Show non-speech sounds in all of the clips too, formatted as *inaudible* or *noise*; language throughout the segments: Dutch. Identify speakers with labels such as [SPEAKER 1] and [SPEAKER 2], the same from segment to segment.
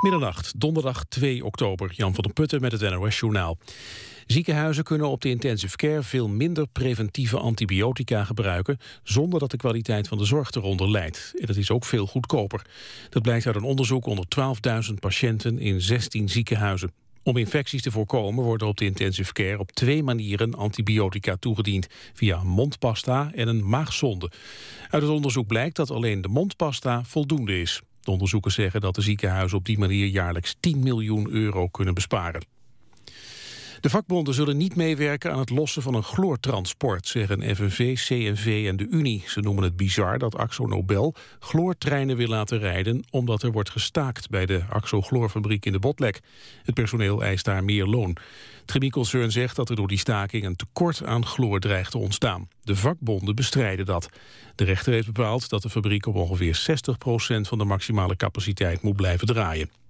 [SPEAKER 1] Middernacht, donderdag 2 oktober. Jan van der Putten met het NOS-journaal. Ziekenhuizen kunnen op de intensive care veel minder preventieve antibiotica gebruiken... zonder dat de kwaliteit van de zorg eronder leidt. En dat is ook veel goedkoper. Dat blijkt uit een onderzoek onder 12.000 patiënten in 16 ziekenhuizen. Om infecties te voorkomen worden op de intensive care op twee manieren antibiotica toegediend. Via mondpasta en een maagzonde. Uit het onderzoek blijkt dat alleen de mondpasta voldoende is. De onderzoekers zeggen dat de ziekenhuizen op die manier jaarlijks 10 miljoen euro kunnen besparen. De vakbonden zullen niet meewerken aan het lossen van een chloortransport, zeggen FNV, CNV en de Unie. Ze noemen het bizar dat Axo Nobel chloortreinen wil laten rijden, omdat er wordt gestaakt bij de Axo chloorfabriek in de Botlek. Het personeel eist daar meer loon. Het chemieconcern zegt dat er door die staking een tekort aan chloor dreigt te ontstaan. De vakbonden bestrijden dat. De rechter heeft bepaald dat de fabriek op ongeveer 60% van de maximale capaciteit moet blijven draaien.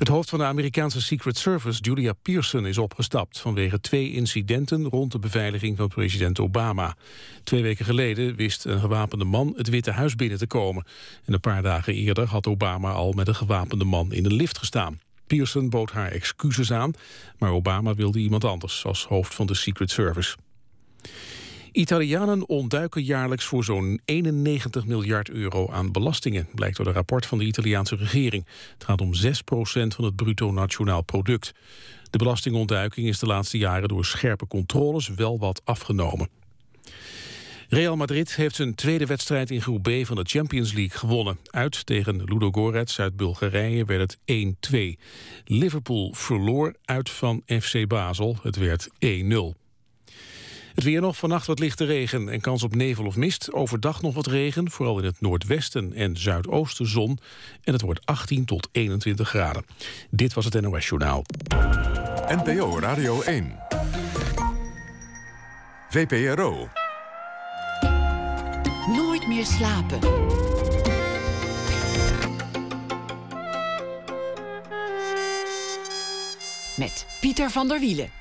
[SPEAKER 1] Het hoofd van de Amerikaanse Secret Service, Julia Pearson, is opgestapt... vanwege twee incidenten rond de beveiliging van president Obama. Twee weken geleden wist een gewapende man het Witte Huis binnen te komen. En een paar dagen eerder had Obama al met een gewapende man in een lift gestaan. Pearson bood haar excuses aan, maar Obama wilde iemand anders als hoofd van de Secret Service. Italianen ontduiken jaarlijks voor zo'n 91 miljard euro aan belastingen, blijkt door een rapport van de Italiaanse regering. Het gaat om 6% van het bruto nationaal product. De belastingontduiking is de laatste jaren door scherpe controles wel wat afgenomen. Real Madrid heeft zijn tweede wedstrijd in groep B van de Champions League gewonnen. Uit tegen Ludogorets uit Bulgarije werd het 1-2. Liverpool verloor uit van FC Basel. Het werd 1-0. Het weer nog, vannacht wat lichte regen en kans op nevel of mist. Overdag nog wat regen, vooral in het noordwesten en zuidoosten zon. En het wordt 18 tot 21 graden. Dit was het NOS Journaal.
[SPEAKER 2] NPO Radio 1. VPRO.
[SPEAKER 3] Nooit meer slapen. Met Pieter van der Wielen.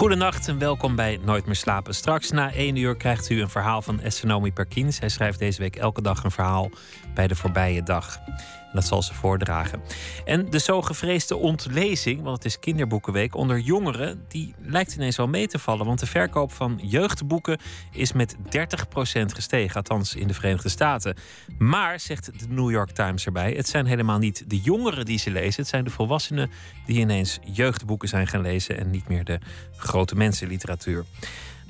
[SPEAKER 4] Goedenacht en welkom bij Nooit meer slapen. Straks na één uur krijgt u een verhaal van Astronomie Perkins. Hij schrijft deze week elke dag een verhaal bij de voorbije dag. Dat zal ze voordragen. En de zo gevreesde ontlezing, want het is kinderboekenweek, onder jongeren, die lijkt ineens wel mee te vallen. Want de verkoop van jeugdboeken is met 30% gestegen, althans in de Verenigde Staten. Maar, zegt de New York Times erbij, het zijn helemaal niet de jongeren die ze lezen, het zijn de volwassenen die ineens jeugdboeken zijn gaan lezen en niet meer de grote mensenliteratuur.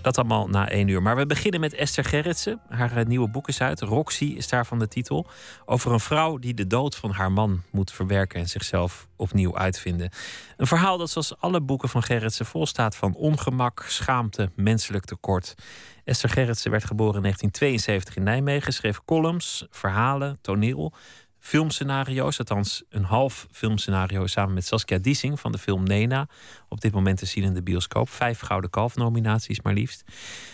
[SPEAKER 4] Dat allemaal na één uur. Maar we beginnen met Esther Gerritsen. Haar eh, nieuwe boek is uit. Roxy is daarvan de titel. Over een vrouw die de dood van haar man moet verwerken en zichzelf opnieuw uitvinden. Een verhaal dat zoals alle boeken van Gerritsen vol staat van ongemak, schaamte, menselijk tekort. Esther Gerritsen werd geboren in 1972 in Nijmegen, schreef columns, verhalen, toneel filmscenario's. Althans, een half filmscenario samen met Saskia Diesing van de film Nena. Op dit moment te zien in de bioscoop. Vijf Gouden Kalf-nominaties maar liefst.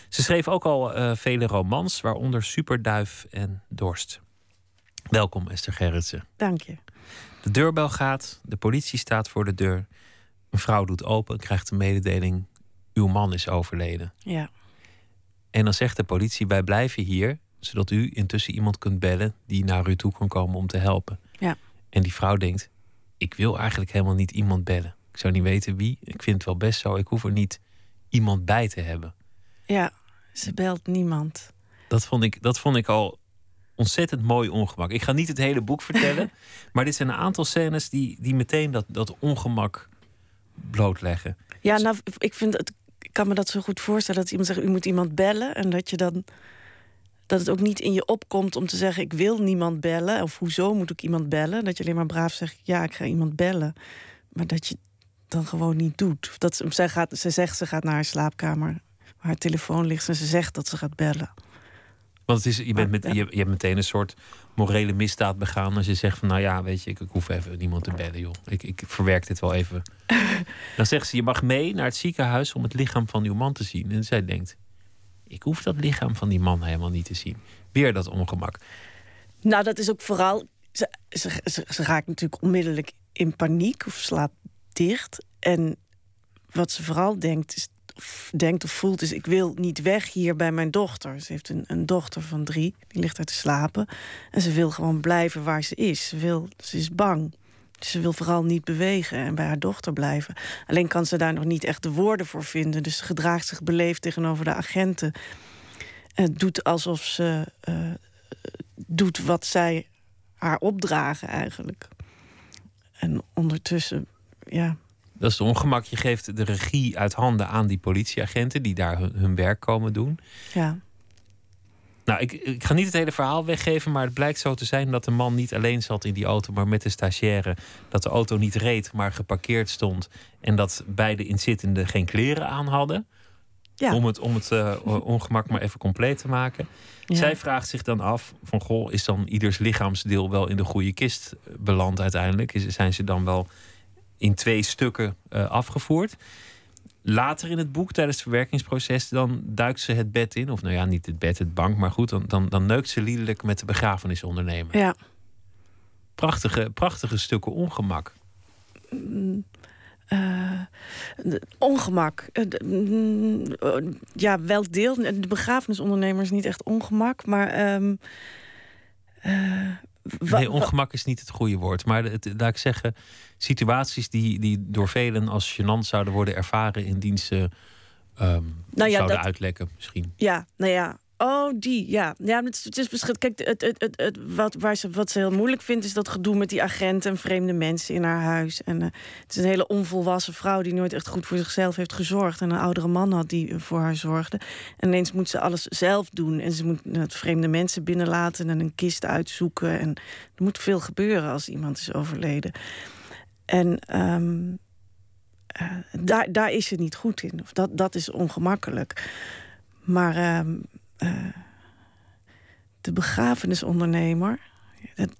[SPEAKER 4] Ze schreef ook al uh, vele romans, waaronder Superduif en Dorst. Welkom, Esther Gerritsen.
[SPEAKER 5] Dank je.
[SPEAKER 4] De deurbel gaat, de politie staat voor de deur. Een vrouw doet open en krijgt de mededeling: uw man is overleden.
[SPEAKER 5] Ja.
[SPEAKER 4] En dan zegt de politie: wij blijven hier zodat u intussen iemand kunt bellen die naar u toe kan komen om te helpen.
[SPEAKER 5] Ja.
[SPEAKER 4] En die vrouw denkt: ik wil eigenlijk helemaal niet iemand bellen. Ik zou niet weten wie. Ik vind het wel best zo. Ik hoef er niet iemand bij te hebben.
[SPEAKER 5] Ja, ze belt niemand.
[SPEAKER 4] Dat vond ik, dat vond ik al ontzettend mooi ongemak. Ik ga niet het hele boek vertellen, *laughs* maar dit zijn een aantal scènes die, die meteen dat, dat ongemak blootleggen.
[SPEAKER 5] Ja, nou, ik vind het. Ik kan me dat zo goed voorstellen dat iemand zegt: u moet iemand bellen en dat je dan dat het ook niet in je opkomt om te zeggen: ik wil niemand bellen. Of hoezo moet ik iemand bellen? Dat je alleen maar braaf zegt: ja, ik ga iemand bellen. Maar dat je dan gewoon niet doet. Of dat ze, zij gaat, ze zegt ze gaat naar haar slaapkamer waar haar telefoon ligt en ze zegt dat ze gaat bellen.
[SPEAKER 4] Want het is, je, bent met, je, je hebt meteen een soort morele misdaad begaan als je zegt van nou ja, weet je, ik, ik hoef even niemand te bellen, joh. Ik, ik verwerk dit wel even. *laughs* Dan zegt ze, je mag mee naar het ziekenhuis om het lichaam van uw man te zien. En zij denkt, ik hoef dat lichaam van die man helemaal niet te zien. Weer dat ongemak.
[SPEAKER 5] Nou, dat is ook vooral. Ze, ze, ze, raakt natuurlijk onmiddellijk in paniek of slaapt dicht. En wat ze vooral denkt is: f- denkt of voelt is... ik wil niet weg hier bij mijn dochter. Ze heeft een, een dochter van drie, die ligt daar te slapen. En ze wil gewoon blijven waar ze is. Ze, wil, ze is bang. Ze wil vooral niet bewegen en bij haar dochter blijven. Alleen kan ze daar nog niet echt de woorden voor vinden. Dus ze gedraagt zich beleefd tegenover de agenten. En doet alsof ze eh, doet wat zij haar opdragen eigenlijk. En ondertussen, ja,
[SPEAKER 4] Dat is het ongemak. Je geeft de regie uit handen aan die politieagenten die daar hun, hun werk komen doen.
[SPEAKER 5] ja.
[SPEAKER 4] Nou, ik, ik ga niet het hele verhaal weggeven, maar het blijkt zo te zijn dat de man niet alleen zat in die auto, maar met de stagiaire. Dat de auto niet reed, maar geparkeerd stond. En dat beide inzittenden geen kleren aan hadden.
[SPEAKER 5] Ja.
[SPEAKER 4] Om het, om het eh, ongemak maar even compleet te maken.
[SPEAKER 5] Ja.
[SPEAKER 4] Zij vraagt zich dan af: van goh, is dan ieders lichaamsdeel wel in de goede kist beland uiteindelijk? Is, zijn ze dan wel in twee stukken eh, afgevoerd? Later in het boek, tijdens het verwerkingsproces, dan duikt ze het bed in. Of nou ja, niet het bed, het bank, maar goed, dan, dan, dan neukt ze liederlijk met de begrafenisondernemer.
[SPEAKER 5] ja.
[SPEAKER 4] Prachtige, prachtige stukken ongemak.
[SPEAKER 5] Eh, de- ongemak. Eh, de- mm, eh, ja, welk deel? De begrafenisondernemer is niet echt ongemak, maar.
[SPEAKER 4] Nee, ongemak is niet het goede woord. Maar het, laat ik zeggen, situaties die, die door velen als gênant zouden worden ervaren indien ze ehm,
[SPEAKER 5] Nou ja,
[SPEAKER 4] zouden
[SPEAKER 5] dat-
[SPEAKER 4] uitlekken misschien.
[SPEAKER 5] Ja, nou ja. Oh, die, ja. ja het, is, het is verschil- Kijk, het, het, het, het, wat, waar ze, wat ze heel moeilijk vindt... is dat gedoe met die agenten en vreemde mensen in haar huis. En eh, het is een hele onvolwassen vrouw... die nooit echt goed voor zichzelf heeft gezorgd. En een oudere man had die voor haar zorgde. En ineens moet ze alles zelf doen. En ze moet eh, vreemde mensen binnenlaten... en een kist uitzoeken. En er moet veel gebeuren als iemand is overleden. En... ehm, eh, daar, daar is ze niet goed in. Of dat, dat is ongemakkelijk. Maar ehm, eh, de begrafenisondernemer. Dat,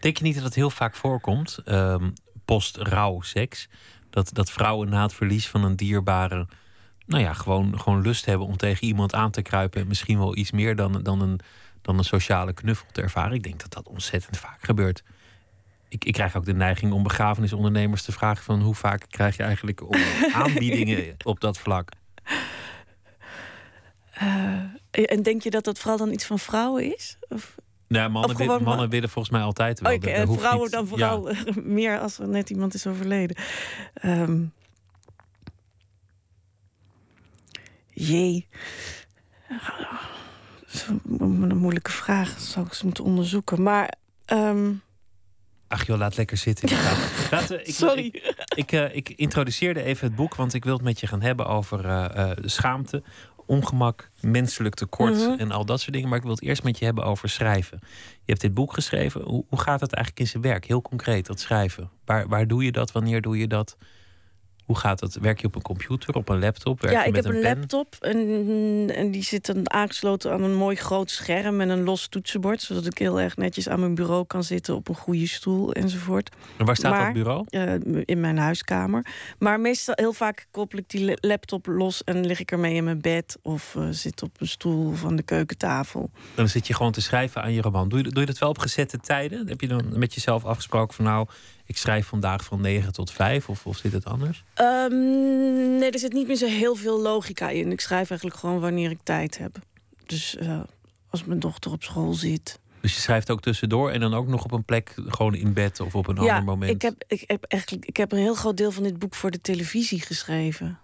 [SPEAKER 4] Denk je niet dat het heel vaak voorkomt, ehm post-rouw seks, dat, dat vrouwen na het verlies van een dierbare, nou ja, gewoon, gewoon lust hebben om tegen iemand aan te kruipen en misschien wel iets meer dan, dan, een, dan een sociale knuffel te ervaren? Ik denk dat dat ontzettend vaak gebeurt. Ik, ik krijg ook de neiging om begrafenisondernemers te vragen van hoe vaak krijg je eigenlijk *laughs* aanbiedingen op dat vlak?
[SPEAKER 5] En denk je dat dat vooral dan iets van vrouwen is? Of,
[SPEAKER 4] Ja, mannen,
[SPEAKER 5] Of
[SPEAKER 4] wi-
[SPEAKER 5] gewoon
[SPEAKER 4] mannen willen volgens mij altijd wel.
[SPEAKER 5] Oké, en vrouwen
[SPEAKER 4] niet-
[SPEAKER 5] dan
[SPEAKER 4] ja.
[SPEAKER 5] vooral *laughs* meer als er net iemand is overleden. Ehm, jee. Dat is een, moeilijke vraag. Dat zou ik eens moeten onderzoeken. Maar. ehm,
[SPEAKER 4] Ach joh, laat lekker zitten. Laten, *laughs* ik,
[SPEAKER 5] Sorry.
[SPEAKER 4] Ik, ik, eh, ik introduceerde even het boek, want ik wil het met je gaan hebben over eh, eh, schaamte, ongemak, menselijk tekort
[SPEAKER 5] Mhm.
[SPEAKER 4] en al dat soort dingen. Maar ik wil het eerst met je hebben over schrijven. Je hebt dit boek geschreven. Hoe, hoe gaat het eigenlijk in zijn werk? Heel concreet, dat schrijven. Waar, waar doe je dat? Wanneer doe je dat? Hoe gaat dat? Werk je op een computer, op een laptop? Werk
[SPEAKER 5] ja,
[SPEAKER 4] je
[SPEAKER 5] ik
[SPEAKER 4] met
[SPEAKER 5] heb een,
[SPEAKER 4] pen?
[SPEAKER 5] laptop en, en die zit dan aangesloten aan een mooi groot scherm en een los toetsenbord, zodat ik heel erg netjes aan mijn bureau kan zitten op een goede stoel enzovoort.
[SPEAKER 4] En waar staat
[SPEAKER 5] Maar-
[SPEAKER 4] dat bureau?
[SPEAKER 5] Eh, in mijn huiskamer. Maar meestal heel vaak koppel ik die la- laptop los en lig ik ermee in mijn bed of eh, zit op een stoel aan de keukentafel.
[SPEAKER 4] Dan zit je gewoon te schrijven aan je roman. Doe je, doe je dat wel op gezette tijden? Heb je dan met jezelf afgesproken van nou, ik schrijf vandaag van 9 tot 5 of, of zit het anders?
[SPEAKER 5] Ehm, nee, er zit niet meer zo heel veel logica in. Ik schrijf eigenlijk gewoon wanneer ik tijd heb. Dus eh, als mijn dochter op school zit.
[SPEAKER 4] Dus je schrijft ook tussendoor en dan ook nog op een plek, gewoon in bed of op een ander moment.
[SPEAKER 5] Ik heb, ik, heb eigenlijk, ik heb een heel groot deel van dit boek voor de televisie geschreven.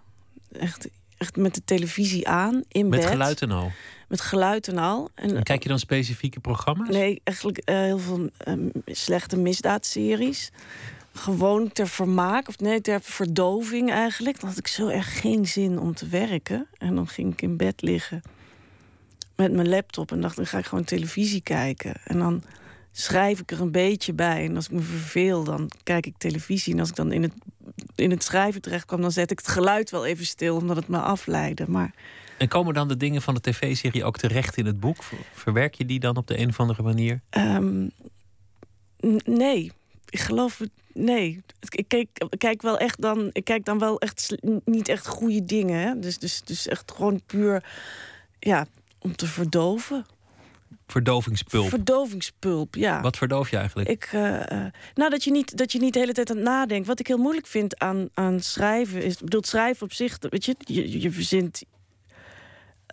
[SPEAKER 5] Echt, echt met de televisie aan, in
[SPEAKER 4] Met
[SPEAKER 5] bed.
[SPEAKER 4] geluid en al.
[SPEAKER 5] Met geluid en al. En,
[SPEAKER 4] En kijk je dan specifieke programma's?
[SPEAKER 5] Nee, eigenlijk eh, heel veel ehm, slechte misdaadseries. Gewoon ter vermaak, of nee, ter verdoving eigenlijk. Dan had ik zo erg geen zin om te werken. En dan ging ik in bed liggen met mijn laptop en dacht, dan ga ik gewoon televisie kijken. En dan schrijf ik er een beetje bij. En als ik me verveel, dan kijk ik televisie. En als ik dan in het, in het schrijven terecht kwam, dan zet ik het geluid wel even stil, omdat het me afleidde. Maar
[SPEAKER 4] En komen dan de dingen van de tv-serie ook terecht in het boek? Ver- Verwerk je die dan op de een of andere manier?
[SPEAKER 5] Ehm, nee, ik geloof het. Nee, ik kijk, kijk wel echt dan. Ik kijk dan wel echt niet echt goede dingen. Hè? Dus, dus, dus echt gewoon puur. Ja, om te verdoven.
[SPEAKER 4] Verdovingspulp.
[SPEAKER 5] Verdovingspulp, ja.
[SPEAKER 4] Wat verdoof je eigenlijk?
[SPEAKER 5] Ik, uh, nou, dat je, niet, dat je niet de hele tijd aan het nadenken. Wat ik heel moeilijk vind aan, aan schrijven is. Ik bedoel, schrijven op zich, weet je, je, je verzint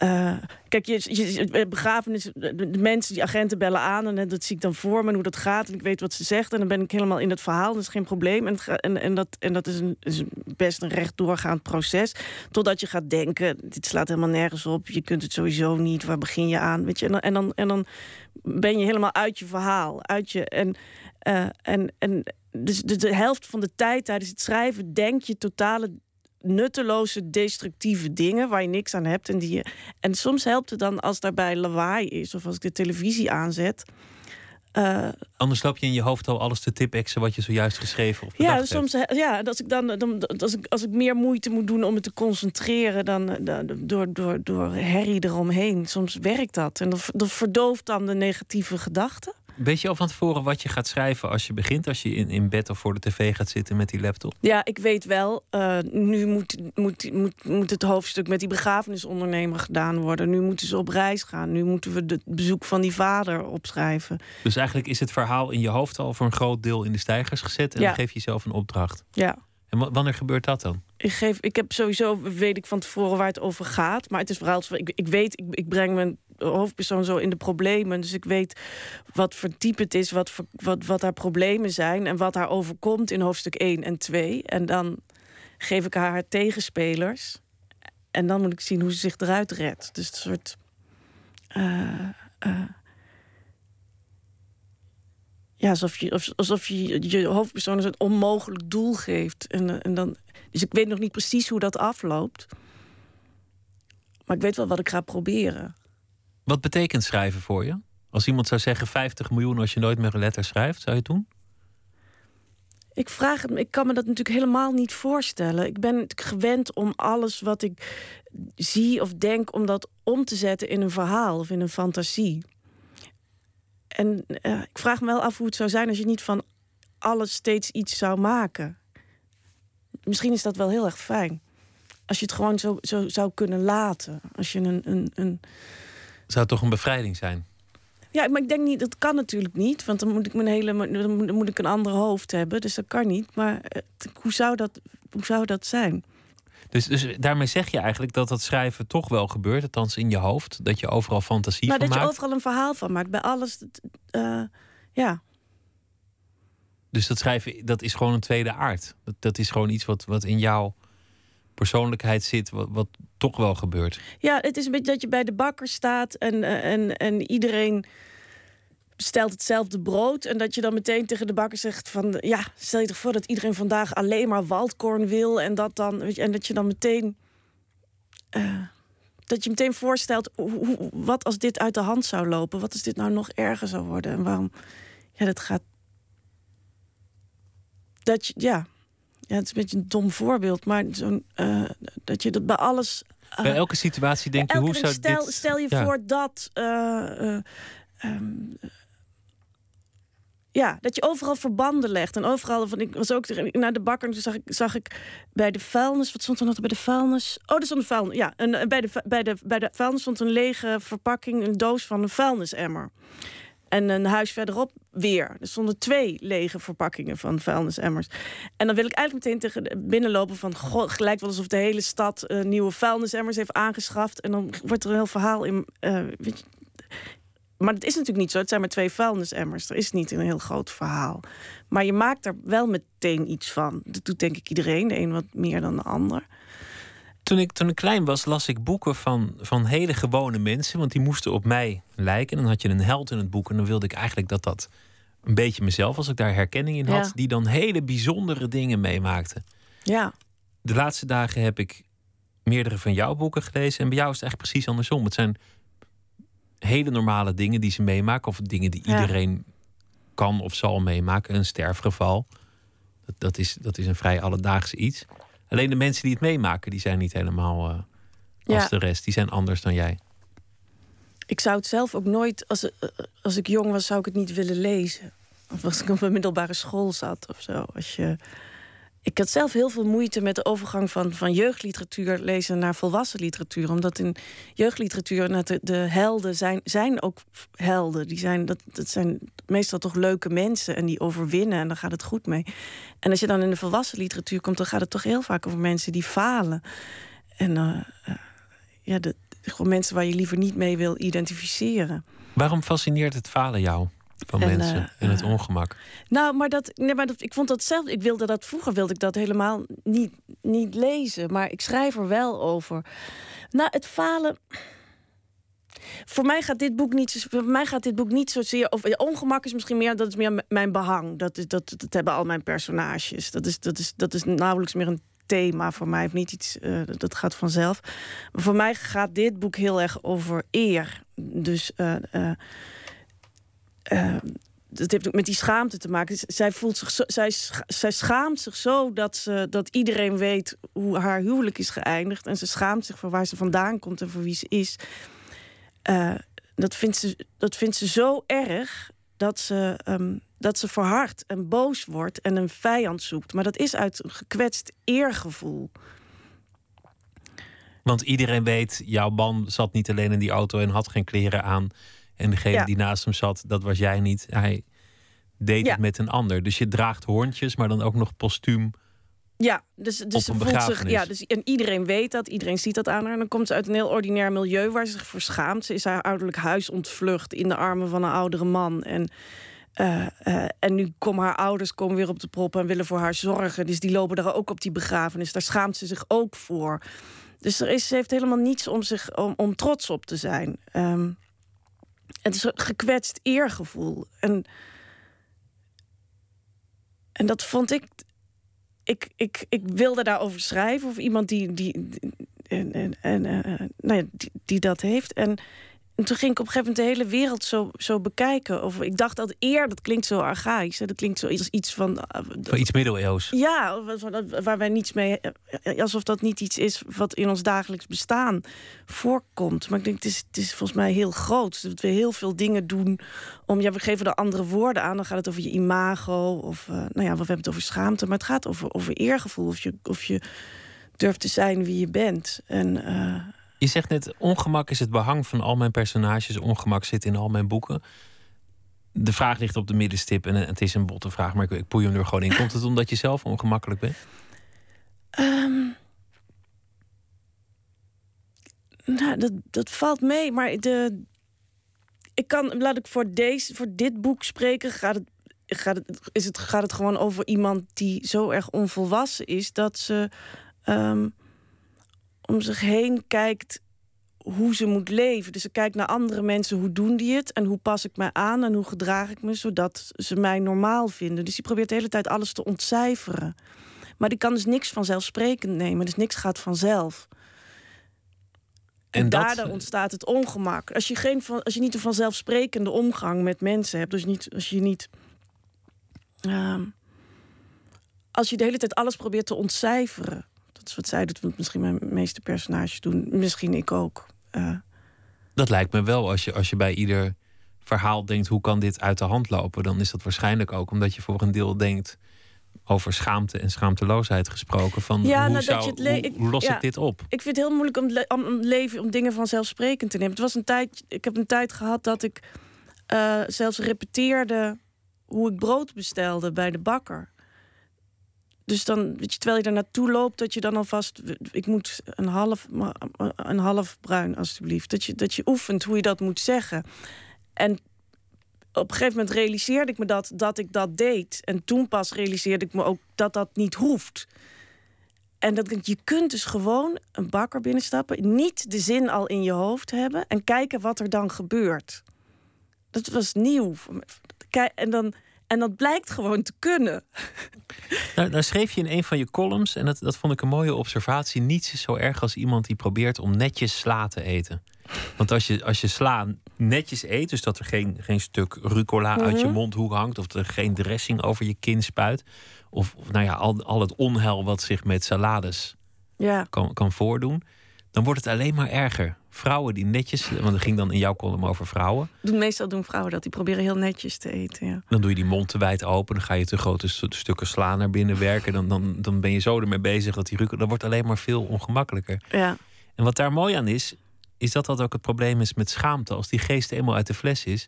[SPEAKER 5] uh, kijk, je, je, begrafenis, de, mensen, die agenten bellen aan en dat zie ik dan voor me hoe dat gaat en ik weet wat ze zegt en dan ben ik helemaal in het verhaal, dat is geen probleem. En, en, en dat, en dat is, een, best een recht doorgaand proces, totdat je gaat denken, dit slaat helemaal nergens op, je kunt het sowieso niet, waar begin je aan, weet je, en dan, en dan, en dan ben je helemaal uit je verhaal, uit je, en, uh, en, en dus de, de helft van de tijd tijdens het schrijven denk je totale nutteloze, destructieve dingen waar je niks aan hebt. En, die je, en soms helpt het dan als daarbij lawaai is of als ik de televisie aanzet.
[SPEAKER 4] Uh, Anders loop je in je hoofd al alles te tipexen wat je zojuist geschreven of
[SPEAKER 5] Ja, soms ja, als ik dan, dan als ik, als ik meer moeite moet doen om me te concentreren dan, dan door, door, door herrie eromheen. Soms werkt dat en dat, dat verdooft dan de negatieve gedachten.
[SPEAKER 4] Weet je al van tevoren wat je gaat schrijven als je begint, als je in, in bed of voor de tv gaat zitten met die laptop?
[SPEAKER 5] Ja, ik weet wel. Uh, nu moet, moet, moet, moet het hoofdstuk met die begrafenisondernemer gedaan worden. Nu moeten ze op reis gaan. Nu moeten we het bezoek van die vader opschrijven.
[SPEAKER 4] Dus eigenlijk is het verhaal in je hoofd al voor een groot deel in de stijgers gezet en dan geef je jezelf een opdracht.
[SPEAKER 5] Ja.
[SPEAKER 4] En wanneer gebeurt dat dan?
[SPEAKER 5] Ik, geef, ik heb sowieso, weet ik van tevoren waar het over gaat. Maar het is vooral, ik, ik weet, ik, ik breng mijn hoofdpersoon zo in de problemen. Dus ik weet wat voor type het is, wat, wat, wat haar problemen zijn en wat haar overkomt in hoofdstuk 1 en 2. En dan geef ik haar haar tegenspelers. En dan moet ik zien hoe ze zich eruit redt. Dus een soort. Uh, uh, ja, alsof je, alsof je je hoofdpersoon een onmogelijk doel geeft. En, en dan, dus ik weet nog niet precies hoe dat afloopt. Maar ik weet wel wat ik ga proberen.
[SPEAKER 4] Wat betekent schrijven voor je? Als iemand zou zeggen 50 miljoen als je nooit meer een letter schrijft, zou je het doen?
[SPEAKER 5] Ik vraag het ik kan me dat natuurlijk helemaal niet voorstellen. Ik ben gewend om alles wat ik zie of denk, om dat om te zetten in een verhaal of in een fantasie. En uh, ik vraag me wel af hoe het zou zijn als je niet van alles steeds iets zou maken. Misschien is dat wel heel erg fijn. Als je het gewoon zo, zo zou kunnen laten. Als je een, een, een
[SPEAKER 4] zou toch een bevrijding zijn?
[SPEAKER 5] Ja, maar ik denk niet, dat kan natuurlijk niet. Want dan moet ik, mijn hele, dan moet ik een ander hoofd hebben. Dus dat kan niet. Maar eh, hoe zou dat, hoe zou dat zijn?
[SPEAKER 4] Dus, dus daarmee zeg je eigenlijk dat dat schrijven toch wel gebeurt, althans in je hoofd. Dat je overal fantasie
[SPEAKER 5] maar
[SPEAKER 4] van
[SPEAKER 5] maakt.
[SPEAKER 4] Maar
[SPEAKER 5] dat je overal een verhaal van maakt. Bij alles, uh, ja.
[SPEAKER 4] Dus dat schrijven, dat is gewoon een tweede aard. Dat, dat is gewoon iets wat, wat in jouw persoonlijkheid zit, wat, wat toch wel gebeurt.
[SPEAKER 5] Ja, het is een beetje dat je bij de bakker staat en, eh, en, en iedereen stelt hetzelfde brood. En dat je dan meteen tegen de bakker zegt van... ja, stel je toch voor dat iedereen vandaag alleen maar waldkorn wil... en dat, dan, weet je, en dat je dan meteen... Uh, dat je meteen voorstelt, hoe, wat als dit uit de hand zou lopen? Wat als dit nou nog erger zou worden? En waarom... Ja, dat gaat... Dat je, ja, ja, het is een beetje een dom voorbeeld, maar zo'n uh, dat je dat bij alles.
[SPEAKER 4] Uh, bij elke situatie denk je, hoe zou
[SPEAKER 5] stel,
[SPEAKER 4] dit...
[SPEAKER 5] Stel je ja. voor dat. Uh, um, ja, dat je overal verbanden legt. En overal, van, ik was ook naar de bakker. En toen zag ik, zag ik bij de vuilnis. Wat stond er nog bij de vuilnis? Oh, er stond een vuilnis. Ja, en bij de, bij, de, bij de vuilnis stond een lege verpakking, een doos van een vuilnisemmer. En een huis verderop weer. Er stonden twee lege verpakkingen van vuilnisemmers. En dan wil ik eigenlijk meteen tegen binnenlopen van... Goh, gelijk wel alsof de hele stad uh, nieuwe vuilnisemmers heeft aangeschaft. En dan wordt er een heel verhaal in... Uh, weet je, maar het is natuurlijk niet zo. Het zijn maar twee vuilnisemmers. Er is niet een heel groot verhaal. Maar je maakt er wel meteen iets van. Dat doet denk ik iedereen. De een wat meer dan de ander.
[SPEAKER 4] Toen ik, toen ik klein was, las ik boeken van, van hele gewone mensen. Want die moesten op mij lijken. En dan had je een held in het boek. En dan wilde ik eigenlijk dat dat een beetje mezelf, als ik daar herkenning in had. Die dan hele bijzondere dingen meemaakte.
[SPEAKER 5] Ja.
[SPEAKER 4] De laatste dagen heb ik meerdere van jouw boeken gelezen. En bij jou is het eigenlijk precies andersom. Het zijn hele normale dingen die ze meemaken. Of dingen die iedereen kan of zal meemaken. Een sterfgeval. Dat, dat, is, dat is een vrij alledaagse iets. Alleen de mensen die het meemaken, die zijn niet helemaal uh, als de rest. Die zijn anders dan jij.
[SPEAKER 5] Ik zou het zelf ook nooit, als, eh, als ik jong was, zou ik het niet willen lezen. Of als ik op een middelbare school zat of zo. Als je, ik had zelf heel veel moeite met de overgang van, van jeugdliteratuur lezen naar volwassen literatuur. Omdat in jeugdliteratuur de, de helden zijn, zijn ook helden. Die zijn, dat, dat zijn meestal toch leuke mensen en die overwinnen en dan gaat het goed mee. En als je dan in de volwassen literatuur komt, dan gaat het toch heel vaak over mensen die falen. En uh, uh, ja, de, gewoon mensen waar je liever niet mee wil identificeren.
[SPEAKER 4] Waarom fascineert het falen jou? Van en, mensen uh, en het ongemak.
[SPEAKER 5] Nou, maar dat, nee, maar dat, ik vond dat zelf. Ik wilde dat vroeger wilde ik dat helemaal niet, niet lezen. Maar ik schrijf er wel over. Nou, het falen. Voor mij gaat dit boek niet, voor mij gaat dit boek niet zozeer. Of ongemak is misschien meer. Dat is meer mijn behang. Dat, is, dat, dat hebben al mijn personages. Dat is, dat is, dat is nauwelijks meer een thema voor mij. Of niet iets. Uh, dat gaat vanzelf. Maar voor mij gaat dit boek heel erg over eer. Dus. Uh, uh, dat heeft ook met die schaamte te maken. Zij, voelt zich zij, zij schaamt zich zo dat, ze, dat iedereen weet hoe haar huwelijk is geëindigd. En ze schaamt zich voor waar ze vandaan komt en voor wie ze is. Uh, dat, vindt ze, dat vindt ze zo erg dat ze, um, dat ze verhardt en boos wordt en een vijand zoekt. Maar dat is uit een gekwetst eergevoel.
[SPEAKER 4] Want iedereen weet, jouw man zat niet alleen in die auto en had geen kleren aan. En degene die naast hem zat, dat was jij niet. Hij deed het met een ander. Dus je draagt hoorntjes, maar dan ook nog postuum.
[SPEAKER 5] Ja, dus, dus ze voelt zich. Ja, dus, en iedereen weet dat, iedereen ziet dat aan haar. En dan komt ze uit een heel ordinair milieu waar ze zich verschaamt. Ze is haar ouderlijk huis ontvlucht in de armen van een oudere man. En, uh, uh, en nu komen haar ouders komen weer op de proppen en willen voor haar zorgen. Dus die lopen daar ook op die begrafenis. Daar schaamt ze zich ook voor. Dus er is, ze heeft helemaal niets om, zich, om, om trots op te zijn. Um, het is een gekwetst eergevoel. En, en dat vond ik. Ik, ik, ik wilde daarover schrijven. Of iemand die, die, en, en, en, uh, nou ja, die, die dat heeft. En en toen ging ik op een gegeven moment de hele wereld zo, zo bekijken. Of, ik dacht dat eer, dat klinkt zo archaïs. Hè? Dat klinkt zo iets, iets van... Uh,
[SPEAKER 4] van iets middeleeuws.
[SPEAKER 5] Ja, waar wij niets mee... Eh, alsof dat niet iets is wat in ons dagelijks bestaan voorkomt. Maar ik denk, het is, het is volgens mij heel groot. Dat we heel veel dingen doen om... Ja, we geven er andere woorden aan. Dan gaat het over je imago. Of, uh, nou ja, we hebben het over schaamte. Maar het gaat over, over eergevoel. Of je, of je durft te zijn wie je bent. En... Uh,
[SPEAKER 4] je zegt net, ongemak is het behang van al mijn personages. Ongemak zit in al mijn boeken. De vraag ligt op de middenstip en het is een botte vraag, maar ik, ik poei hem er gewoon in. Komt het omdat je zelf ongemakkelijk bent?
[SPEAKER 5] Um, nou, dat, dat valt mee, maar de, ik kan, laat ik voor, deze, voor dit boek spreken, gaat het, gaat, het, is het, gaat het gewoon over iemand die zo erg onvolwassen is dat ze. Um, om zich heen kijkt hoe ze moet leven. Dus ze kijkt naar andere mensen, hoe doen die het en hoe pas ik mij aan en hoe gedraag ik me zodat ze mij normaal vinden. Dus die probeert de hele tijd alles te ontcijferen. Maar die kan dus niks vanzelfsprekend nemen, dus niks gaat vanzelf. En, en daardoor ontstaat het ongemak. Als je, geen van, als je niet een vanzelfsprekende omgang met mensen hebt, dus niet, als je niet. Uh, als je de hele tijd alles probeert te ontcijferen, dat is wat zij doet, wat misschien mijn meeste personages doen. Misschien ik ook. Uh.
[SPEAKER 4] Dat lijkt me wel, als je, als je bij ieder verhaal denkt... hoe kan dit uit de hand lopen... dan is dat waarschijnlijk ook omdat je voor een deel denkt... over schaamte en schaamteloosheid gesproken. Van ja, hoe, zou, dat je het hoe, hoe los ik dit op?
[SPEAKER 5] Ik vind het heel moeilijk om, le om leven, om dingen vanzelfsprekend te nemen. Het was een tijd, ik heb een tijd gehad dat ik uh, zelfs repeteerde... hoe ik brood bestelde bij de bakker. Dus dan, weet je, terwijl je daar naartoe loopt, dat je dan alvast. Ik moet een half, een half bruin, alstublieft. Dat je, dat je oefent hoe je dat moet zeggen. En op een gegeven moment realiseerde ik me dat, dat ik dat deed. En toen pas realiseerde ik me ook dat dat niet hoeft. En dat je kunt dus gewoon een bakker binnenstappen, niet de zin al in je hoofd hebben en kijken wat er dan gebeurt. Dat was nieuw. En dan en dat blijkt gewoon te kunnen.
[SPEAKER 4] Nou, nou, schreef je in een van je columns, en dat, dat vond ik een mooie observatie: niets is zo erg als iemand die probeert om netjes sla te eten. Want als je, als je sla netjes eet, dus dat er geen, geen stuk rucola uit je mhm. mondhoek hangt, of er geen dressing over je kin spuit, of, of nou ja, al, al het onheil wat zich met salades ja. kan, kan voordoen, dan wordt het alleen maar erger Vrouwen die netjes, want het ging dan in jouw column over vrouwen.
[SPEAKER 5] Doen, meestal doen vrouwen dat, die proberen heel netjes te eten. Ja.
[SPEAKER 4] Dan doe je die mond te wijd open, dan ga je te grote stukken sla naar binnen werken. Dan, dan, dan ben je zo ermee bezig dat die rukken, dat wordt alleen maar veel ongemakkelijker.
[SPEAKER 5] Ja.
[SPEAKER 4] En wat daar mooi aan is, is dat dat ook het probleem is met schaamte. Als die geest eenmaal uit de fles is,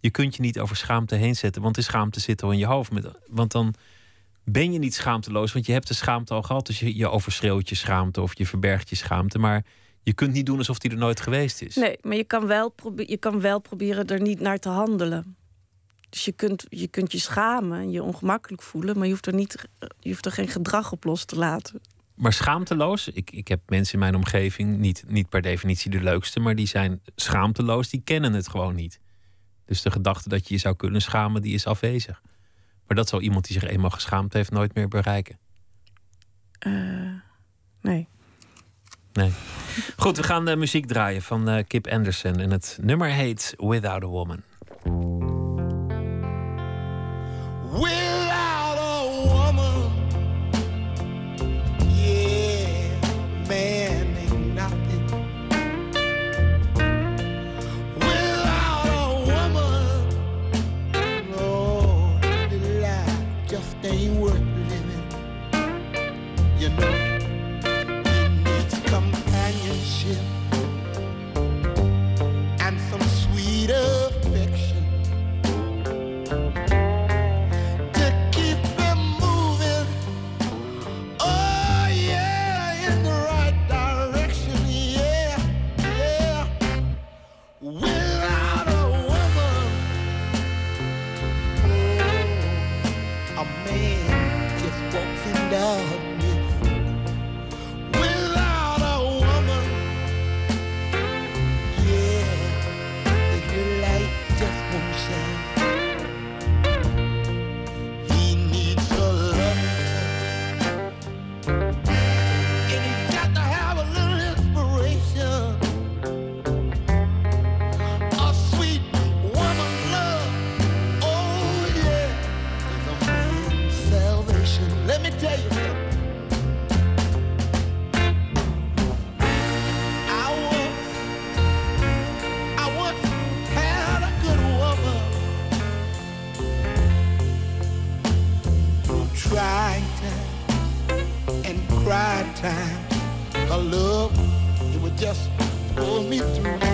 [SPEAKER 4] je kunt je niet over schaamte heen zetten, want de schaamte zit al in je hoofd. Met, want dan ben je niet schaamteloos, want je hebt de schaamte al gehad. Dus je, je overschreeuwt je schaamte of je verbergt je schaamte. Maar je kunt niet doen alsof die er nooit geweest is.
[SPEAKER 5] Nee, maar je kan wel, je kan wel proberen er niet naar te handelen. Dus je kunt, je kunt je schamen en je ongemakkelijk voelen, maar je hoeft er, niet, je hoeft er geen gedrag op los te laten.
[SPEAKER 4] Maar schaamteloos, ik, ik heb mensen in mijn omgeving, niet, niet per definitie de leukste, maar die zijn schaamteloos, die kennen het gewoon niet. Dus de gedachte dat je je zou kunnen schamen, die is afwezig. Maar dat zal iemand die zich eenmaal geschaamd heeft nooit meer bereiken.
[SPEAKER 5] Uh, nee.
[SPEAKER 4] Nee. Goed, we gaan de muziek draaien van uh, Kip Anderson. En het nummer heet Without a Woman.
[SPEAKER 6] Time. Love, it would just pull me through.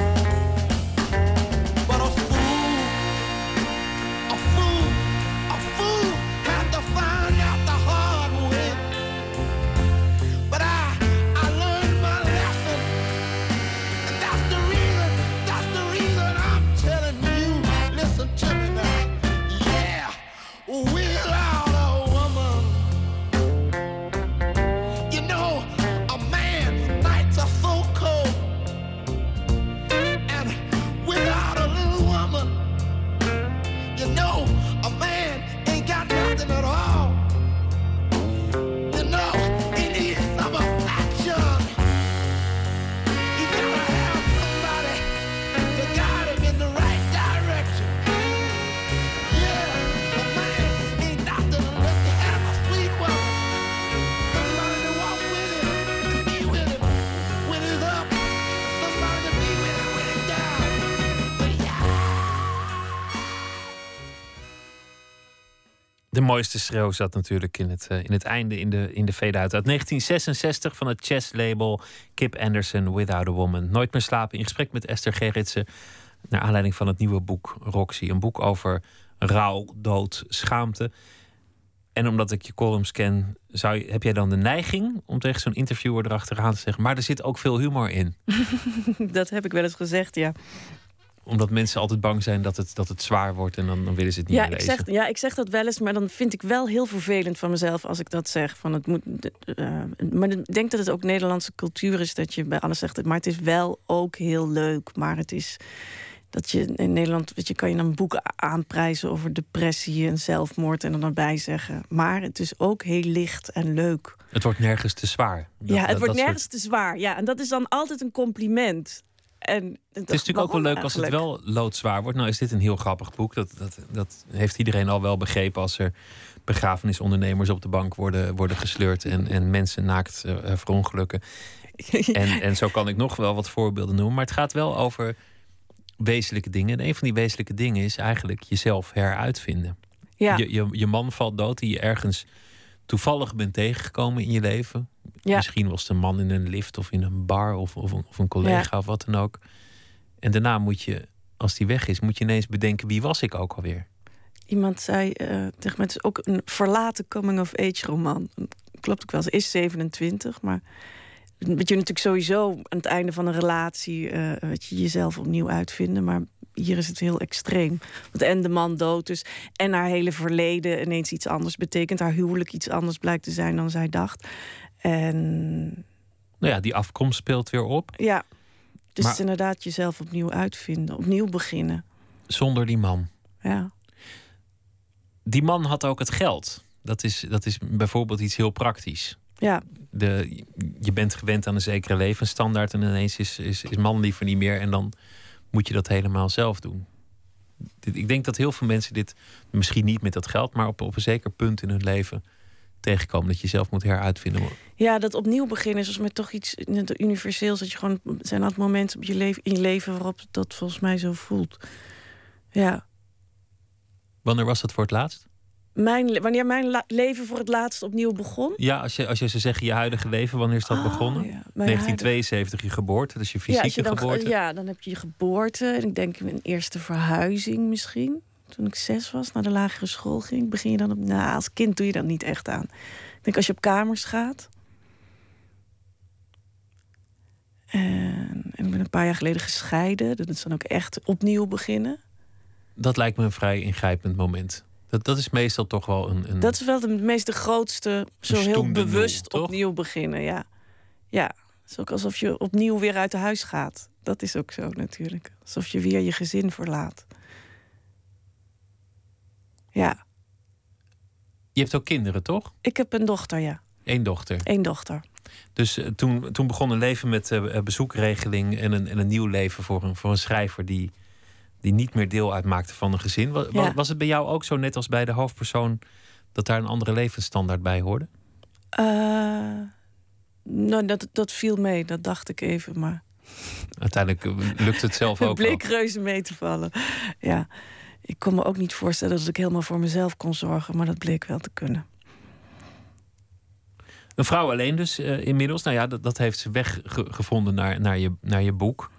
[SPEAKER 4] Mooiste schreeuw zat natuurlijk in het, eh, in het einde, in de, in de fade-out. Uit 1966 van het chess-label Kip Anderson, Without a Woman. Nooit meer slapen, in gesprek met Esther Gerritsen... naar aanleiding van het nieuwe boek Roxy. Een boek over rouw, dood, schaamte. En omdat ik je columns ken, zou je, heb jij dan de neiging... om tegen zo'n interviewer erachteraan te zeggen... maar er zit ook veel humor in. *laughs*
[SPEAKER 5] Dat heb ik wel eens gezegd, ja.
[SPEAKER 4] Omdat mensen altijd bang zijn dat het, dat het zwaar wordt... en dan, dan willen ze het niet
[SPEAKER 5] Ja
[SPEAKER 4] meer
[SPEAKER 5] ik,
[SPEAKER 4] lezen.
[SPEAKER 5] zeg, ja, ik zeg dat wel eens, maar dan vind ik wel heel vervelend van mezelf als ik dat zeg. Van het moet, eh, maar ik denk dat het ook Nederlandse cultuur is dat je bij alles zegt. Maar het is wel ook heel leuk. Maar het is dat je in Nederland, weet je, kan je dan boeken aanprijzen over depressie en zelfmoord en dan erbij zeggen. Maar het is ook heel licht en leuk.
[SPEAKER 4] Het wordt nergens te zwaar. Dat-
[SPEAKER 5] ja, het
[SPEAKER 4] dat-
[SPEAKER 5] wordt
[SPEAKER 4] dat
[SPEAKER 5] nergens te zwaar. Ja, en dat is dan altijd een compliment. En
[SPEAKER 4] Het is natuurlijk ook wel leuk als het wel loodzwaar wordt. Nou is dit een heel grappig boek. Dat, dat, dat heeft iedereen al wel begrepen als er begrafenisondernemers op de bank worden, worden gesleurd en, en mensen naakt eh, verongelukken. *laughs* En, en zo kan ik nog wel wat voorbeelden noemen. Maar het gaat wel over wezenlijke dingen. En een van die wezenlijke dingen is eigenlijk jezelf heruitvinden.
[SPEAKER 5] Ja,
[SPEAKER 4] Je, je, je man valt dood die je ergens toevallig bent tegengekomen in je leven.
[SPEAKER 5] Ja.
[SPEAKER 4] Misschien was een man in een lift of in een bar of, of, een, of een collega of wat dan ook. En daarna moet je, als die weg is, moet je ineens bedenken wie was ik ook alweer.
[SPEAKER 5] iemand zei eh, tegen mij, het is ook een verlaten coming-of-age roman. Klopt ook wel, ze is 27, maar wat je natuurlijk sowieso aan het einde van een relatie... eh weet je, jezelf opnieuw uitvinden, maar hier is het heel extreem. Want en de man dood is en haar hele verleden ineens iets anders betekent. Haar huwelijk iets anders blijkt te zijn dan zij dacht. En
[SPEAKER 4] Nou ja, die afkomst speelt weer op.
[SPEAKER 5] ja, dus
[SPEAKER 4] Maar-
[SPEAKER 5] inderdaad jezelf opnieuw uitvinden, opnieuw beginnen.
[SPEAKER 4] Zonder die man.
[SPEAKER 5] Ja,
[SPEAKER 4] Die man had ook het geld. Dat is, dat is bijvoorbeeld iets heel praktisch.
[SPEAKER 5] ja,
[SPEAKER 4] De, je bent gewend aan een zekere levensstandaard en ineens is, is, is man liever niet meer. En dan moet je dat helemaal zelf doen. Ik denk dat heel veel mensen dit, misschien niet met dat geld, maar op, op een zeker punt in hun leven tegenkomen. Dat je zelf moet heruitvinden.
[SPEAKER 5] Ja, dat opnieuw beginnen is volgens mij toch iets universeels. Dat je gewoon zijn altijd momenten op je leven, in je leven waarop dat volgens mij zo voelt. Ja.
[SPEAKER 4] Wanneer was dat voor het laatst?
[SPEAKER 5] Mijn, wanneer mijn leven voor het laatst opnieuw begon.
[SPEAKER 4] Ja, als je, als je zou zeggen je huidige leven, wanneer is dat
[SPEAKER 5] Oh,
[SPEAKER 4] begonnen?
[SPEAKER 5] ja. Mijn
[SPEAKER 4] 1972 je geboorte, dus je
[SPEAKER 5] ja, als
[SPEAKER 4] fysieke
[SPEAKER 5] je dan,
[SPEAKER 4] geboorte.
[SPEAKER 5] Ja, dan heb je je geboorte. En ik denk mijn eerste verhuizing misschien. Toen ik zes was, naar de lagere school ging. Begin je dan op... Nou, als kind doe je dat niet echt aan. Ik denk als je op kamers gaat. En, en ik ben een paar jaar geleden gescheiden. Dat is dan ook echt opnieuw beginnen.
[SPEAKER 4] Dat lijkt me een vrij ingrijpend moment. Dat, dat is meestal toch wel een. een
[SPEAKER 5] Dat is wel de meest de grootste, zo heel
[SPEAKER 4] nul,
[SPEAKER 5] bewust opnieuw beginnen. Ja. ja, het is ook alsof je opnieuw weer uit huis gaat. Dat is ook zo natuurlijk. Alsof je weer je gezin verlaat. Ja,
[SPEAKER 4] Je hebt ook kinderen, toch?
[SPEAKER 5] ik heb een dochter, ja.
[SPEAKER 4] Eén dochter.
[SPEAKER 5] Eén dochter.
[SPEAKER 4] Dus eh, toen, toen begon een leven met eh, bezoekregeling en een, en een nieuw leven voor een, voor een schrijver die, die niet meer deel uitmaakte van een gezin. Was,
[SPEAKER 5] Ja.
[SPEAKER 4] was het bij jou ook zo, net als bij de hoofdpersoon, dat daar een andere levensstandaard bij hoorde?
[SPEAKER 5] Eh, nou, dat, dat viel mee, dat dacht ik even. Maar
[SPEAKER 4] Uiteindelijk lukt het zelf *laughs*
[SPEAKER 5] het
[SPEAKER 4] ook
[SPEAKER 5] bleek
[SPEAKER 4] wel.
[SPEAKER 5] reuze mee te vallen. Ja, ik kon me ook niet voorstellen dat ik helemaal voor mezelf kon zorgen. Maar dat bleek wel te kunnen.
[SPEAKER 4] Een vrouw alleen dus eh, inmiddels. Nou ja, dat, dat heeft ze weggevonden naar, naar, je, naar je boek.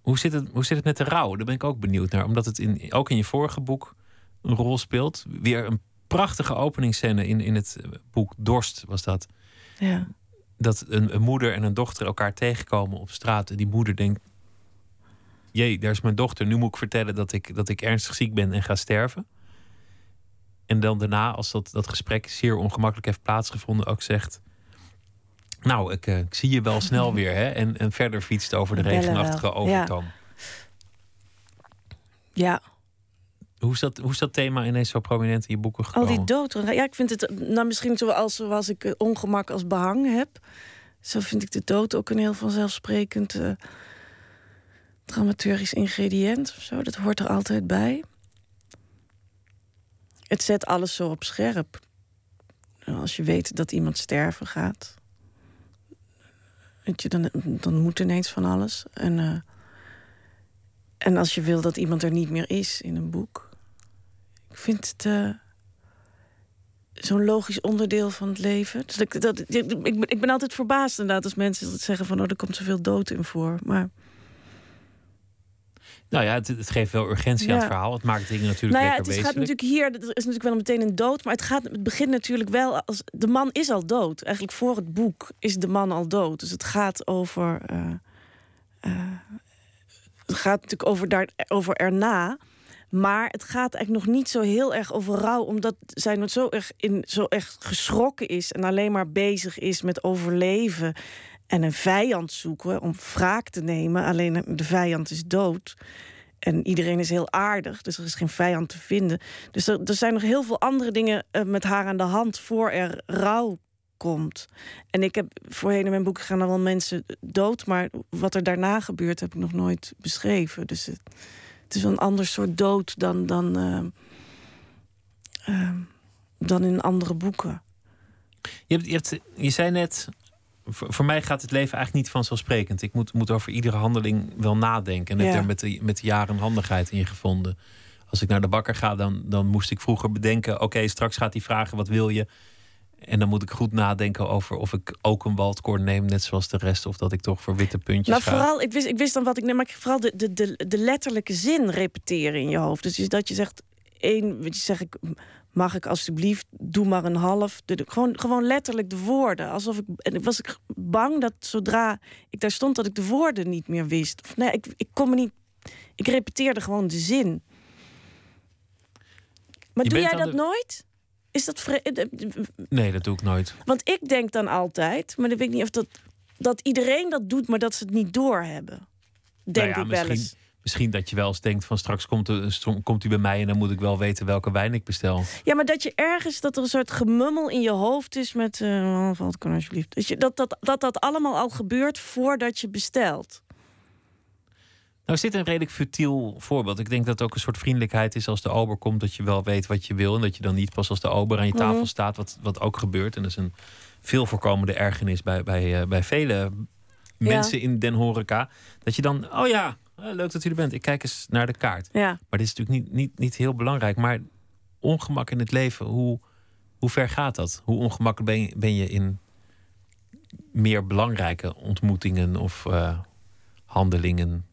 [SPEAKER 4] Hoe zit, het, hoe zit het met de rouw? Daar ben ik ook benieuwd naar. Omdat het in, ook in je vorige boek een rol speelt. Weer een prachtige openingsscène in, in het boek Dorst was dat.
[SPEAKER 5] Ja.
[SPEAKER 4] Dat een, een moeder en een dochter elkaar tegenkomen op straat. En die moeder denkt... Jee, daar is mijn dochter. Nu moet ik vertellen dat ik, dat ik ernstig ziek ben en ga sterven. En dan daarna, als dat, dat gesprek zeer ongemakkelijk heeft plaatsgevonden, ook zegt... Nou, ik, eh, ik zie je wel snel weer. Hè? En, en verder fietst over de regenachtige
[SPEAKER 5] ja.
[SPEAKER 4] overtoom.
[SPEAKER 5] ja,
[SPEAKER 4] Hoe, is dat, hoe is dat thema ineens zo prominent in je boeken
[SPEAKER 5] Al
[SPEAKER 4] gekomen?
[SPEAKER 5] die dood. Ja, ik vind het nou, misschien zoals, zoals ik eh, ongemak als behang heb. Zo vind ik de dood ook een heel vanzelfsprekend eh, dramaturgisch ingrediënt of zo. Dat hoort er altijd bij. Het zet alles zo op scherp. Als je weet dat iemand sterven gaat. Je, dan, dan moet ineens van alles. En, eh, en als je wil dat iemand er niet meer is in een boek. Ik vind het eh, zo'n logisch onderdeel van het leven. Dus dat, ik, ik ben altijd verbaasd inderdaad als mensen dat zeggen van... oh, er komt zoveel dood in voor. Maar
[SPEAKER 4] Nou ja, het, het geeft wel urgentie aan het verhaal. Het maakt dingen natuurlijk
[SPEAKER 5] nou ja,
[SPEAKER 4] lekker
[SPEAKER 5] het is, gaat natuurlijk hier, er is natuurlijk wel meteen een dood, maar het, gaat, het begint natuurlijk wel als de man is al dood. Eigenlijk voor het boek is de man al dood. Dus het gaat over, eh, eh, het gaat natuurlijk over, daar, over erna. Maar het gaat eigenlijk nog niet zo heel erg over rouw, omdat zij nog zo erg, in, zo erg geschrokken is en alleen maar bezig is met overleven en een vijand zoeken om wraak te nemen. Alleen de vijand is dood. En iedereen is heel aardig, dus er is geen vijand te vinden. Dus er, er zijn nog heel veel andere dingen eh, met haar aan de hand voor er rouw komt. En ik heb voorheen in mijn boek gaan er wel mensen dood, maar wat er daarna gebeurt heb ik nog nooit beschreven. Dus het, het is een ander soort dood dan, dan, eh, eh, dan in andere boeken.
[SPEAKER 4] Je, hebt, je zei net, voor, voor mij gaat het leven eigenlijk niet vanzelfsprekend. Ik moet, moet over iedere handeling wel nadenken. En heb
[SPEAKER 5] Ja.
[SPEAKER 4] daar met de, met de jaren handigheid in gevonden. Als ik naar de bakker ga, dan, dan moest ik vroeger bedenken: oké, straks gaat hij vragen wat wil je. En dan moet ik goed nadenken over of ik ook een waldkoord neem, net zoals de rest, of dat ik toch voor witte puntjes
[SPEAKER 5] Nou,
[SPEAKER 4] ga.
[SPEAKER 5] vooral, ik wist, ik wist dan wat ik neem, maar ik- vooral de, de, de, de letterlijke zin repeteren in je hoofd. Dus is dat je zegt, één, je, zeg ik, mag ik alsjeblieft, doe maar een half. De, de- gewoon, gewoon letterlijk de woorden. Alsof ik, en was ik bang dat zodra ik daar stond, dat ik de woorden niet meer wist. Of, nee, ik, ik kon me niet, ik repeteerde gewoon de zin. Maar
[SPEAKER 4] Je
[SPEAKER 5] doe jij dat
[SPEAKER 4] de-
[SPEAKER 5] nooit? Is dat vre- eh,
[SPEAKER 4] Nee, dat doe ik nooit.
[SPEAKER 5] want ik denk dan altijd, maar dan weet ik niet of dat, dat iedereen dat doet, maar dat ze het niet doorhebben. Denk
[SPEAKER 4] Nou ja,
[SPEAKER 5] ik wel eens.
[SPEAKER 4] Misschien, dat je wel eens denkt van straks komt, er, komt hij bij mij en dan moet ik wel weten welke wijn ik bestel.
[SPEAKER 5] Ja, maar dat je ergens dat er een soort gemummel in je hoofd is met. eh valt kan alsjeblieft. Dat, je, dat, dat, dat dat allemaal al gebeurt voordat je bestelt.
[SPEAKER 4] Nou is dit een redelijk futiel voorbeeld. Ik denk dat het ook een soort vriendelijkheid is als de ober komt, dat je wel weet wat je wil en dat je dan niet pas als de ober aan je tafel
[SPEAKER 5] Mhm.
[SPEAKER 4] staat, wat, wat ook gebeurt. En dat is een veel voorkomende ergernis bij, bij, eh, bij vele mensen in den horeca. Dat je dan, oh ja, leuk dat u er bent. Ik kijk eens naar de kaart.
[SPEAKER 5] Ja.
[SPEAKER 4] Maar dit is natuurlijk niet, niet, niet heel belangrijk. Maar ongemak in het leven, hoe, hoe ver gaat dat? Hoe ongemakkelijk ben je, ben je in meer belangrijke ontmoetingen of eh, handelingen?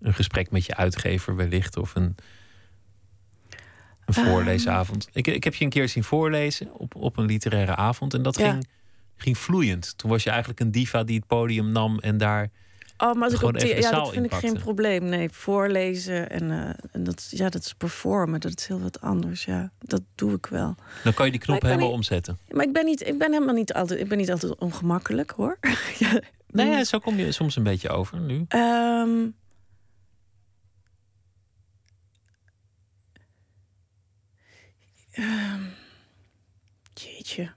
[SPEAKER 4] Een gesprek met je uitgever wellicht of een, een
[SPEAKER 5] Ehm.
[SPEAKER 4] voorleesavond. Ik, ik heb je een keer zien voorlezen op, op een literaire avond en dat
[SPEAKER 5] Ja.
[SPEAKER 4] ging, ging vloeiend. Toen was je eigenlijk een diva die het podium nam en daar
[SPEAKER 5] Oh, maar als ik op ja, dat vind ik geen probleem. Nee, voorlezen en, eh, en dat, ja, dat is performen. Dat is heel wat anders. Ja, dat doe ik wel.
[SPEAKER 4] dan kan je die knop helemaal
[SPEAKER 5] niet-
[SPEAKER 4] omzetten.
[SPEAKER 5] Maar ik ben, niet, ik ben helemaal niet altijd, ik ben niet altijd ongemakkelijk hoor. *laughs* ja.
[SPEAKER 4] Nee, ja, zo kom je soms een beetje over nu.
[SPEAKER 5] Ehm, ehm, jeetje.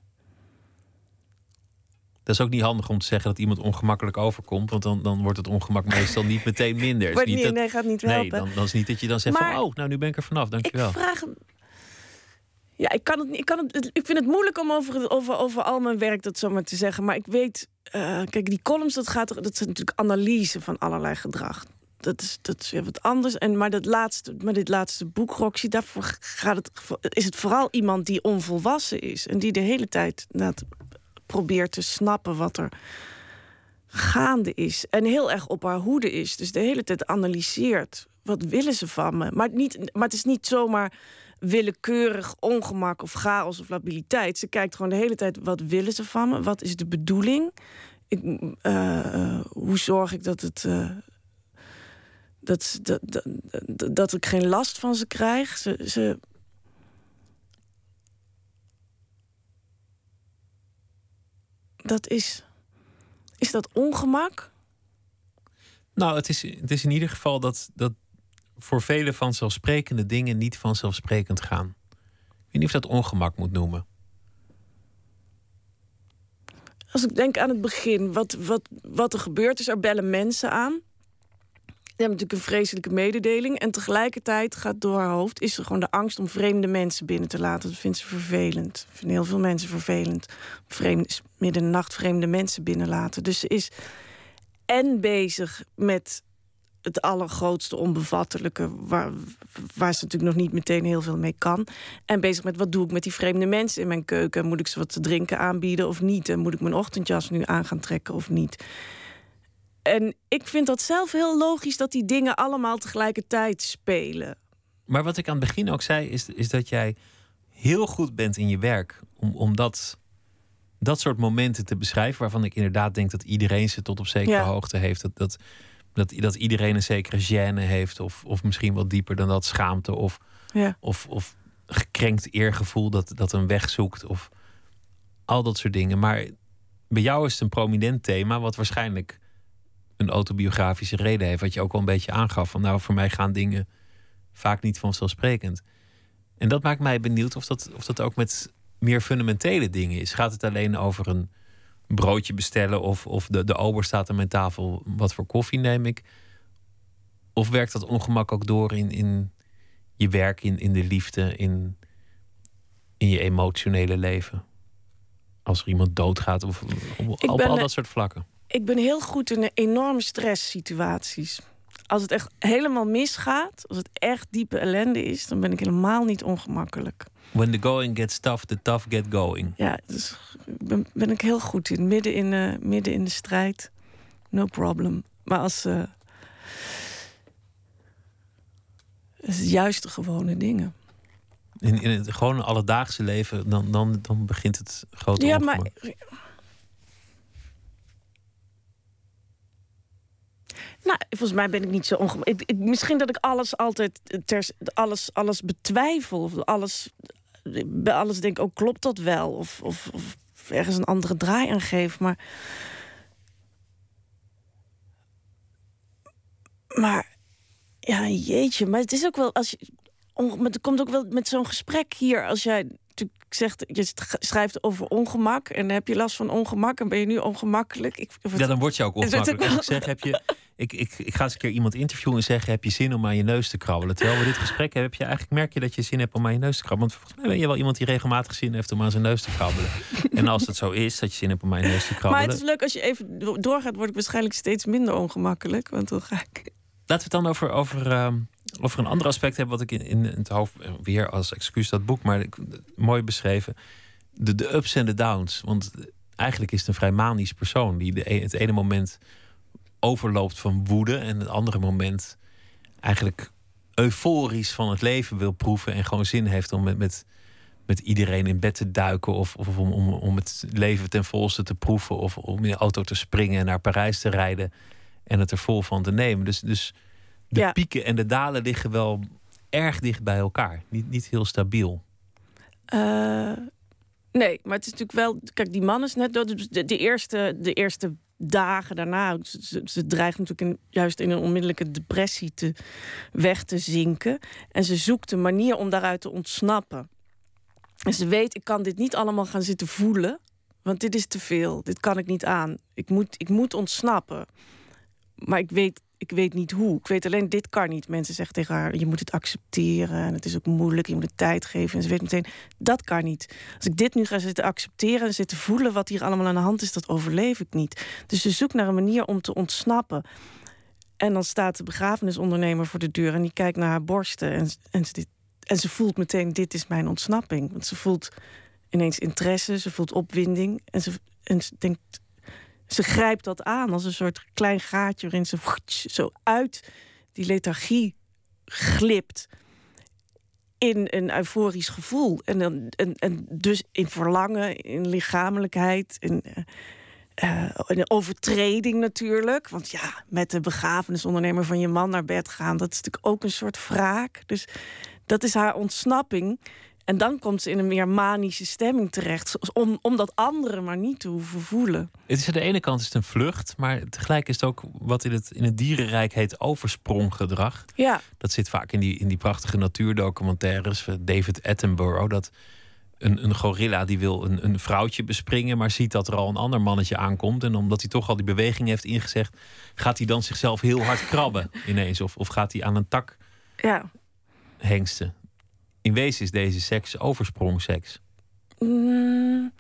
[SPEAKER 4] Dat is ook niet handig om te zeggen dat iemand ongemakkelijk overkomt. Want dan, dan wordt het ongemak meestal niet meteen minder. *laughs*
[SPEAKER 5] Wordt
[SPEAKER 4] niet
[SPEAKER 5] niet,
[SPEAKER 4] dat-
[SPEAKER 5] nee, gaat niet
[SPEAKER 4] nee,
[SPEAKER 5] helpen.
[SPEAKER 4] dan, dan is niet dat je dan zegt
[SPEAKER 5] Maar-
[SPEAKER 4] van... oh, nou nu ben ik er vanaf,
[SPEAKER 5] ik
[SPEAKER 4] dankjewel.
[SPEAKER 5] vraag hem. Ja, ik kan het niet. Ik, kan het, ik vind het moeilijk om over, over, over al mijn werk dat zomaar te zeggen. Maar ik weet, eh, kijk, die columns, dat gaat dat zijn natuurlijk analyse van allerlei gedrag. Dat is, dat is weer wat anders. En, maar, dat laatste, maar dit laatste boek, Roxy, daarvoor gaat het, is het vooral iemand die onvolwassen is. En die de hele tijd probeert te snappen wat er gaande is. En heel erg op haar hoede is. Dus de hele tijd analyseert. Wat willen ze van me? Maar, niet, maar het is niet zomaar willekeurig ongemak of chaos of labiliteit. Ze kijkt gewoon de hele tijd, wat willen ze van me? Wat is de bedoeling? Ik, eh, eh, hoe zorg ik dat het... eh, dat, dat, dat, dat ik geen last van ze krijg. Ze, ze, dat is... Is dat ongemak?
[SPEAKER 4] Nou, het is, het is in ieder geval dat, dat voor vele vanzelfsprekende dingen niet vanzelfsprekend gaan. Ik weet niet of je dat ongemak moet noemen.
[SPEAKER 5] Als ik denk aan het begin, wat, wat, wat er gebeurt is, er bellen mensen aan. Natuurlijk een vreselijke mededeling. En tegelijkertijd gaat door haar hoofd, is er gewoon de angst om vreemde mensen binnen te laten. Dat vindt ze vervelend. Dat heel veel mensen vervelend. Vreemd, midden nacht vreemde mensen binnenlaten. Dus ze is en bezig met het allergrootste onbevattelijke, waar, waar ze natuurlijk nog niet meteen heel veel mee kan. En bezig met wat doe ik met die vreemde mensen in mijn keuken? Moet ik ze wat te drinken aanbieden of niet? En moet ik mijn ochtendjas nu aan gaan trekken of niet? En ik vind dat zelf heel logisch dat die dingen allemaal tegelijkertijd spelen.
[SPEAKER 4] Maar wat ik aan het begin ook zei, is, is dat jij heel goed bent in je werk. Om, om dat, dat soort momenten te beschrijven, waarvan ik inderdaad denk dat iedereen ze tot op zekere
[SPEAKER 5] Ja.
[SPEAKER 4] hoogte heeft. Dat, dat, dat, dat iedereen een zekere gêne heeft, of, of misschien wat dieper dan dat, schaamte of,
[SPEAKER 5] Ja.
[SPEAKER 4] of, of gekrenkt eergevoel dat, dat een weg zoekt. Of al dat soort dingen. Maar bij jou is het een prominent thema, wat waarschijnlijk een autobiografische reden heeft. Wat je ook al een beetje aangaf. Van nou, voor mij gaan dingen vaak niet vanzelfsprekend. En dat maakt mij benieuwd of dat, of dat ook met meer fundamentele dingen is. Gaat het alleen over een broodje bestellen of, of de, de ober staat aan mijn tafel, wat voor koffie neem ik? Of werkt dat ongemak ook door in, in je werk, in, in de liefde, in, in je emotionele leven? als er iemand doodgaat of op, al dat soort vlakken?
[SPEAKER 5] Ik ben heel goed in enorme stresssituaties. Als het echt helemaal misgaat, als het echt diepe ellende is, dan ben ik helemaal niet ongemakkelijk.
[SPEAKER 4] When the going gets tough, the tough get going.
[SPEAKER 5] Ja, dus ben, ben ik heel goed in. Midden in, eh, midden in de strijd, no problem. Maar als. eh het is juist de gewone dingen.
[SPEAKER 4] In, in het gewone alledaagse leven, dan, dan, dan begint het grote
[SPEAKER 5] ja,
[SPEAKER 4] ongemak.
[SPEAKER 5] maar. Nou, volgens mij ben ik niet zo ongemakkelijk. Ik, ik- misschien dat ik alles altijd ter, alles, alles betwijfel. Of alles, bij alles denk, oh, klopt dat wel? Of, of, ergens een andere draai aan geef. Maar. Maar. Ja, jeetje. Maar het is ook wel. Als je, het komt ook wel met zo'n gesprek hier. Als jij natuurlijk zegt, je sch- schrijft over ongemak. En heb je last van ongemak. En ben je nu ongemakkelijk. Ik, het-
[SPEAKER 4] Ja, dan word je ook *laughs*
[SPEAKER 5] wordt
[SPEAKER 4] ongemakkelijk. Als ik zeg, heb je, ik, ik, ik ga eens een keer iemand interviewen en zeggen: heb je zin om aan je neus te krabbelen? Terwijl we dit gesprek hebben, heb je eigenlijk merk je dat je zin hebt om aan je neus te krabbelen. Want volgens mij ben je wel iemand die regelmatig zin heeft om aan zijn neus te krabbelen. *laughs* en als het zo is dat je zin hebt om aan je neus te
[SPEAKER 5] maar
[SPEAKER 4] krabbelen,
[SPEAKER 5] het is leuk als je even do- doorgaat, word ik waarschijnlijk steeds minder ongemakkelijk. Want dan ga ik.
[SPEAKER 4] Laten we het dan over, over, over een ander aspect hebben, wat ik in, in het hoofd eh, weer als excuus dat boek, maar mooi beschreven. De, de ups en de downs. Want eigenlijk is het een vrij manisch persoon die de, e- het ene moment overloopt van woede en het andere moment eigenlijk euforisch van het leven wil proeven en gewoon zin heeft om met, met, met iedereen in bed te duiken of, of om, om, om het leven ten volste te proeven of om in de auto te springen en naar Parijs te rijden en het er vol van te nemen. Dus, dus de
[SPEAKER 5] Ja.
[SPEAKER 4] pieken en de dalen liggen wel erg dicht bij elkaar. Niet, niet heel stabiel.
[SPEAKER 5] Eh, nee, maar het is natuurlijk wel. Kijk, die man is net dood. Dus De, de, eerste, de eerste dagen daarna. Ze, ze, ze dreigt natuurlijk in, juist in een onmiddellijke depressie te, weg te zinken. En ze zoekt een manier om daaruit te ontsnappen. En ze weet, ik kan dit niet allemaal gaan zitten voelen. Want dit is te veel. Dit kan ik niet aan. Ik moet, ik moet ontsnappen. Maar ik weet, ik weet niet hoe. Ik weet alleen, dit kan niet. Mensen zeggen tegen haar, je moet het accepteren. En het is ook moeilijk, je moet het tijd geven. En ze weet meteen, dat kan niet. Als ik dit nu ga zitten accepteren en zitten voelen... wat hier allemaal aan de hand is, dat overleef ik niet. Dus ze zoekt naar een manier om te ontsnappen. En dan staat de begrafenisondernemer voor de deur... en die kijkt naar haar borsten en, en, ze, en ze voelt meteen, dit is mijn ontsnapping. Want ze voelt ineens interesse, ze voelt opwinding... en ze, en ze denkt, ze grijpt dat aan als een soort klein gaatje waarin ze zo uit die lethargie glipt in een euforisch gevoel. En, dan, en, en dus in verlangen, in lichamelijkheid, in, eh, in overtreding natuurlijk. Want ja, met de begrafenisondernemer van je man naar bed gaan, dat is natuurlijk ook een soort wraak. Dus dat is haar ontsnapping. En dan komt ze in een meer manische stemming terecht. Om, om dat andere maar niet te hoeven voelen.
[SPEAKER 4] Het is aan de ene kant is het een vlucht, maar tegelijk is het ook wat in het, in het dierenrijk heet overspronggedrag.
[SPEAKER 5] Ja,
[SPEAKER 4] Dat zit vaak in die, in die prachtige natuurdocumentaires. van David Attenborough. Dat een, een gorilla die wil een, een vrouwtje bespringen, maar ziet dat er al een ander mannetje aankomt. En omdat hij toch al die beweging heeft ingezegd, gaat hij dan zichzelf heel hard krabben *laughs* ineens. Of, of gaat hij aan een tak
[SPEAKER 5] ja.
[SPEAKER 4] hengsten. In wezen is deze seks oversprongseks.
[SPEAKER 5] Mm.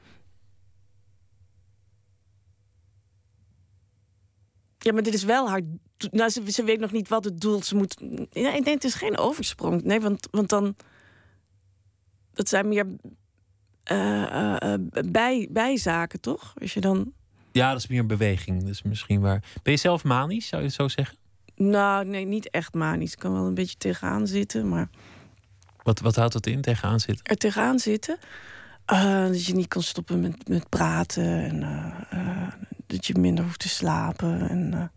[SPEAKER 5] Ja, maar dit is wel haar. Nou, ze, ze weet nog niet wat het doel. Ze moet. Ja, ik denk het is geen oversprong. Nee, want, want dan. Dat zijn meer. eh, eh, eh, bij, bijzaken, toch? Als je dan.
[SPEAKER 4] Ja, dat is meer een beweging. Dus misschien waar. Ben je zelf manisch, zou je het zo zeggen?
[SPEAKER 5] Nou, nee, niet echt manisch. Ik kan wel een beetje tegenaan zitten, maar.
[SPEAKER 4] Wat, wat houdt dat in, tegenaan zitten?
[SPEAKER 5] er tegenaan zitten. Eh, dat je niet kan stoppen met, met praten. En eh, eh, dat je minder hoeft te slapen. En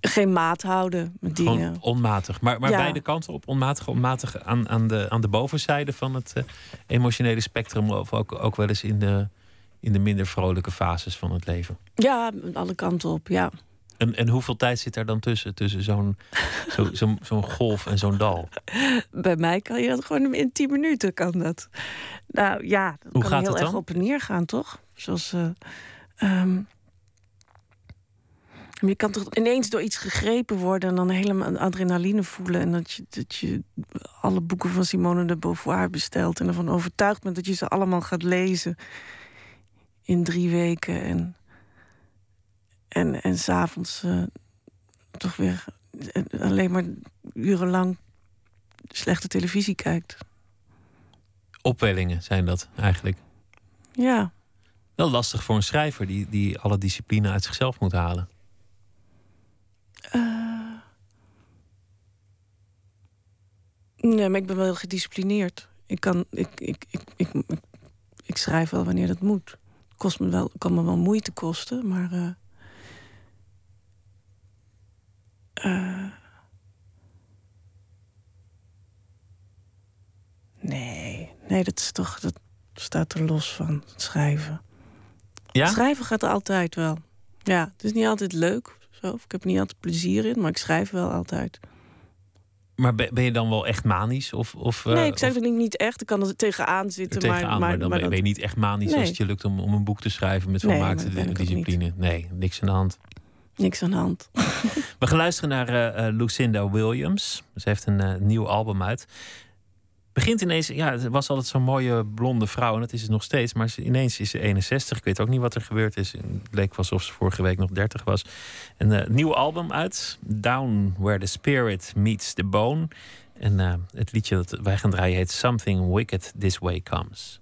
[SPEAKER 5] geen maat houden met dingen.
[SPEAKER 4] Gewoon onmatig. Maar, maar
[SPEAKER 5] Ja.
[SPEAKER 4] beide kanten op onmatig, onmatig aan, aan, de, aan de bovenzijde van het emotionele spectrum. Of ook, ook wel eens in de, in de minder vrolijke fases van het leven.
[SPEAKER 5] Ja, alle kanten op, ja.
[SPEAKER 4] En, en hoeveel tijd zit daar dan tussen? Tussen zo'n *laughs* zo, zo'n zo'n golf en zo'n dal?
[SPEAKER 5] Bij mij kan je dat gewoon in tien minuten kan dat. Nou ja, dat
[SPEAKER 4] Hoe
[SPEAKER 5] kan
[SPEAKER 4] gaat
[SPEAKER 5] heel
[SPEAKER 4] het
[SPEAKER 5] erg
[SPEAKER 4] dan?
[SPEAKER 5] op en neer gaan, toch? Zoals. eh, ehm, je kan toch ineens door iets gegrepen worden en dan helemaal adrenaline voelen. En dat je, dat je alle boeken van Simone de Beauvoir bestelt en ervan overtuigd bent dat je ze allemaal gaat lezen. in drie weken. En, en, en s'avonds uh, toch weer alleen maar urenlang slechte televisie kijkt.
[SPEAKER 7] Opwellingen zijn dat eigenlijk.
[SPEAKER 5] Ja.
[SPEAKER 7] Wel lastig voor een schrijver die, die alle discipline uit zichzelf moet halen.
[SPEAKER 5] Uh, nee, maar ik ben wel heel gedisciplineerd. Ik, kan, ik, ik, ik, ik, ik, schrijf wel wanneer dat moet. Kost me wel, kan me wel moeite kosten, maar. Uh, uh, nee, nee, dat is toch. Dat staat er los van, het schrijven.
[SPEAKER 7] Ja?
[SPEAKER 5] schrijven gaat altijd wel. Ja, het is niet altijd leuk. Zo. Ik heb er niet altijd plezier in, maar ik schrijf wel altijd.
[SPEAKER 7] Maar ben je dan wel echt manisch? Of, of,
[SPEAKER 5] nee, ik
[SPEAKER 7] zeg
[SPEAKER 5] het niet echt. Ik kan er tegenaan zitten.
[SPEAKER 7] Tegenaan,
[SPEAKER 5] maar, maar,
[SPEAKER 7] maar, dan ben je niet echt manisch als het je lukt om, om een boek te schrijven met volmaakte nee, discipline. Nee, niks aan de hand.
[SPEAKER 5] Niks aan de hand. *laughs*
[SPEAKER 7] We gaan luisteren naar uh, Lucinda Williams. Ze heeft een uh, nieuw album uit begint ineens, ja, het was altijd zo'n mooie blonde vrouw en dat is het nog steeds, maar ineens is ze 61. Ik weet ook niet wat er gebeurd is. Het leek alsof ze vorige week nog 30 was. Een nieuw album uit, Down Where the Spirit Meets the Bone. En het liedje dat wij gaan draaien heet Something Wicked This Way Comes.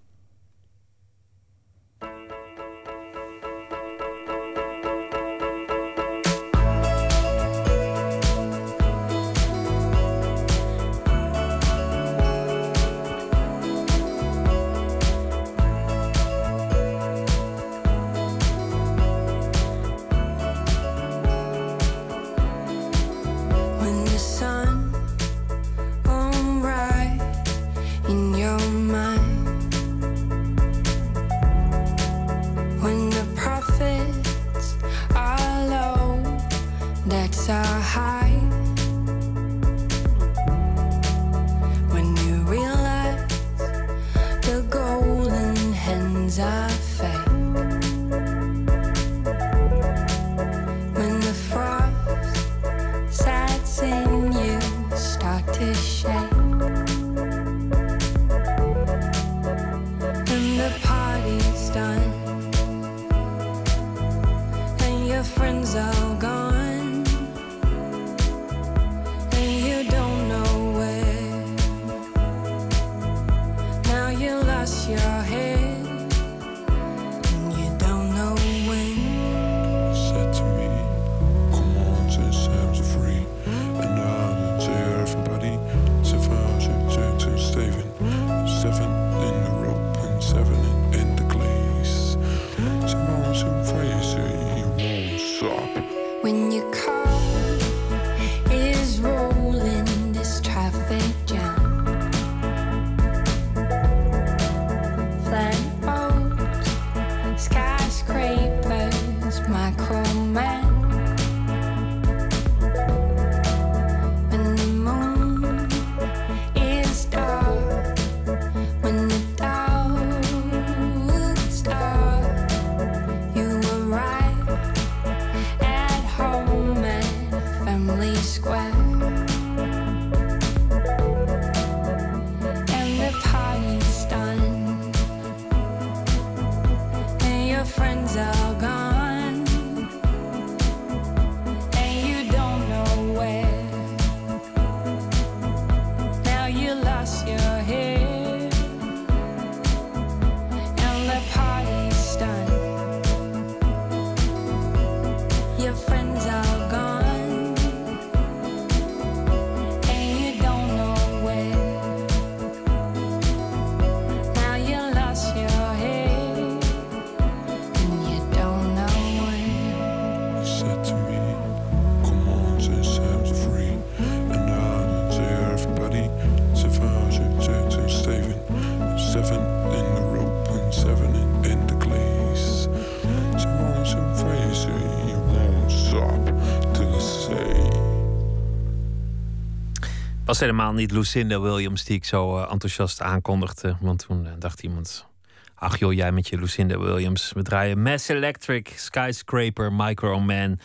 [SPEAKER 7] Helemaal niet Lucinda Williams die ik zo uh, enthousiast aankondigde. Want toen uh, dacht iemand... Ach joh, jij met je Lucinda Williams. We draaien Mass Electric, Skyscraper, Micro Man.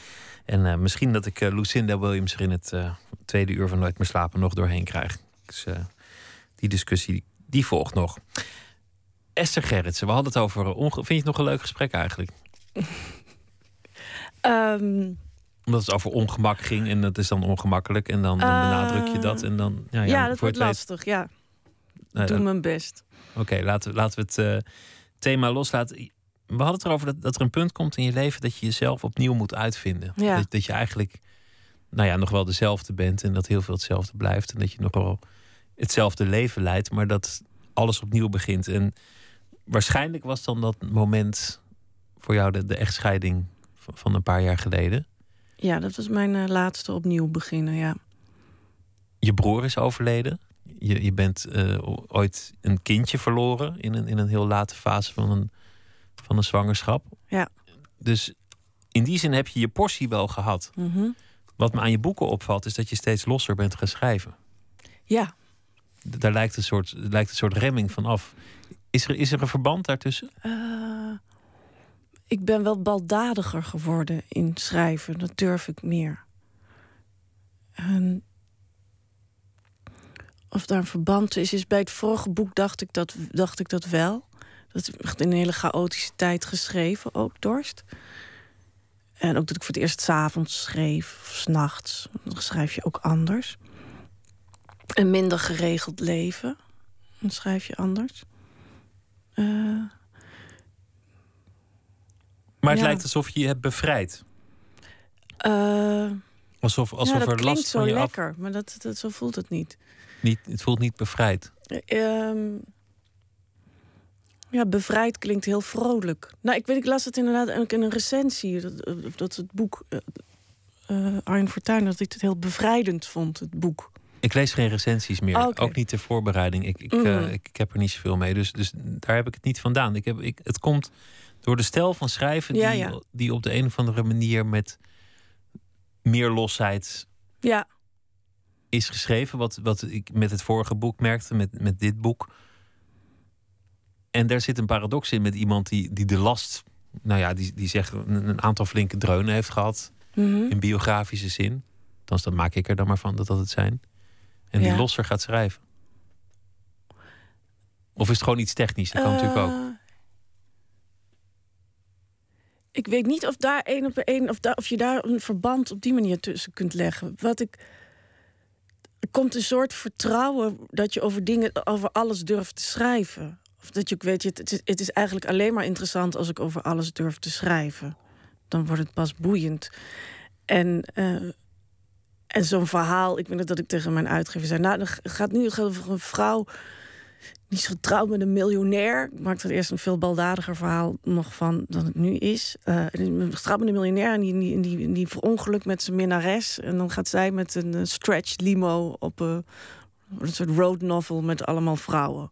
[SPEAKER 7] En uh, misschien dat ik Lucinda Williams er in het tweede uur van Nooit slapen nog doorheen krijg. Dus die discussie die volgt nog.
[SPEAKER 4] Esther Gerritsen, we hadden het over... onge- Vind je het nog een leuk gesprek eigenlijk?
[SPEAKER 5] Ehm,
[SPEAKER 4] Omdat het over ongemak ging en dat is dan ongemakkelijk. En dan, dan
[SPEAKER 5] Eh,
[SPEAKER 4] benadruk je dat. En dan, ja,
[SPEAKER 5] ja,
[SPEAKER 4] ja,
[SPEAKER 5] dat wordt
[SPEAKER 4] weet-
[SPEAKER 5] lastig. Ja,
[SPEAKER 4] nou,
[SPEAKER 5] doe
[SPEAKER 4] dan-
[SPEAKER 5] mijn best.
[SPEAKER 4] Oké, laten, we- laten we het eh, thema loslaten. We hadden het erover dat, dat er een punt komt in je leven dat je jezelf opnieuw moet uitvinden.
[SPEAKER 5] Ja.
[SPEAKER 4] Dat, dat je eigenlijk nou ja, nog wel dezelfde bent en dat heel veel hetzelfde blijft. En dat je nog wel hetzelfde leven leidt, maar dat alles opnieuw begint. En waarschijnlijk was dan dat moment voor jou de, de echtscheiding van, van een paar jaar geleden.
[SPEAKER 5] Ja, dat was mijn eh, laatste opnieuw beginnen, ja.
[SPEAKER 4] Je broer is overleden. Je, je bent eh, ooit een kindje verloren in een, in een heel late fase van een, van een zwangerschap.
[SPEAKER 5] Ja.
[SPEAKER 4] Dus in die zin heb je je portie wel gehad.
[SPEAKER 5] Mhm.
[SPEAKER 4] Wat me aan je boeken opvalt, is dat je steeds losser bent gaan schrijven.
[SPEAKER 5] Ja,
[SPEAKER 4] Daar lijkt een soort, lijkt een soort remming van af. Is er, is er een verband daartussen?
[SPEAKER 5] eh, ik ben wel baldadiger geworden in schrijven. Dat durf ik meer. En of daar een verband is, is bij het vorige boek dacht ik dat, dacht ik dat wel. Dat is in een hele chaotische tijd geschreven, ook Dorst. En ook dat ik voor het eerst 's avonds schreef, of 's nachts. Dan schrijf je ook anders. Een minder geregeld leven. Dan schrijf je anders. Eh,
[SPEAKER 4] Maar het
[SPEAKER 5] Ja.
[SPEAKER 4] lijkt alsof je je hebt bevrijd.
[SPEAKER 5] eh,
[SPEAKER 4] Alsof, alsof
[SPEAKER 5] ja, dat
[SPEAKER 4] er last
[SPEAKER 5] zo
[SPEAKER 4] van je af...
[SPEAKER 5] lekker, maar dat, dat, zo voelt het niet.
[SPEAKER 4] Niet, het voelt niet bevrijd.
[SPEAKER 5] Ehm, ja, bevrijd klinkt heel vrolijk. Nou, ik weet, ik las het inderdaad ook in een recensie. Dat, dat het boek eh, Arjen Fortuyn, dat ik het heel bevrijdend vond, het boek.
[SPEAKER 4] Ik lees geen recensies meer.
[SPEAKER 5] Oh, Oké.
[SPEAKER 4] Ook niet ter voorbereiding. Ik, ik,
[SPEAKER 5] Mhm.
[SPEAKER 4] ik, ik heb er niet zoveel mee. Dus, dus daar heb ik het niet vandaan. Ik heb, ik, het komt door de stijl van schrijven... Die,
[SPEAKER 5] ja.
[SPEAKER 4] die op de een of andere manier met meer losheid
[SPEAKER 5] Ja,
[SPEAKER 4] is geschreven. Wat, wat ik met het vorige boek merkte, met, met dit boek. En daar zit een paradox in met iemand die, die de last... Nou ja, die, die zegt een, een aantal flinke dreunen heeft gehad.
[SPEAKER 5] mhm.
[SPEAKER 4] In biografische zin. Althans, dat maak ik er dan maar van dat dat het zijn. En die
[SPEAKER 5] Ja.
[SPEAKER 4] losser gaat schrijven. Of is het gewoon iets technisch? Dat kan natuurlijk ook.
[SPEAKER 5] Ik weet niet of, daar één op één, of, daar, of je daar een verband op die manier tussen kunt leggen. Wat ik. Er komt een soort vertrouwen dat je over dingen, over alles durft te schrijven. Of dat je ook weet, het, is, het is eigenlijk alleen maar interessant als ik over alles durf te schrijven. Dan wordt het pas boeiend. En, eh, en zo'n verhaal, ik weet dat ik tegen mijn uitgever zei: Nou, het gaat nu een vrouw die is getrouwd met een miljonair. Ik maakte er eerst een veel baldadiger verhaal nog van dan het nu is. Eh, die is getrouwd met een miljonair en die, die, die, die verongelukt met zijn minnares. En dan gaat zij met een eh, stretch limo op eh, een soort road novel met allemaal vrouwen.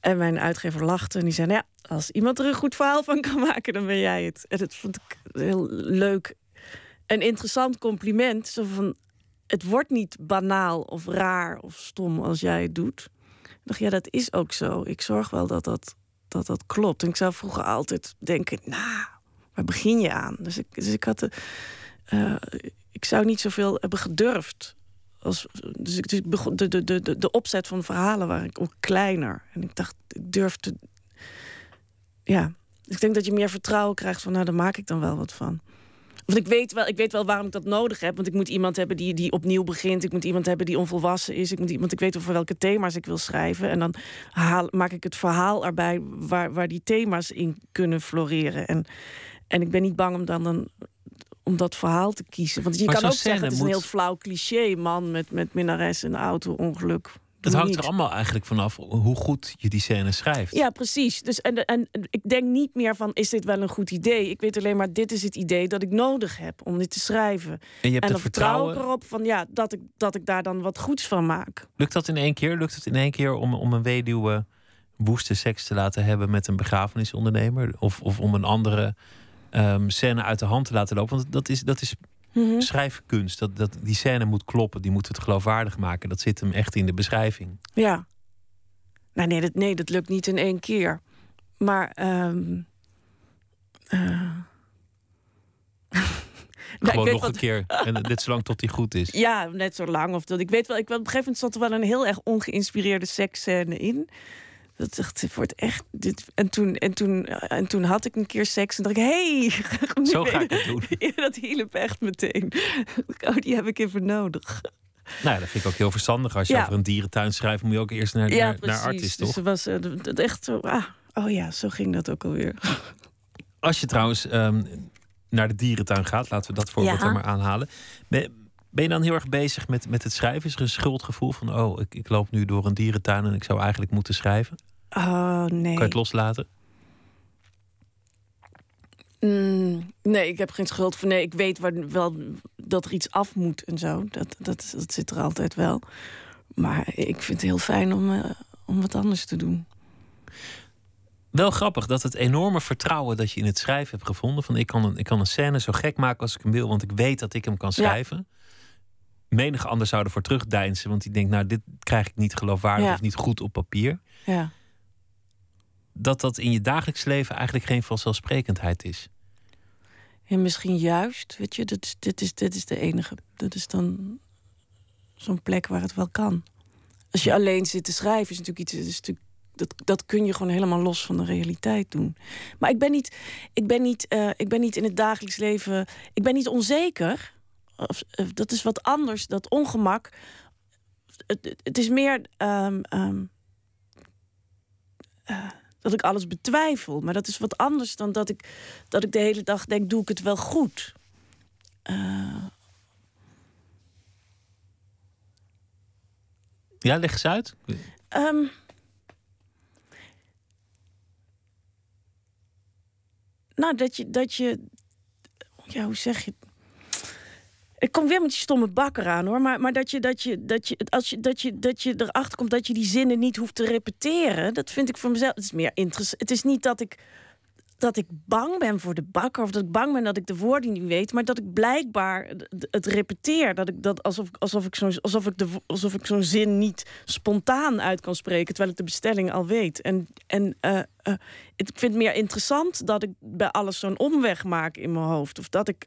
[SPEAKER 5] En mijn uitgever lachte en die zei: nou ja, als iemand er een goed verhaal van kan maken, dan ben jij het. En dat vond ik heel leuk. Een interessant compliment. Zo van, het wordt niet banaal of raar of stom als jij het doet. Dacht, ja, dat is ook zo. Ik zorg wel dat dat, dat, dat klopt. En ik zou vroeger altijd denken, nou, waar begin je aan? Dus ik, dus ik had de, eh, ik zou niet zoveel hebben gedurfd. Als, dus ik, dus begon, de, de, de, de- de opzet van verhalen waren ook kleiner. En ik dacht, ik durfde... Ja, ik denk dat je meer vertrouwen krijgt van... nou, daar maak ik dan wel wat van. Want ik weet, wel, ik weet wel waarom ik dat nodig heb. Want ik moet iemand hebben die, die opnieuw begint. Ik moet iemand hebben die onvolwassen is. Ik moet iemand, ik weet over welke thema's ik wil schrijven. En dan haal, maak ik het verhaal erbij waar, waar die thema's in kunnen floreren. En, en ik ben niet bang om dan, dan om dat verhaal te kiezen. Want je
[SPEAKER 4] Maar
[SPEAKER 5] kan ook zeggen, het is een heel flauw cliché. Man met, met minnares en auto-ongeluk.
[SPEAKER 4] Het hangt er allemaal eigenlijk vanaf hoe goed je die scène schrijft.
[SPEAKER 5] Ja, precies. Dus en, en ik denk niet meer van, is dit wel een goed idee? Ik weet alleen maar, dit is het idee dat ik nodig heb om dit te schrijven.
[SPEAKER 4] En je hebt
[SPEAKER 5] en
[SPEAKER 4] het
[SPEAKER 5] ik
[SPEAKER 4] vertrouwen.
[SPEAKER 5] erop van, ja, dat ik, dat ik daar dan wat goeds van maak.
[SPEAKER 4] Lukt dat in één keer? Lukt het in één keer om, om een weduwe woeste seks te laten hebben met een begrafenisondernemer? Of, of om een andere ehm, scène uit de hand te laten lopen? Want dat is, dat is
[SPEAKER 5] Mhm.
[SPEAKER 4] schrijfkunst. Dat, dat, die scène moet kloppen, die moet het geloofwaardig maken. Dat zit hem echt in de beschrijving.
[SPEAKER 5] Ja. Nou, nee, dat, nee, dat lukt niet in één keer. Maar. *laughs* nou, ik
[SPEAKER 4] Gewoon nog
[SPEAKER 5] wat-
[SPEAKER 4] een keer. En net zolang tot die goed is.
[SPEAKER 5] Ja, net zo lang. Of dat, ik weet wel, ik, op een gegeven moment zat er wel een heel erg ongeïnspireerde seksscène in. Dat dacht ik, wordt echt. Dit, en, toen, en, toen, en toen had ik een keer seks en dacht ik, hey,
[SPEAKER 4] Zo *laughs* ga ik het doen. *laughs*
[SPEAKER 5] Ja, dat hielp echt meteen. *laughs* Oh, die heb ik even nodig.
[SPEAKER 4] Nou ja, dat vind ik ook heel verstandig. Als je
[SPEAKER 5] Ja.
[SPEAKER 4] over een dierentuin schrijft, moet je ook eerst naar,
[SPEAKER 5] Ja,
[SPEAKER 4] naar, artis,
[SPEAKER 5] Dus
[SPEAKER 4] toch?
[SPEAKER 5] er was eh, dat- echt zo. Ah, oh ja, zo ging dat ook alweer.
[SPEAKER 4] Als je trouwens ehm, naar de dierentuin gaat, laten we dat voorbeeld er maar aanhalen. Ben, ben je dan heel erg bezig met, met het schrijven? Is er een schuldgevoel van, oh, ik, ik loop nu door een dierentuin en ik zou eigenlijk moeten schrijven?
[SPEAKER 5] Oh nee.
[SPEAKER 4] Kan je het loslaten?
[SPEAKER 5] Mm, nee, ik heb geen schuld voor. Nee, ik weet waar, wel dat er iets af moet en zo. Dat, dat, dat zit er altijd wel. Maar ik vind het heel fijn om, eh, om wat anders te doen.
[SPEAKER 4] Wel grappig dat het enorme vertrouwen dat je in het schrijven hebt gevonden. Van ik kan een, ik kan een scène zo gek maken als ik hem wil, want ik weet dat ik hem kan
[SPEAKER 5] Ja.
[SPEAKER 4] Menig ander zou ervoor terugdeinzen, want die denkt, nou, dit krijg ik niet geloofwaardig
[SPEAKER 5] Ja.
[SPEAKER 4] of niet goed op papier.
[SPEAKER 5] Ja.
[SPEAKER 4] Dat dat in je dagelijks leven eigenlijk geen vanzelfsprekendheid is.
[SPEAKER 5] En misschien juist, weet je, dit is, dit is, dit is de enige. Dat is dan zo'n plek waar het wel kan. Als je alleen zit te schrijven, is natuurlijk iets. Is natuurlijk, dat, dat kun je gewoon helemaal los van de realiteit doen. Maar ik ben niet, ik ben niet, eh, ik ben niet in het dagelijks leven. Ik ben niet onzeker. Of, eh, dat is wat anders, dat ongemak. Het, het- is meer ehm, ehm, eh, dat ik alles betwijfel. Maar dat is wat anders dan dat ik, dat ik de hele dag denk: doe ik het wel goed? Eh,
[SPEAKER 4] Ja, leg eens uit.
[SPEAKER 5] Ehm. nou, dat je, dat je. Ja, hoe zeg je. het? Ik kom weer met je stomme bakker aan hoor. Maar, maar dat, je, dat, je, dat, je, als je, dat, je, dat je erachter komt dat je die zinnen niet hoeft te repeteren. Dat vind ik voor mezelf. Het is meer interessant. Het is niet dat ik, dat ik bang ben voor de bakker. Of dat ik bang ben dat ik de woorden niet weet. Maar dat ik blijkbaar het- het repeteer. Dat ik dat alsof, alsof ik zo'n alsof ik de, alsof ik zo'n zin niet spontaan uit kan spreken. Terwijl ik de bestelling al weet. En, en eh, eh, ik vind het meer interessant dat ik bij alles zo'n omweg maak in mijn hoofd. Of dat ik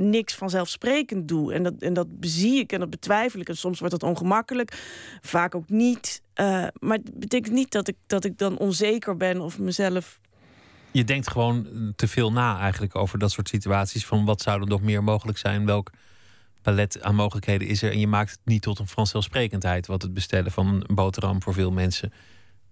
[SPEAKER 5] niks vanzelfsprekend doe. En dat, en dat bezie ik en dat betwijfel ik. En soms wordt dat ongemakkelijk, vaak ook niet. Eh, maar het betekent niet dat ik, dat ik dan onzeker ben of mezelf.
[SPEAKER 4] Je denkt gewoon te veel na eigenlijk over dat soort situaties. Van wat zou er nog meer mogelijk zijn? Welk palet aan mogelijkheden is er? En je maakt het niet tot een vanzelfsprekendheid. Wat het bestellen van een boterham voor veel mensen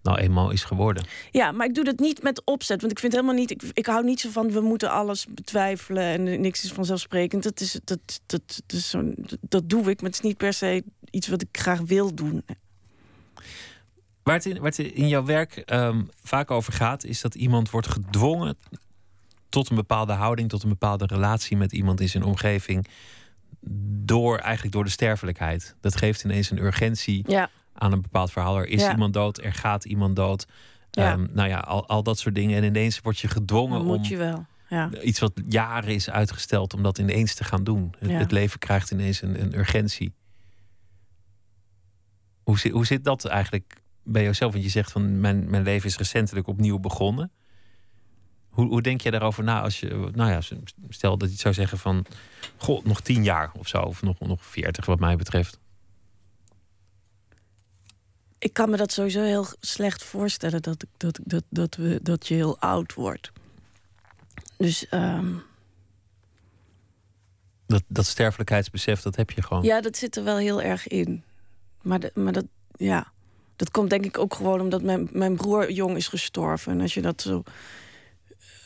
[SPEAKER 4] nou eenmaal is geworden.
[SPEAKER 5] Ja, maar ik doe dat niet met opzet. Want ik vind helemaal niet. Ik, ik hou niet zo van we moeten alles betwijfelen en niks is vanzelfsprekend. Dat, is, dat, dat, dat, is zo'n- dat doe ik, maar het is niet per se iets wat ik graag wil doen.
[SPEAKER 4] Waar het in, waar het in jouw werk ehm, vaak over gaat, is dat iemand wordt gedwongen tot een bepaalde houding, tot een bepaalde relatie met iemand in zijn omgeving. Door eigenlijk door de sterfelijkheid. Dat geeft ineens een urgentie
[SPEAKER 5] Ja,
[SPEAKER 4] aan een bepaald verhaal. Er is
[SPEAKER 5] Ja.
[SPEAKER 4] iemand dood, er gaat iemand dood.
[SPEAKER 5] Ja.
[SPEAKER 4] Ehm, nou ja, al, al dat soort dingen. En ineens word je gedwongen om
[SPEAKER 5] moet je wel. Ja.
[SPEAKER 4] iets wat jaren is uitgesteld, om dat ineens te gaan doen. Het, leven krijgt ineens een, een urgentie. Hoe, zit- hoe zit dat eigenlijk bij jezelf? Want je zegt van mijn, mijn leven is recentelijk opnieuw begonnen. Hoe, hoe denk je daarover na als je, nou ja, stel dat je zou zeggen van, goh, nog tien jaar of zo, of nog, nog veertig wat mij betreft.
[SPEAKER 5] Ik kan me dat sowieso heel slecht voorstellen dat, ik- dat, dat, dat, we, dat je heel oud wordt. Dus ehm,
[SPEAKER 4] Dat, dat sterfelijkheidsbesef, dat heb je gewoon.
[SPEAKER 5] ja, dat zit er wel heel erg in. Maar, de- maar dat, ja, dat komt denk ik ook gewoon omdat mijn, mijn broer jong is gestorven. En als je dat zo.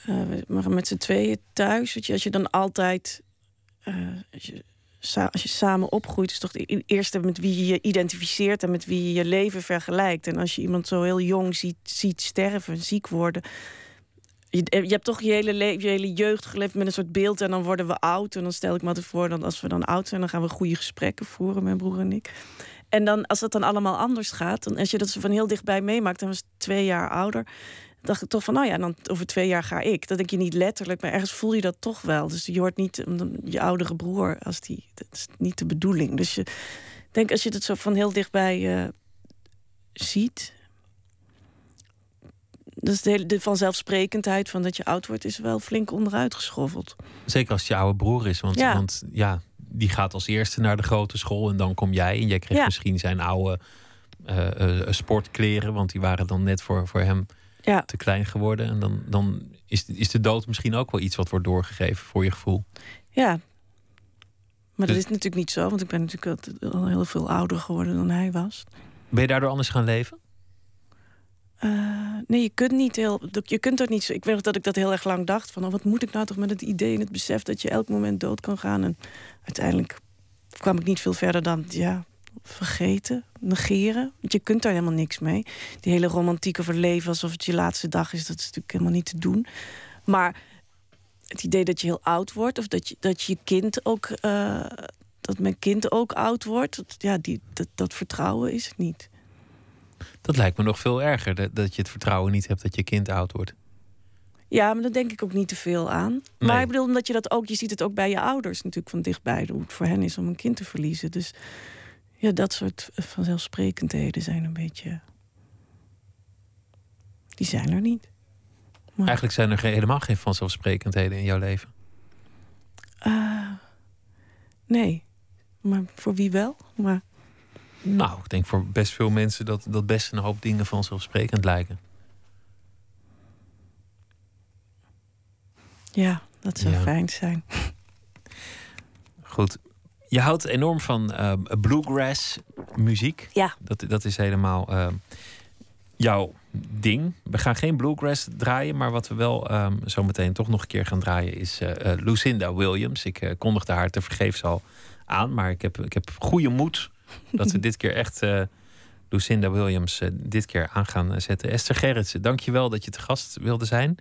[SPEAKER 5] eh, maar met z'n tweeën thuis, weet je, als je dan altijd. eh, als, je, sa- als je samen opgroeit, is toch de eerste met wie je je identificeert en met wie je je leven vergelijkt. En als je iemand zo heel jong ziet, sterven, ziek worden. Je, je hebt toch je hele, le- je hele jeugd geleefd met een soort beeld. En dan worden we oud. En dan stel ik me altijd voor dat als we dan oud zijn, dan gaan we goede gesprekken voeren, mijn broer en ik. En dan, als dat dan allemaal anders gaat, dan als je dat van heel dichtbij meemaakt, dan was twee jaar ouder. Dacht ik toch van, nou ja, dan over twee jaar ga ik. Dat denk je niet letterlijk, maar ergens voel je dat toch wel. Dus je hoort niet je oudere broer als die. Dat is niet de bedoeling. Dus je denk als je het zo van heel dichtbij ziet. Dus de, hele- de vanzelfsprekendheid van dat je oud wordt, is wel flink onderuit geschoffeld.
[SPEAKER 4] Zeker als het je oude broer is. Want
[SPEAKER 5] Ja.
[SPEAKER 4] want ja, die gaat als eerste naar de grote school. En dan kom jij. En jij krijgt
[SPEAKER 5] Ja.
[SPEAKER 4] misschien zijn oude eh, eh, sportkleren, want die waren dan net voor, voor hem
[SPEAKER 5] Ja.
[SPEAKER 4] te klein geworden. En dan, dan is, is de dood misschien ook wel iets wat wordt doorgegeven voor je gevoel.
[SPEAKER 5] Ja. Maar dat
[SPEAKER 4] Dus-
[SPEAKER 5] is natuurlijk niet zo, want ik ben natuurlijk al- heel veel ouder geworden dan hij was.
[SPEAKER 4] Ben je daardoor anders gaan leven?
[SPEAKER 5] Eh, nee, je kunt niet heel. Je kunt ook niet zo. Ik weet nog dat ik dat heel erg lang dacht. Van oh, wat moet ik nou toch met het idee en het besef dat je elk moment dood kan gaan. En uiteindelijk kwam ik niet veel verder dan ja, vergeten, negeren. Want je kunt daar helemaal niks mee. Die hele romantiek over leven alsof het je laatste dag is, dat is natuurlijk helemaal niet te doen. Maar het idee dat je heel oud wordt, of dat je, dat je kind ook. eh, dat mijn kind ook oud wordt, dat, ja, die, dat, dat vertrouwen is het niet.
[SPEAKER 4] Dat lijkt me nog veel erger, dat, dat je het vertrouwen niet hebt dat je kind oud wordt.
[SPEAKER 5] Ja, maar daar denk ik ook niet te veel aan. Maar ik bedoel, omdat je dat ook, je ziet het ook bij je ouders natuurlijk van dichtbij, hoe het voor hen is om een kind te verliezen. Dus ja, dat soort vanzelfsprekendheden zijn een beetje. Die zijn er niet. Maar,
[SPEAKER 4] Eigenlijk zijn er ge- helemaal geen vanzelfsprekendheden in jouw leven.
[SPEAKER 5] ah, nee, maar voor wie wel? Maar
[SPEAKER 4] Nou, ik denk voor best veel mensen dat, dat best een hoop dingen vanzelfsprekend lijken.
[SPEAKER 5] ja, dat zou
[SPEAKER 4] Ja.
[SPEAKER 5] fijn zijn. *laughs*
[SPEAKER 4] Goed. Je houdt enorm van eh, bluegrass muziek.
[SPEAKER 5] Ja.
[SPEAKER 4] Dat, dat is helemaal eh, jouw ding. We gaan geen bluegrass draaien, maar wat we wel ehm, zo meteen toch nog een keer gaan draaien is eh, eh, Lucinda Williams. Ik eh, kondigde haar te vergeefs al aan, maar ik heb, ik heb goede moed dat we *laughs* dit keer echt Lucinda Williams dit keer aan gaan zetten. Esther Gerritsen, dank je wel dat je te gast wilde zijn.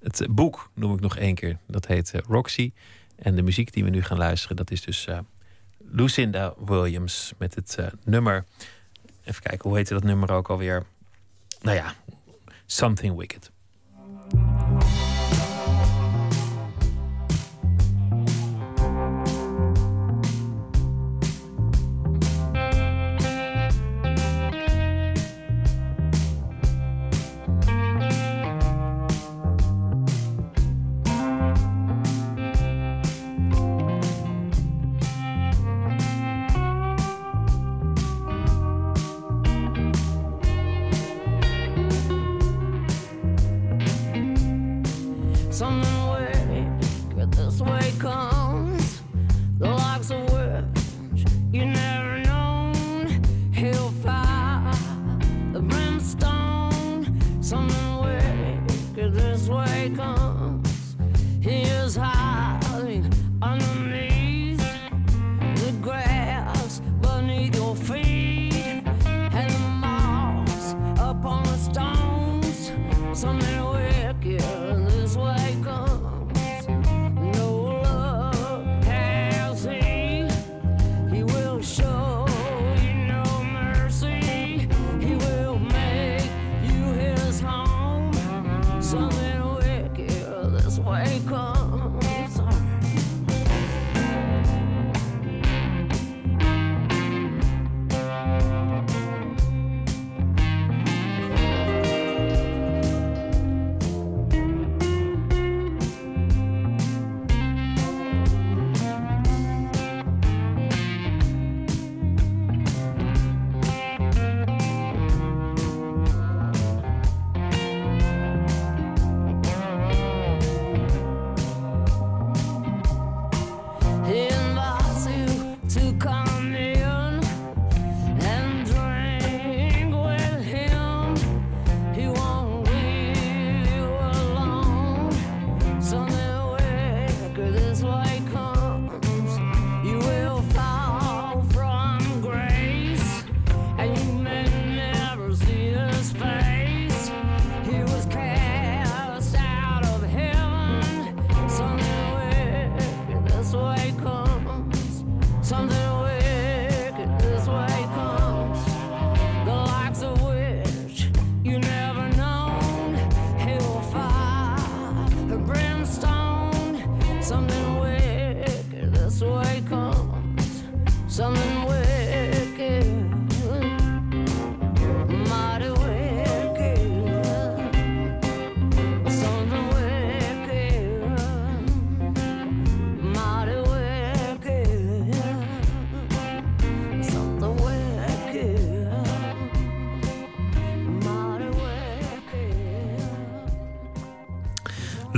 [SPEAKER 4] Het boek noem ik nog één keer. Dat heet Roxy. En de muziek die we nu gaan luisteren, dat is dus Lucinda Williams met het eh, nummer. Even kijken, hoe heette dat nummer ook alweer? Nou ja, Something Wicked.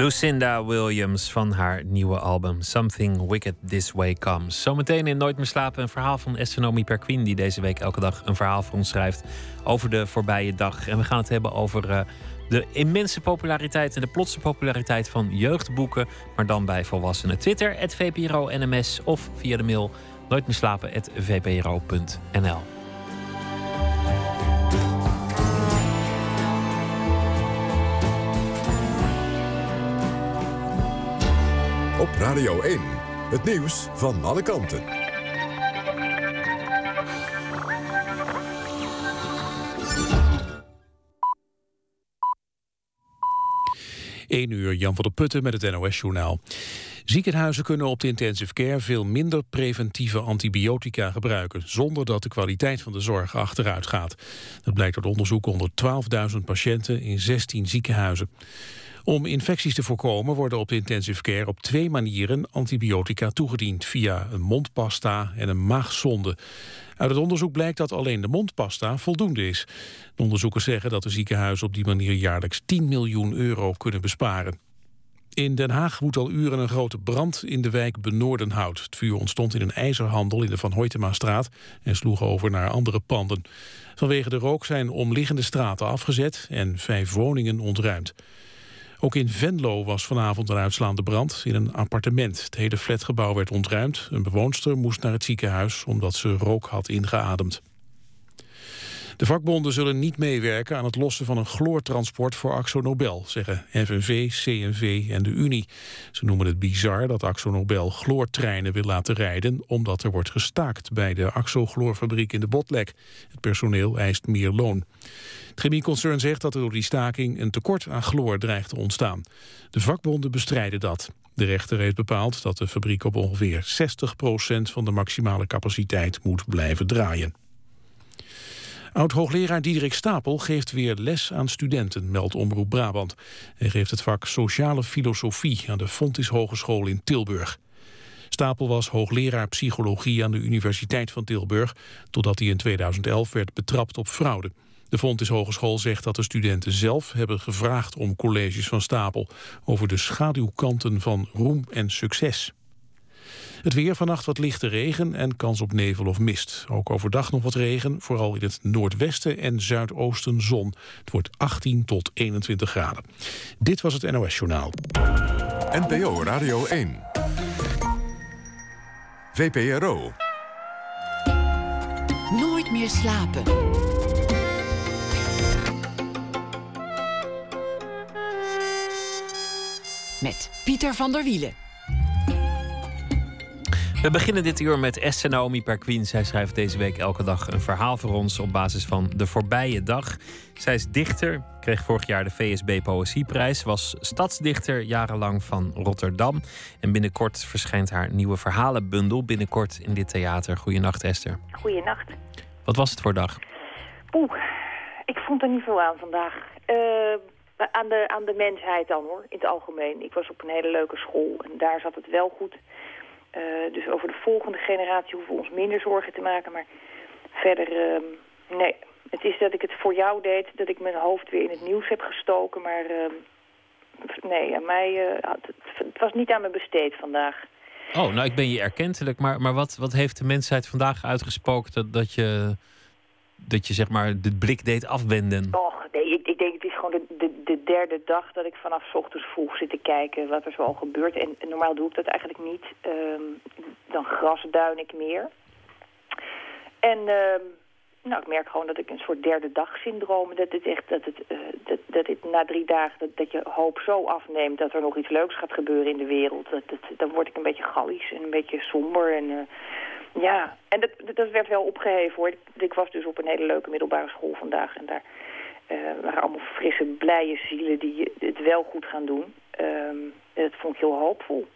[SPEAKER 4] Lucinda Williams van haar nieuwe album Something Wicked This Way Comes. Zometeen in Nooit meer slapen een verhaal van Astronomie Perquin... die deze week elke dag een verhaal voor ons schrijft over de voorbije dag. En we gaan het hebben over uh, de immense populariteit... en de plotse populariteit van jeugdboeken... maar dan bij volwassenen. Twitter, het VPRO NMS of via de mail nooitmeerslapen.vpro.nl.
[SPEAKER 2] Radio 1, het nieuws van alle kanten.
[SPEAKER 1] 1 uur, Jan van der Putten met het NOS-journaal. Ziekenhuizen kunnen op de intensive care veel minder preventieve antibiotica gebruiken... zonder dat de kwaliteit van de zorg achteruit gaat. Dat blijkt uit onderzoek onder 12.000 patiënten in 16 ziekenhuizen. Om infecties te voorkomen worden op de intensive care op twee manieren antibiotica toegediend, via een mondpasta en een maagzonde. Uit het onderzoek blijkt dat alleen de mondpasta voldoende is. De onderzoekers zeggen dat de ziekenhuizen op die manier jaarlijks 10 miljoen euro kunnen besparen. In Den Haag woedt al uren een grote brand in de wijk Benoordenhout. Het vuur ontstond in een ijzerhandel in de Van Hoytema-straat en sloeg over naar andere panden. Vanwege de rook zijn omliggende straten afgezet en vijf woningen ontruimd. Ook in Venlo was vanavond een uitslaande brand in een appartement. Het hele flatgebouw werd ontruimd. Een bewoonster moest naar het ziekenhuis omdat ze rook had ingeademd. De vakbonden zullen niet meewerken aan het lossen van een chloortransport voor Axo Nobel, zeggen FNV, CNV en de Unie. Ze noemen het bizar dat Axo Nobel chloortreinen wil laten rijden, omdat er wordt gestaakt bij de Axo-chloorfabriek in de Botlek. Het personeel eist meer loon. Het chemieconcern zegt dat er door die staking een tekort aan chloor dreigt te ontstaan. De vakbonden bestrijden dat. De rechter heeft bepaald dat de fabriek op ongeveer 60% van de maximale capaciteit moet blijven draaien. Oud-hoogleraar Diederik Stapel geeft weer les aan studenten, meldt Omroep Brabant. Hij geeft het vak Sociale Filosofie aan de Fontis Hogeschool in Tilburg. Stapel was hoogleraar psychologie aan de Universiteit van Tilburg... totdat hij in 2011 werd betrapt op fraude. De Fontis Hogeschool zegt dat de studenten zelf hebben gevraagd om colleges van Stapel... over de schaduwkanten van roem en succes. Het weer vannacht wat lichte regen en kans op nevel of mist. Ook overdag nog wat regen, vooral in het noordwesten en zuidoosten zon. Het wordt 18 tot 21 graden. Dit was het NOS Journaal.
[SPEAKER 2] NPO Radio 1. VPRO.
[SPEAKER 3] Nooit meer slapen. Met Pieter van der Wielen.
[SPEAKER 4] We beginnen dit uur met Esther Naomi Perquin. Zij schrijft deze week elke dag een verhaal voor ons op basis van de voorbije dag. Zij is dichter, kreeg vorig jaar de VSB Poëzieprijs, was stadsdichter jarenlang van Rotterdam. En binnenkort verschijnt haar nieuwe verhalenbundel binnenkort in dit theater. Goedenacht Esther.
[SPEAKER 8] Goeienacht.
[SPEAKER 4] Wat was het voor dag?
[SPEAKER 8] Poeh, ik vond er niet veel aan vandaag. Uh, aan, de, aan de mensheid dan hoor, in het algemeen. Ik was op een hele leuke school en daar zat het wel goed. Uh, dus over de volgende generatie hoeven we ons minder zorgen te maken. Maar verder, uh, nee. Het is dat ik het voor jou deed, dat ik mijn hoofd weer in het nieuws heb gestoken. Maar uh, nee, aan mij, het, het, was niet aan me besteed vandaag.
[SPEAKER 4] Oh, nou ik ben je erkentelijk. Maar, maar wat, wat heeft de mensheid vandaag uitgesproken dat, dat, je, dat je zeg maar de blik deed afwenden?
[SPEAKER 8] Och, nee, ik, ik denk het is gewoon de, de, de derde dag dat ik vanaf ochtends vroeg zit te kijken wat er zo al gebeurt. En, normaal doe ik dat eigenlijk niet. Um, dan grasduin ik meer. En um, nou, ik merk gewoon dat ik een soort derde dag syndroom... dat het echt dat het, uh, dat, dat na drie dagen dat, dat je hoop zo afneemt... dat er nog iets leuks gaat gebeuren in de wereld. Dat, dat, dan word ik een beetje gallisch en een beetje somber. En, uh, ja, en dat, dat werd wel opgeheven hoor. Ik, was dus op een hele leuke middelbare school vandaag... en daar uh, waren allemaal frisse, blije zielen die het wel goed gaan doen. Um, dat vond ik heel hoopvol.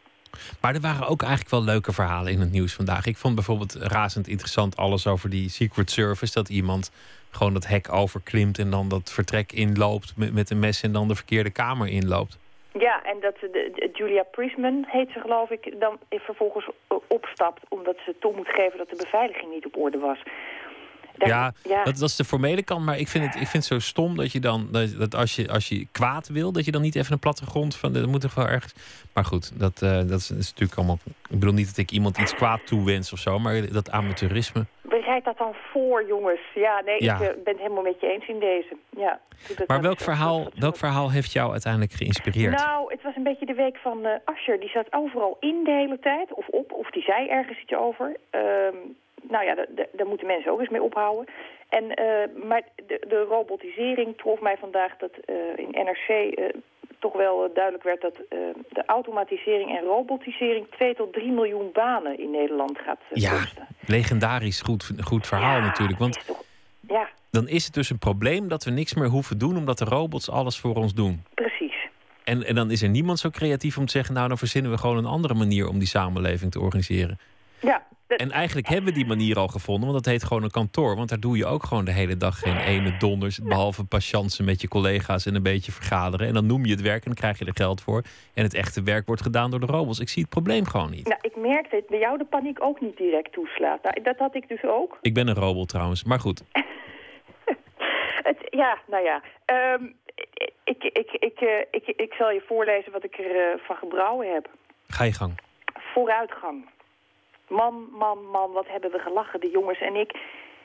[SPEAKER 4] Maar er waren ook eigenlijk wel leuke verhalen in het nieuws vandaag. Ik vond bijvoorbeeld razend interessant alles over die Secret Service. Dat iemand gewoon dat hek overklimt en dan dat vertrek inloopt met, met een mes en dan de verkeerde kamer inloopt.
[SPEAKER 8] Ja, en dat de, de, Julia Priestman heet ze geloof ik, dan vervolgens opstapt omdat ze toe moet geven dat de beveiliging niet op orde was. Daar-
[SPEAKER 4] Ja,
[SPEAKER 8] ja.
[SPEAKER 4] Dat, dat is de formele kant. Maar ik vind het, ik vind het zo stom dat je dan, dat, dat als, je, als je kwaad wil, dat je dan niet even een plattegrond van. Dat moet toch wel ergens. Maar goed, dat, eh, dat is, is natuurlijk allemaal. Ik bedoel niet dat ik iemand iets kwaad toewens of zo, maar dat amateurisme.
[SPEAKER 8] Bereid dat dan voor, jongens. Ja, nee,
[SPEAKER 4] Ja.
[SPEAKER 8] ik eh, ben het helemaal met je eens in deze. Ja,
[SPEAKER 4] Maar welk verhaal, welk verhaal heeft jou uiteindelijk geïnspireerd?
[SPEAKER 8] Nou, het was een beetje de week van eh Ascher. Die zat overal in de hele tijd, of op, of die zei ergens iets over. Ehm, nou ja, da- da- daar moeten mensen ook eens mee ophouden. En, eh, maar de, de robotisering trof mij vandaag dat in NRC toch wel eh, duidelijk werd dat eh, de automatisering en robotisering 2 tot 3 miljoen banen in Nederland gaat eh,
[SPEAKER 4] Ja,
[SPEAKER 8] kosten.
[SPEAKER 4] legendarisch goed, goed verhaal
[SPEAKER 8] Ja,
[SPEAKER 4] natuurlijk. Want
[SPEAKER 8] is toch- Ja,
[SPEAKER 4] dan is het dus een probleem dat we niks meer hoeven doen, omdat de robots alles voor ons doen.
[SPEAKER 8] precies.
[SPEAKER 4] En, en dan is er niemand zo creatief om te zeggen, nou dan verzinnen we gewoon een andere manier om die samenleving te organiseren.
[SPEAKER 8] Ja, dat-
[SPEAKER 4] En eigenlijk hebben we die manier al gevonden, want dat heet gewoon een kantoor. Want daar doe je ook gewoon de hele dag geen ene donders. Behalve patiënten met je collega's en een beetje vergaderen. En dan noem je het werk en dan krijg je er geld voor. En het echte werk wordt gedaan door de robots. Ik zie het probleem gewoon niet.
[SPEAKER 8] Nou, ik merkte het bij jou de paniek ook niet direct toeslaat. Nou, dat had ik dus ook.
[SPEAKER 4] Ik ben een robot trouwens, maar goed. *laughs*
[SPEAKER 8] Het, ja, nou ja. Ehm, ik, ik, ik, eh, ik, ik zal je voorlezen wat ik er van gebrouwen heb.
[SPEAKER 4] Ga je gang.
[SPEAKER 8] Vooruitgang. Man, man, man, wat hebben we gelachen, de jongens en ik.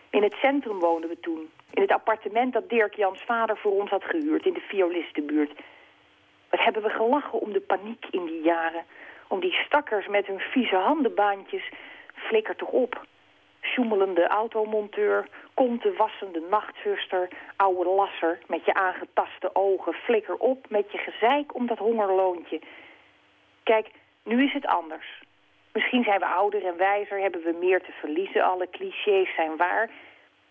[SPEAKER 8] In het centrum woonden we toen. In het appartement dat Dirk Jans vader voor ons had gehuurd in de violistenbuurt. Wat hebben we gelachen om de paniek in die jaren. Om die stakkers met hun vieze handenbaantjes. Flikker toch op. Sjoemelende automonteur, konten wassende nachtzuster, oude lasser met je aangetaste ogen. Flikker op met je gezeik om dat hongerloontje. Kijk, nu is het anders. Misschien zijn we ouder en wijzer, hebben we meer te verliezen. Alle clichés zijn waar.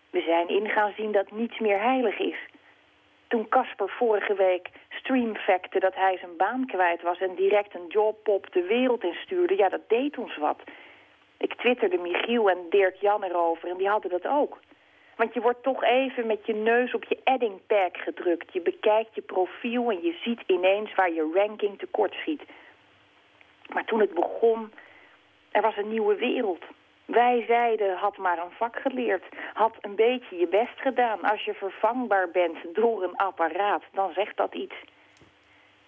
[SPEAKER 8] We zijn in gaan zien dat niets meer heilig is. Toen Casper vorige week streamfacte dat hij zijn baan kwijt was... en direct een jobpop de wereld instuurde, ja, dat deed ons wat. Ik twitterde Michiel en Dirk Jan erover en die hadden dat ook. Want je wordt toch even met je neus op je addingpack gedrukt. Je bekijkt je profiel en je ziet ineens waar je ranking tekort schiet. Maar toen het begon, er was een nieuwe wereld. Wij zeiden, had maar een vak geleerd. Had een beetje je best gedaan. Als je vervangbaar bent door een apparaat, dan zegt dat iets.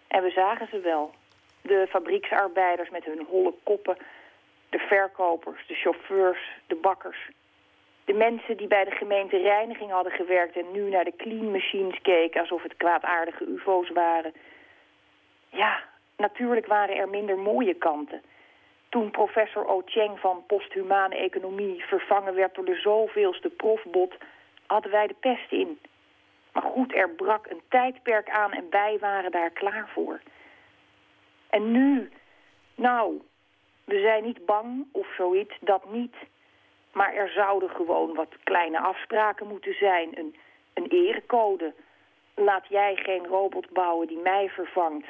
[SPEAKER 8] En we zagen ze wel. De fabrieksarbeiders met hun holle koppen. De verkopers, de chauffeurs, de bakkers. De mensen die bij de gemeente reiniging hadden gewerkt... en nu naar de clean machines keken alsof het kwaadaardige ufo's waren. Ja, natuurlijk waren er minder mooie kanten. Toen professor O. Van posthumane economie vervangen werd door de zoveelste profbot, hadden wij de pest in. Maar goed, er brak een tijdperk aan en wij waren daar klaar voor. En nu, nou, we zijn niet bang of zoiets, dat niet. Maar er zouden gewoon wat kleine afspraken moeten zijn. Een, een erecode. Laat jij geen robot bouwen die mij vervangt.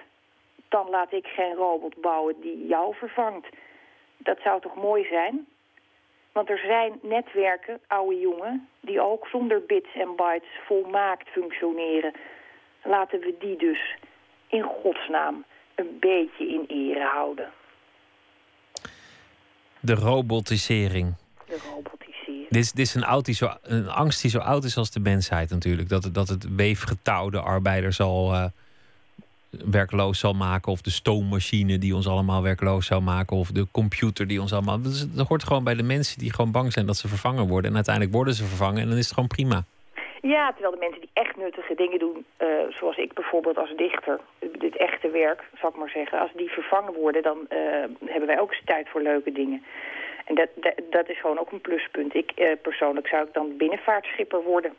[SPEAKER 8] Dan laat ik geen robot bouwen die jou vervangt. Dat zou toch mooi zijn? Want er zijn netwerken, oude jongen, die ook zonder bits en bytes volmaakt functioneren. Laten we die dus in godsnaam een beetje in ere houden.
[SPEAKER 4] De robotisering.
[SPEAKER 8] De robotisering.
[SPEAKER 4] Dit is, dit is een, oud die zo, een angst die zo oud is als de mensheid natuurlijk. Dat, het- dat het weefgetouw de arbeider zal, eh, werkloos zal maken. Of de stoommachine die ons allemaal werkloos zou maken. Of de computer die ons allemaal... Dat, dat hoort gewoon bij de mensen die gewoon bang zijn dat ze vervangen worden. En uiteindelijk worden ze vervangen en dan is het gewoon prima.
[SPEAKER 8] Ja, terwijl de mensen die echt nuttige dingen doen, eh, zoals ik bijvoorbeeld als dichter, dit echte werk, zal ik maar zeggen, als die vervangen worden, dan eh, hebben wij ook tijd voor leuke dingen. En dat, dat, dat is gewoon ook een pluspunt. Ik eh, persoonlijk zou ik dan binnenvaartschipper worden.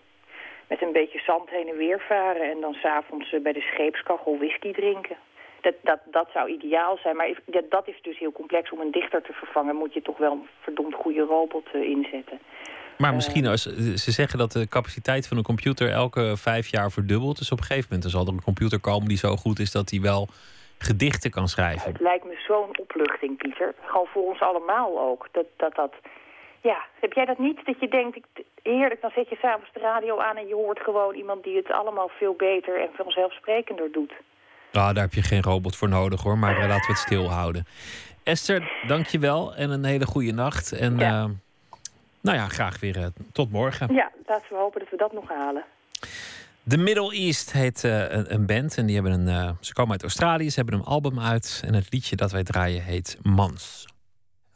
[SPEAKER 8] Met een beetje zand heen en weer varen en dan s'avonds eh, bij de scheepskachel whisky drinken. Dat, dat, dat zou ideaal zijn, maar dat, is dus heel complex. Om een dichter te vervangen moet je toch wel een verdomd goede robot eh, inzetten.
[SPEAKER 4] Maar misschien als ze zeggen dat de capaciteit van een computer elke vijf jaar verdubbelt. Dus op een gegeven moment zal er een computer komen die zo goed is dat hij wel gedichten kan schrijven.
[SPEAKER 8] Het lijkt me zo'n opluchting, Pieter. Gewoon voor ons allemaal ook. Dat, dat, dat... Ja, heb jij dat niet? Dat je denkt, ik, heerlijk, dan zet je s'avonds de radio aan... en je hoort gewoon iemand die het allemaal veel beter en vanzelfsprekender doet.
[SPEAKER 4] Nou, daar heb je geen robot voor nodig hoor, maar eh, laten we het stilhouden. Esther, dank je wel en een hele goede nacht. En
[SPEAKER 8] Ja.
[SPEAKER 4] eh, Nou ja, graag weer eh, tot morgen.
[SPEAKER 8] Ja, laten we hopen dat we dat nog halen.
[SPEAKER 4] The Middle East heet eh, een, een band en die hebben een, ze komen uit Australië, ze hebben een album uit en het liedje dat wij draaien heet Mans.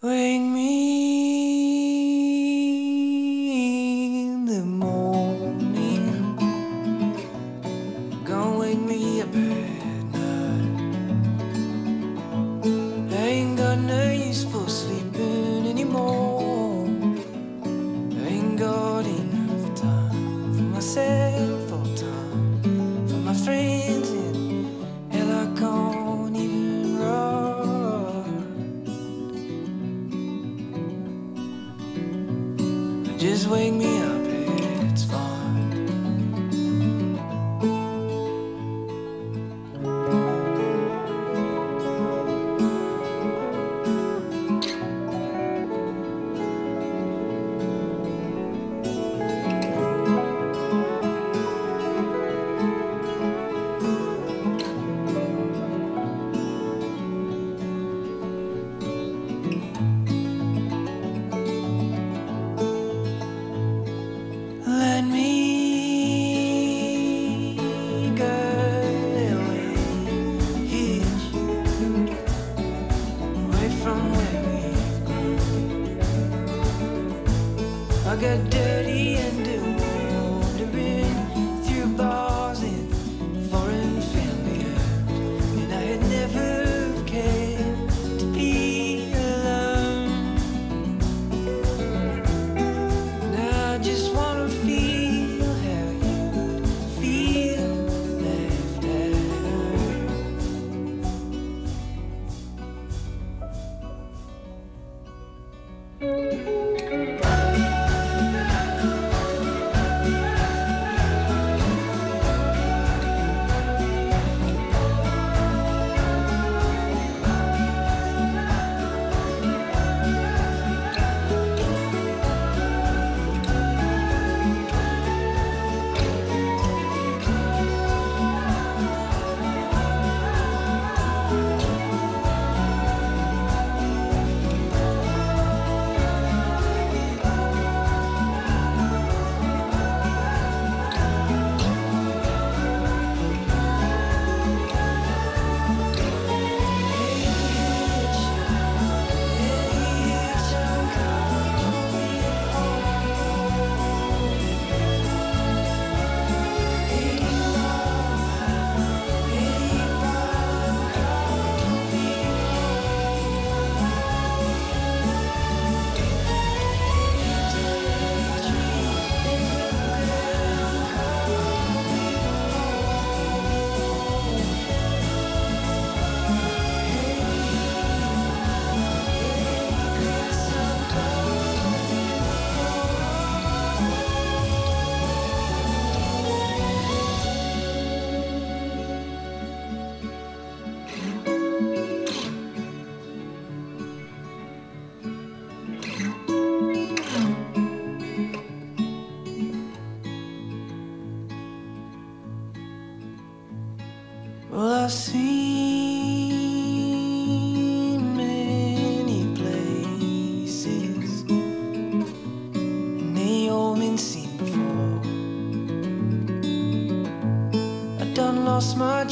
[SPEAKER 9] Wake me the morning.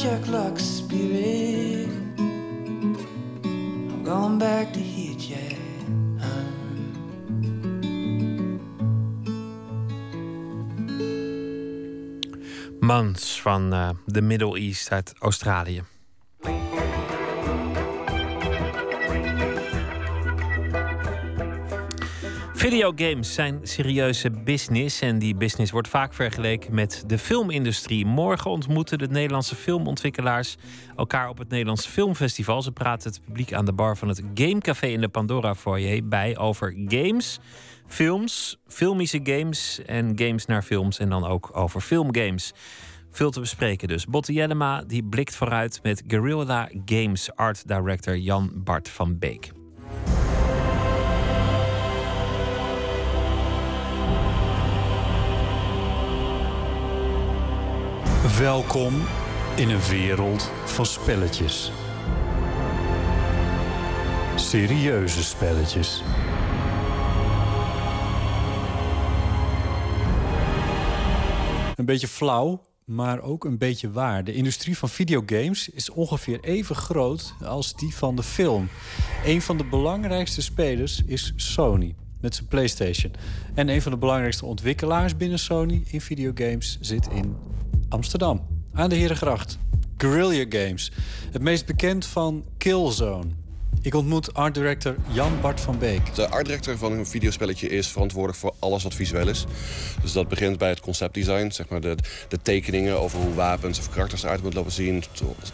[SPEAKER 9] Jack Luck spirit. I'm going back to hit ya.
[SPEAKER 4] Mans van eh, de Middle East uit Australië. Videogames zijn serieuze business en die business wordt vaak vergeleken met de filmindustrie. Morgen ontmoeten de Nederlandse filmontwikkelaars elkaar op het Nederlands Filmfestival. Ze praten het publiek aan de bar van het Gamecafé in de Pandora Foyer bij over games, films, filmische games en games naar films en dan ook over filmgames. Veel te bespreken dus. Botte Jellema die blikt vooruit met Guerrilla Games art director Jan Bart van Beek.
[SPEAKER 10] Welkom in een wereld van spelletjes. Serieuze spelletjes.
[SPEAKER 11] Een beetje flauw, maar ook een beetje waar. De industrie van videogames is ongeveer even groot als die van de film. Een van de belangrijkste spelers is Sony met zijn PlayStation. En een van de belangrijkste ontwikkelaars binnen Sony in videogames zit in Amsterdam, aan de Herengracht. Guerrilla Games. Het meest bekend van Killzone. Ik ontmoet art director Jan Bart van Beek.
[SPEAKER 12] De art director van een videospelletje is verantwoordelijk voor alles wat visueel is. Dus dat begint bij het conceptdesign, zeg maar de, de tekeningen over hoe wapens of karakters eruit moeten lopen zien,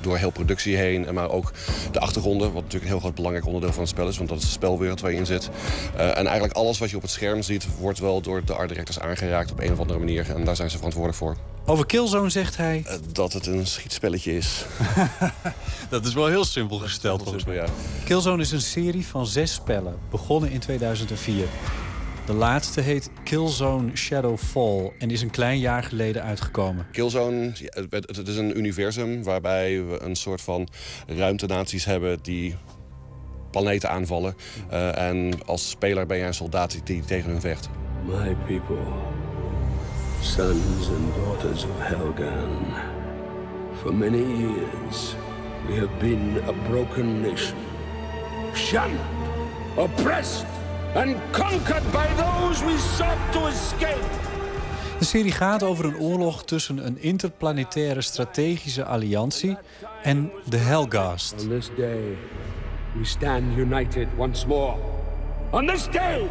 [SPEAKER 12] door heel productie heen. En maar ook de achtergronden, wat natuurlijk een heel groot belangrijk onderdeel van het spel is, want dat is de spelwereld waar je in zit. Uh, en eigenlijk alles wat je op het scherm ziet, wordt wel door de art directors aangeraakt op een of andere manier. En daar zijn ze verantwoordelijk voor.
[SPEAKER 11] Over Killzone zegt hij...
[SPEAKER 12] Uh, dat het een schietspelletje is. *laughs*
[SPEAKER 11] dat is wel heel simpel gesteld volgens mij. Ja. Killzone is een serie van zes spellen, begonnen in 2004. De laatste heet Killzone Shadowfall en is een klein jaar geleden uitgekomen.
[SPEAKER 12] Killzone, het is een universum waarbij we een soort van ruimtenaties hebben die planeten aanvallen. Uh, en als speler ben jij een soldaat die tegen hun vecht.
[SPEAKER 13] My people, sons and daughters of Helgan. For many years we have been a broken nation. Shunned, oppressed and conquered by those we sought to escape.
[SPEAKER 11] De serie gaat over een oorlog tussen een interplanetaire strategische alliantie en de Helghast.
[SPEAKER 13] On this day, we stand united once more. On this day,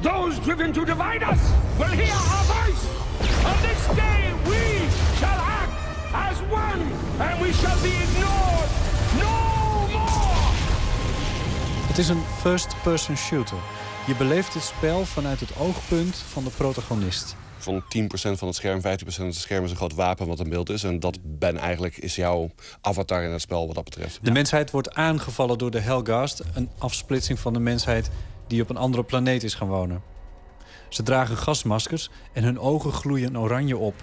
[SPEAKER 13] those driven to divide us will hear our voice. On this day, we shall act as one, and we shall be ignored
[SPEAKER 11] is een first-person shooter. Je beleeft het spel vanuit het oogpunt van de protagonist.
[SPEAKER 12] Van 10% van het scherm, 15% van het scherm is een groot wapen wat een beeld is. En dat ben eigenlijk is jouw avatar in het spel wat dat betreft.
[SPEAKER 11] De mensheid wordt aangevallen door de Helghast. Een afsplitsing van de mensheid die op een andere planeet is gaan wonen. Ze dragen gasmaskers en hun ogen gloeien oranje op.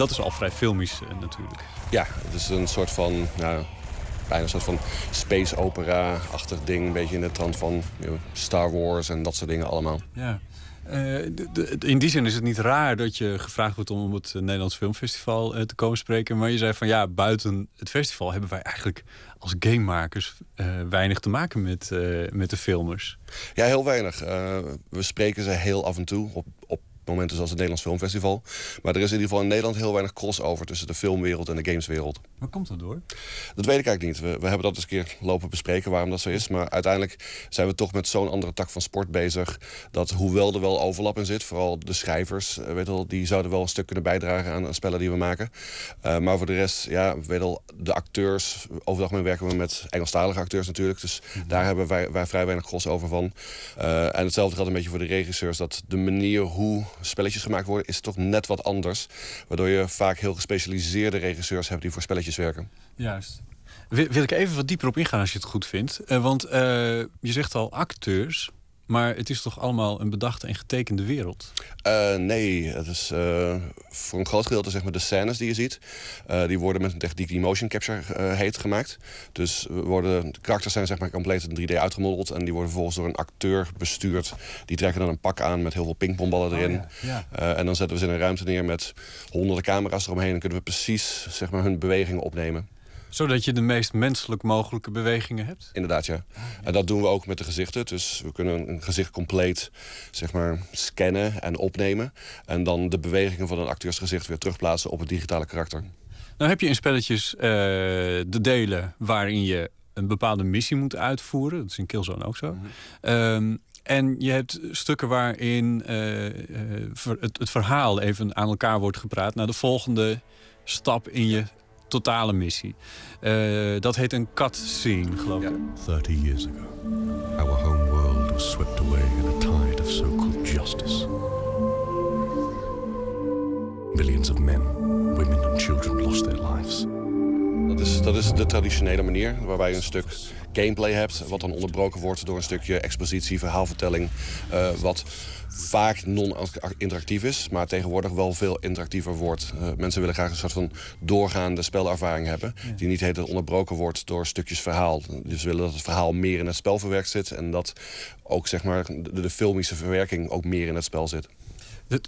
[SPEAKER 11] Dat is al vrij filmisch uh, natuurlijk.
[SPEAKER 12] Ja, het is een soort van... Nou, bijna een soort van space opera-achtig ding. Een beetje in de trant van you know, Star Wars en dat soort dingen allemaal.
[SPEAKER 11] Ja. Uh, in die zin is het niet raar dat je gevraagd wordt om op het Nederlands Filmfestival uh, te komen spreken. Maar je zei van ja, buiten het festival hebben wij eigenlijk als gamemakers uh, weinig te maken met, met de filmers.
[SPEAKER 12] Ja, heel weinig. we spreken ze heel af en toe op, op momenten zoals het Nederlands Filmfestival. Maar er is in ieder geval in Nederland heel weinig crossover tussen de filmwereld en de gameswereld.
[SPEAKER 11] Waar komt dat door?
[SPEAKER 12] Dat weet ik eigenlijk niet. We, we hebben dat eens een keer lopen bespreken waarom dat zo is. Maar uiteindelijk zijn we toch met zo'n andere tak van sport bezig. Dat hoewel er wel overlap in zit, vooral de schrijvers, weet wel, die zouden wel een stuk kunnen bijdragen aan, aan spellen die we maken. Uh, maar voor de rest, ja, weet wel, de acteurs. Overdag werken we met Engelstalige acteurs natuurlijk. Dus mm -hmm. daar hebben wij, wij vrij weinig crossover van. Uh, en hetzelfde geldt een beetje voor de regisseurs. Dat de manier hoe spelletjes gemaakt worden, is toch net wat anders. Waardoor je vaak heel gespecialiseerde regisseurs hebt die voor spelletjes werken.
[SPEAKER 11] Juist. Wil, wil ik even wat dieper op ingaan als je het goed vindt. Uh, want uh, je zegt al acteurs. Maar het is toch allemaal een bedachte en getekende wereld?
[SPEAKER 12] Uh, nee, het is uh, voor een groot gedeelte zeg maar de scènes die je ziet. Uh, die worden met een techniek die motion capture heet gemaakt. Dus worden, de karakters zijn zeg maar compleet in 3D uitgemodeld. En die worden vervolgens door een acteur bestuurd. Die trekken dan een pak aan met heel veel pingpongballen erin. Oh, ja. Ja. en dan zetten we ze in een ruimte neer met honderden camera's eromheen. En kunnen we precies zeg maar, hun bewegingen opnemen
[SPEAKER 11] zodat je de meest menselijk mogelijke bewegingen hebt?
[SPEAKER 12] Inderdaad, ja. En dat doen we ook met de gezichten. Dus we kunnen een gezicht compleet zeg maar, scannen en opnemen. En dan de bewegingen van een acteursgezicht weer terugplaatsen op het digitale karakter.
[SPEAKER 11] Nou heb je in spelletjes uh, de delen waarin je een bepaalde missie moet uitvoeren. Dat is in Killzone ook zo. Mm -hmm. um, en je hebt stukken waarin uh, uh, het, het verhaal even aan elkaar wordt gepraat... naar de volgende stap in je totale missie. Uh, dat heet een cutscene, geloof ik.
[SPEAKER 14] 30 years ago, our home world was swept away in a tide of so-called justice. Millions of men, women and children lost their lives.
[SPEAKER 12] Dat is, dat is de traditionele manier waarbij je een stuk gameplay hebt, wat dan onderbroken wordt door een stukje expositie, verhaalvertelling, eh, wat vaak non-interactief is, maar tegenwoordig wel veel interactiever wordt. Eh, mensen willen graag een soort van doorgaande spelervaring hebben, die niet heet onderbroken wordt door stukjes verhaal. Dus ze willen dat het verhaal meer in het spel verwerkt zit en dat ook zeg maar, de, de filmische verwerking ook meer in het spel zit.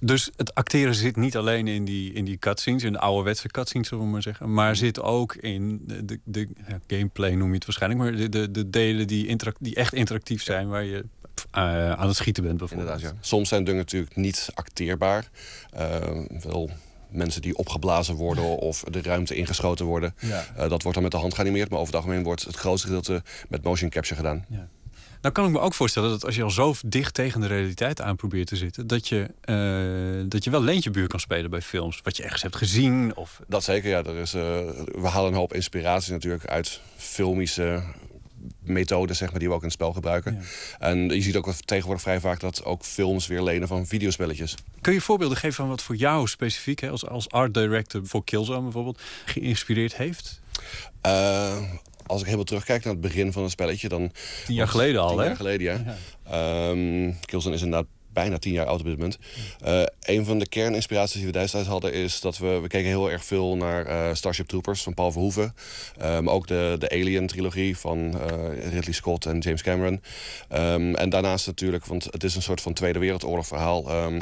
[SPEAKER 11] Dus het acteren zit niet alleen in die, in die cutscenes, in de ouderwetse cutscenes, zullen we maar zeggen. Maar zit ook in de, de, de ja, gameplay, noem je het waarschijnlijk. Maar de, de, de delen die, interac- die echt interactief zijn, waar je eh, aan het schieten bent bijvoorbeeld.
[SPEAKER 12] Inderdaad, ja. Soms zijn dingen natuurlijk niet acteerbaar. Eh, wel mensen die opgeblazen worden *laughs* of de ruimte ingeschoten worden.
[SPEAKER 11] Ja.
[SPEAKER 12] Eh, dat wordt dan met de hand geanimeerd. Maar over het algemeen wordt het grootste gedeelte met motion capture gedaan.
[SPEAKER 11] Nou kan ik me ook voorstellen dat als je al zo dicht tegen de realiteit aan probeert te zitten... dat je, eh, dat je wel leentjebuur kan spelen bij films. Wat je ergens hebt gezien. Of...
[SPEAKER 12] Dat zeker, ja. Er is, eh, we halen een hoop inspiratie natuurlijk uit filmische methoden zeg maar, die we ook in het spel gebruiken. En je ziet ook tegenwoordig vrij vaak dat ook films weer lenen van videospelletjes.
[SPEAKER 11] Kun je voorbeelden geven van wat voor jou specifiek... Hè, als, als art director voor Killzone bijvoorbeeld... geïnspireerd heeft?
[SPEAKER 12] Eh, als ik helemaal terugkijk naar het begin van het spelletje, dan...
[SPEAKER 11] Tien jaar geleden al,
[SPEAKER 12] tien
[SPEAKER 11] hè?
[SPEAKER 12] jaar geleden, ja. Ehm, Killzone is inderdaad bijna tien jaar oud op dit moment. Eh, een van de kerninspiraties die we destijds hadden is dat we... We keken heel erg veel naar eh, Starship Troopers van Paul Verhoeven. Maar ook de, de Alien-trilogie van eh, Ridley Scott en James Cameron. Ehm, en daarnaast natuurlijk, want het is een soort van Tweede Wereldoorlog verhaal... ehm,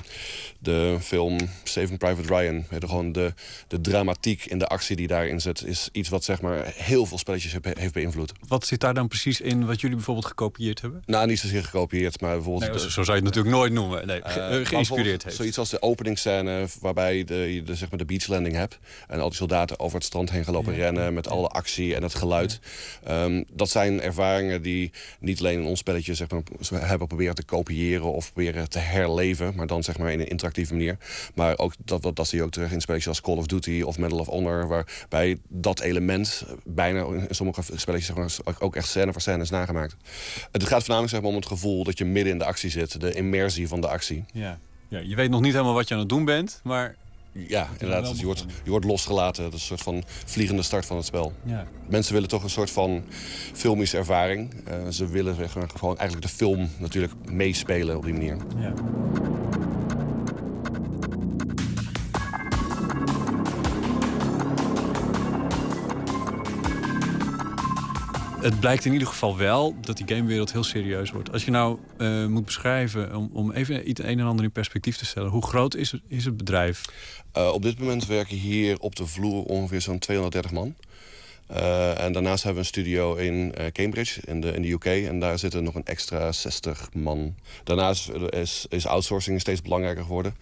[SPEAKER 12] de film Saving Private Ryan. Weet je, gewoon de, de dramatiek in de actie die daarin zit... is iets wat zeg maar heel veel spelletjes heeft beïnvloed.
[SPEAKER 11] Wat zit daar dan precies in wat jullie bijvoorbeeld gekopieerd hebben?
[SPEAKER 12] Nou, niet zozeer gekopieerd, maar bijvoorbeeld...
[SPEAKER 11] Nee, zo zou je het natuurlijk nooit noemen. Nee, ge-
[SPEAKER 12] Eh,
[SPEAKER 11] eh, geïnspireerd heeft.
[SPEAKER 12] Zoiets als de openingsscène waarbij de, je de, zeg maar de beachlanding hebt. En al die soldaten over het strand heen gelopen rennen met alle actie en het geluid. Ehm, dat zijn ervaringen die niet alleen in ons spelletje zeg maar, hebben proberen te kopiëren of proberen te herleven. Maar dan zeg maar in een interactieve manier. Maar ook dat, dat, dat zie je ook terug in spelletjes als Call of Duty of Medal of Honor. Waarbij dat element bijna in sommige spelletjes zeg maar, ook echt scène voor scène is nagemaakt. Het gaat voornamelijk zeg maar, om het gevoel dat je midden in de actie zit. De immersie van de actie.
[SPEAKER 11] Ja. ja, je weet nog niet helemaal wat je aan het doen bent, maar...
[SPEAKER 12] Ja, inderdaad. Je, wordt, je wordt losgelaten. Dat is een soort van vliegende start van het spel.
[SPEAKER 11] Ja.
[SPEAKER 12] Mensen willen toch een soort van filmische ervaring. Eh, ze willen zeg maar, gewoon eigenlijk de film natuurlijk meespelen op die manier.
[SPEAKER 11] Ja. Het blijkt in ieder geval wel dat die gamewereld heel serieus wordt. Als je nou eh, moet beschrijven, om, om even iets een en ander in perspectief te stellen. Hoe groot is het, is het bedrijf?
[SPEAKER 12] Eh, op dit moment werken hier op de vloer ongeveer zo'n 230 man. Eh, en daarnaast hebben we een studio in Cambridge, in de, in de UK. En daar zitten nog een extra 60 man. Daarnaast is, is outsourcing steeds belangrijker geworden.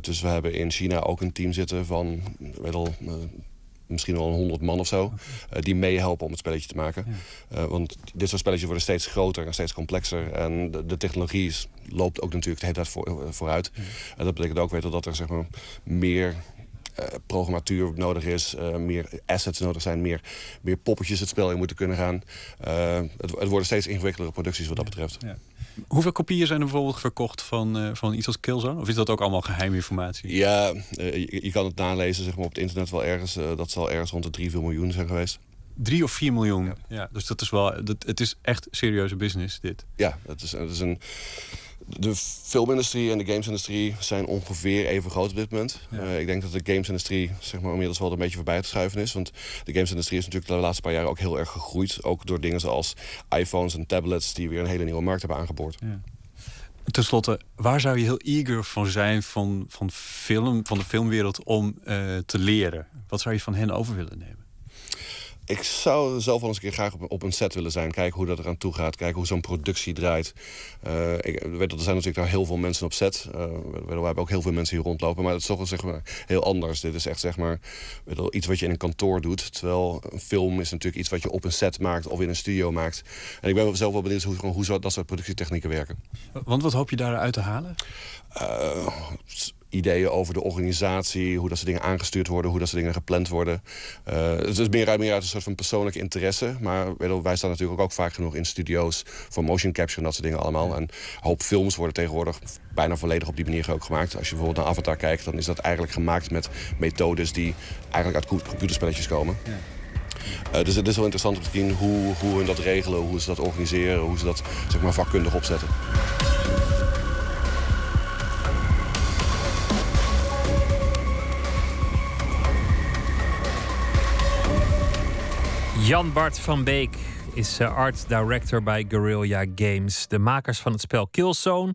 [SPEAKER 12] Dus we hebben in China ook een team zitten van weet al, misschien wel een 100 man of zo. eh, die meehelpen om het spelletje te maken. Eh, want dit soort spelletjes worden steeds groter en steeds complexer. En de, de technologie is- loopt ook natuurlijk de hele tijd voor, vooruit. En dat betekent ook weer dat er zeg maar, meer eh, programmatuur nodig is, eh, meer assets nodig zijn, meer, meer poppetjes het spel in moeten kunnen gaan. Eh, het, het worden steeds ingewikkeldere producties wat dat betreft.
[SPEAKER 11] Hoeveel kopieën zijn er bijvoorbeeld verkocht van, eh, van iets als Killzone? Of is dat ook allemaal geheime informatie?
[SPEAKER 12] Ja, eh, je, je kan het nalezen zeg maar, op het internet wel ergens. eh, dat zal ergens rond de 3, 4 miljoen zijn geweest.
[SPEAKER 11] Drie of vier miljoen. Ja. dus dat is wel. Dat, het is echt serieuze business, dit.
[SPEAKER 12] Ja, het is, het is een. De filmindustrie en de gamesindustrie zijn ongeveer even groot op dit moment. Eh, ik denk dat de gamesindustrie zeg maar, inmiddels wel een beetje voorbij te schuiven is. Want de gamesindustrie is natuurlijk de laatste paar jaren ook heel erg gegroeid. Ook door dingen zoals iPhones en tablets die weer een hele nieuwe markt hebben aangeboord.
[SPEAKER 11] Ten slotte, waar zou je heel eager van zijn van, van, film, van de filmwereld om eh, te leren? Wat zou je van hen over willen nemen?
[SPEAKER 12] Ik zou zelf wel eens een keer graag op, op een set willen zijn. Kijken hoe dat eraan toe gaat. Kijken hoe zo'n productie draait. Eh, ik weet dat er zijn natuurlijk daar heel veel mensen op set. Eh, we, we hebben ook heel veel mensen hier rondlopen. Maar het is toch wel zeg maar, heel anders. Dit is echt zeg maar, wel, iets wat je in een kantoor doet. Terwijl een film is natuurlijk iets wat je op een set maakt of in een studio maakt. En ik ben zelf wel benieuwd hoe, hoe zo, dat soort productietechnieken werken.
[SPEAKER 11] Want wat hoop je daaruit te halen?
[SPEAKER 12] Eh, ideeën over de organisatie, hoe dat soort dingen aangestuurd worden, hoe dat soort dingen gepland worden. Uh, het meer meer uit een soort van persoonlijke interesse. Maar wij staan natuurlijk ook vaak genoeg in studio's voor motion capture en dat soort dingen allemaal. En een hoop films worden tegenwoordig bijna volledig op die manier ook gemaakt. Als je bijvoorbeeld naar Avatar kijkt, dan is dat eigenlijk gemaakt met methodes die eigenlijk uit computerspelletjes komen. Ja. Eh, dus het is wel interessant om te zien hoe, hoe hun dat regelen, hoe ze dat organiseren, hoe ze dat zeg maar, vakkundig opzetten.
[SPEAKER 6] Jan Bart van Beek is eh, art director bij Guerrilla Games, de makers van het spel Killzone.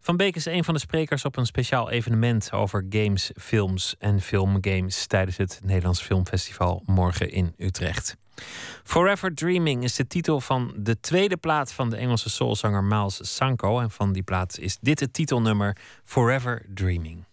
[SPEAKER 6] Van Beek is een van de sprekers op een speciaal evenement over games, films en filmgames tijdens het Nederlands Filmfestival morgen in Utrecht. Forever Dreaming is de titel van de tweede plaat van de Engelse soulzanger Miles Sanko en van die plaat is dit het titelnummer Forever Dreaming.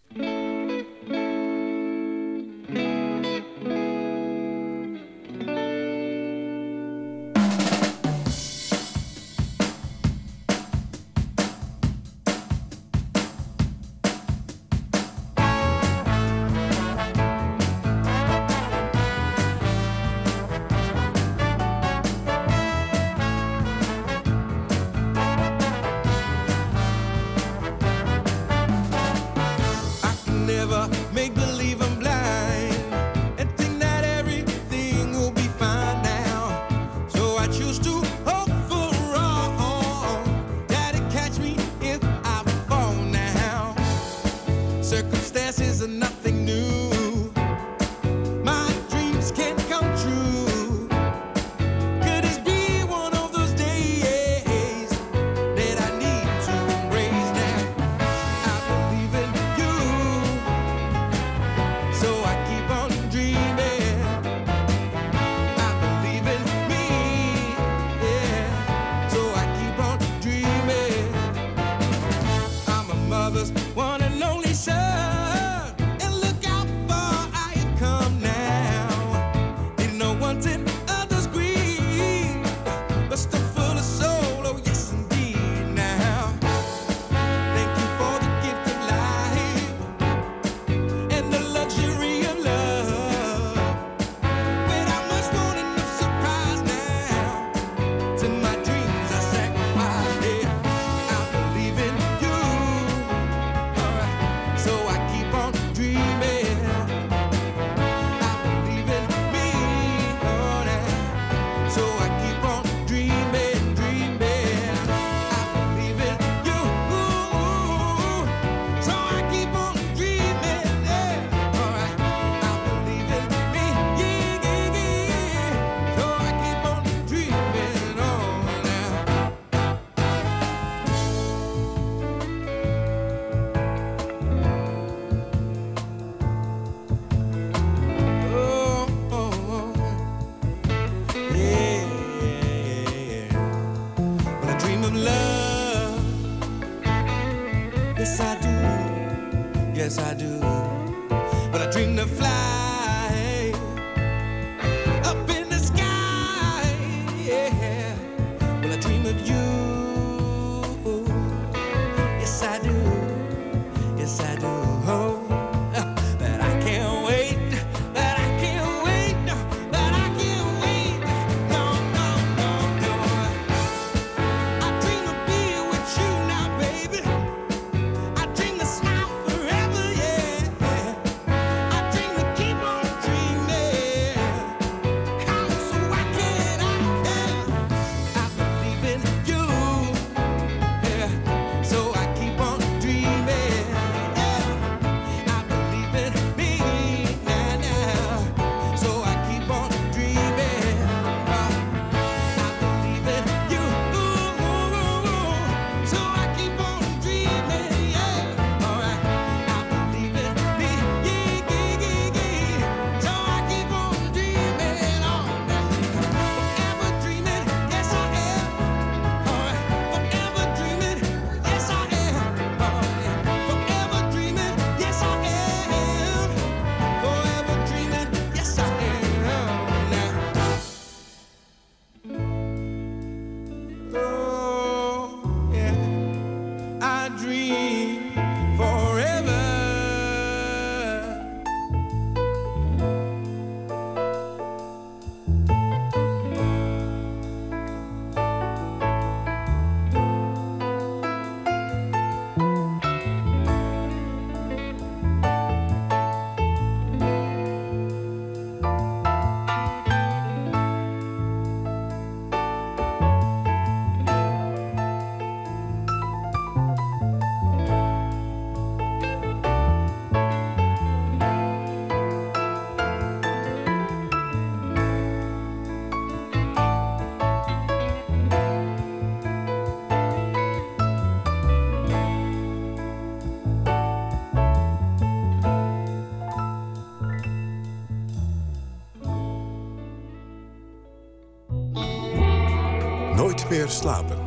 [SPEAKER 2] Meer slapen.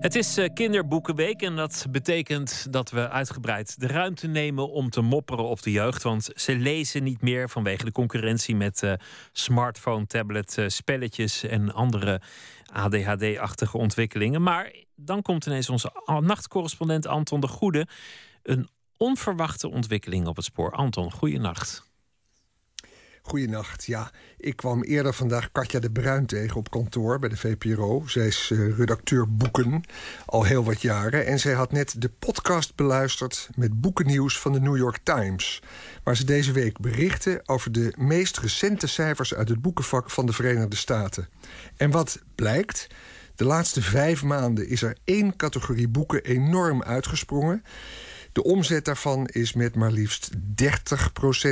[SPEAKER 4] Het is eh, kinderboekenweek en dat betekent dat we uitgebreid de ruimte nemen om te mopperen op de jeugd. Want ze lezen niet meer vanwege de concurrentie met eh, smartphone, tablet, eh, spelletjes en andere ADHD-achtige ontwikkelingen. Maar dan komt ineens onze nachtcorrespondent Anton de Goede een onverwachte ontwikkeling op het spoor. Anton, goeienacht.
[SPEAKER 15] Goedenacht. Ja, ik kwam eerder vandaag Katja de Bruin tegen op kantoor bij de VPRO. Zij is eh, redacteur boeken al heel wat jaren. En zij had net de podcast beluisterd met boekennieuws van de New York Times. Waar ze deze week berichten over de meest recente cijfers uit het boekenvak van de Verenigde Staten. En wat blijkt? De laatste vijf maanden is er één categorie boeken enorm uitgesprongen. De omzet daarvan is met maar liefst 30%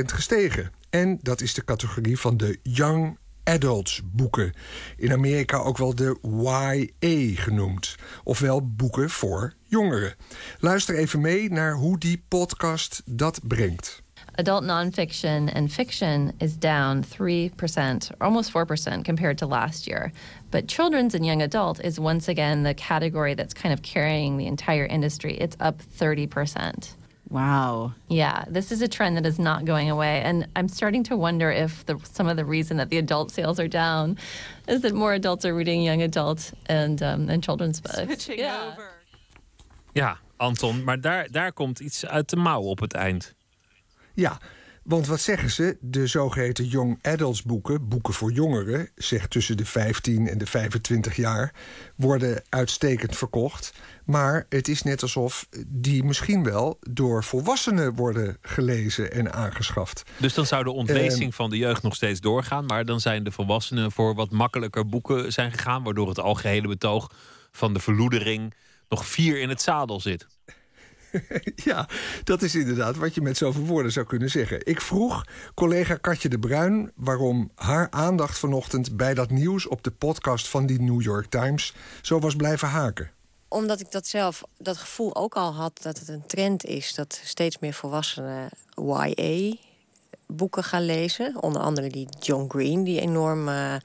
[SPEAKER 15] gestegen. En dat is de categorie van de Young Adults boeken. In Amerika ook wel de YA genoemd. Ofwel boeken voor jongeren. Luister even mee naar hoe die podcast dat brengt.
[SPEAKER 16] Adult nonfiction and fiction is down 3%, almost 4% compared to last year. But children's and young adult is once again the category that's kind of carrying the entire industry. It's up 30%.
[SPEAKER 17] Wow.
[SPEAKER 16] Yeah, this is a trend that is not going away. And I'm starting to wonder if the, some of the reason that the adult sales are down is that more adults are reading young adult and, um, and children's books.
[SPEAKER 17] Switching over.
[SPEAKER 4] Ja, Anton, maar daar, daar komt iets uit de mouw op het eind.
[SPEAKER 15] Ja, want wat zeggen ze? De zogeheten young adults boeken, boeken voor jongeren, zeg tussen de 15 en de 25 jaar, worden uitstekend verkocht. Maar het is net alsof die misschien wel door volwassenen worden gelezen en aangeschaft.
[SPEAKER 4] Dus dan zou de ontlezing
[SPEAKER 15] Ehm.
[SPEAKER 4] van de jeugd nog steeds doorgaan. Maar dan zijn de volwassenen voor wat makkelijker boeken zijn gegaan. Waardoor het algehele betoog van de verloedering nog vier in het zadel zit. *laughs*
[SPEAKER 15] Ja, dat is inderdaad wat je met zoveel woorden zou kunnen zeggen. Ik vroeg collega Katje de Bruin waarom haar aandacht vanochtend bij dat nieuws op de podcast van die New York Times zo was blijven haken.
[SPEAKER 18] Omdat ik dat zelf, dat gevoel ook al had dat het een trend is dat steeds meer volwassenen YA-boeken gaan lezen. Onder andere die John Green, die enorm eh,